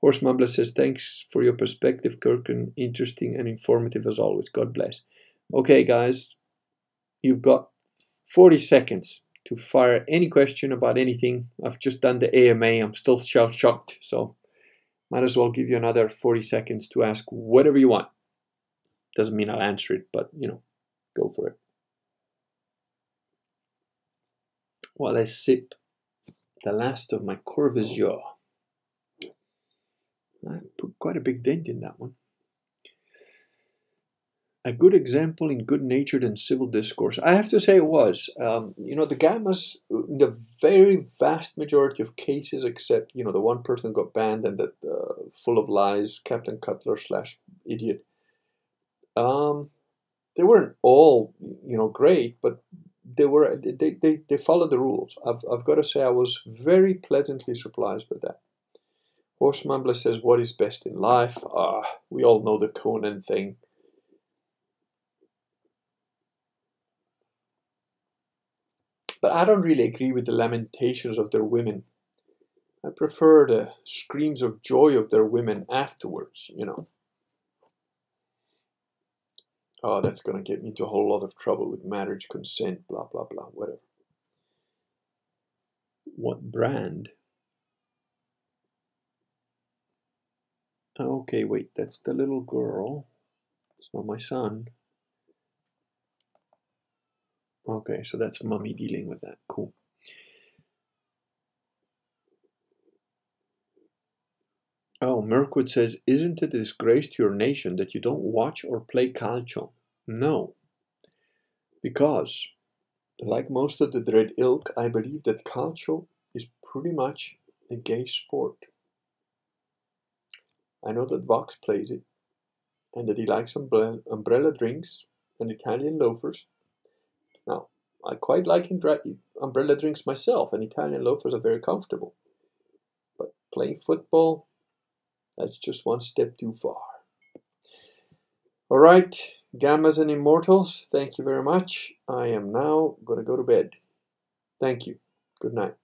Horse Mumbler says, Thanks for your perspective, Kurgan. Interesting and informative as always. God bless. Okay, guys, you've got 40 seconds to fire any question about anything. I've just done the AMA. I'm still shell shocked, so might as well give you another 40 seconds to ask whatever you want. Doesn't mean I'll answer it, but you know, go for it. While I sip the last of my Courvoisier. I put quite a big dent in that one a good example in good natured and civil discourse. I have to say it was. Um, you know, the gammas, in the very vast majority of cases, except, you know, the one person got banned and that uh, full of lies, Captain Cutler slash idiot, um, they weren't all, you know, great, but they were, they, they, they followed the rules. I've, I've got to say, I was very pleasantly surprised by that. Horse Mumbler says, What is best in life? Ah, we all know the Conan thing But I don't really agree with the lamentations of their women. I prefer the screams of joy of their women afterwards, you know. Oh, that's going to get me into a whole lot of trouble with marriage consent, blah, blah, blah, whatever. What brand? Okay, wait, that's the little girl. It's not my son. Okay, so that's mummy dealing with that. Cool. Oh, Mirkwood says, Isn't it a disgrace to your nation that you don't watch or play calcio? No. Because, like most of the Dread ilk, I believe that calcio is pretty much a gay sport. I know that Vox plays it, and that he likes umbrella, umbrella drinks and Italian loafers, now, I quite like umbrella drinks myself, and Italian loafers are very comfortable. But playing football, that's just one step too far. All right, Gammas and Immortals, thank you very much. I am now going to go to bed. Thank you. Good night.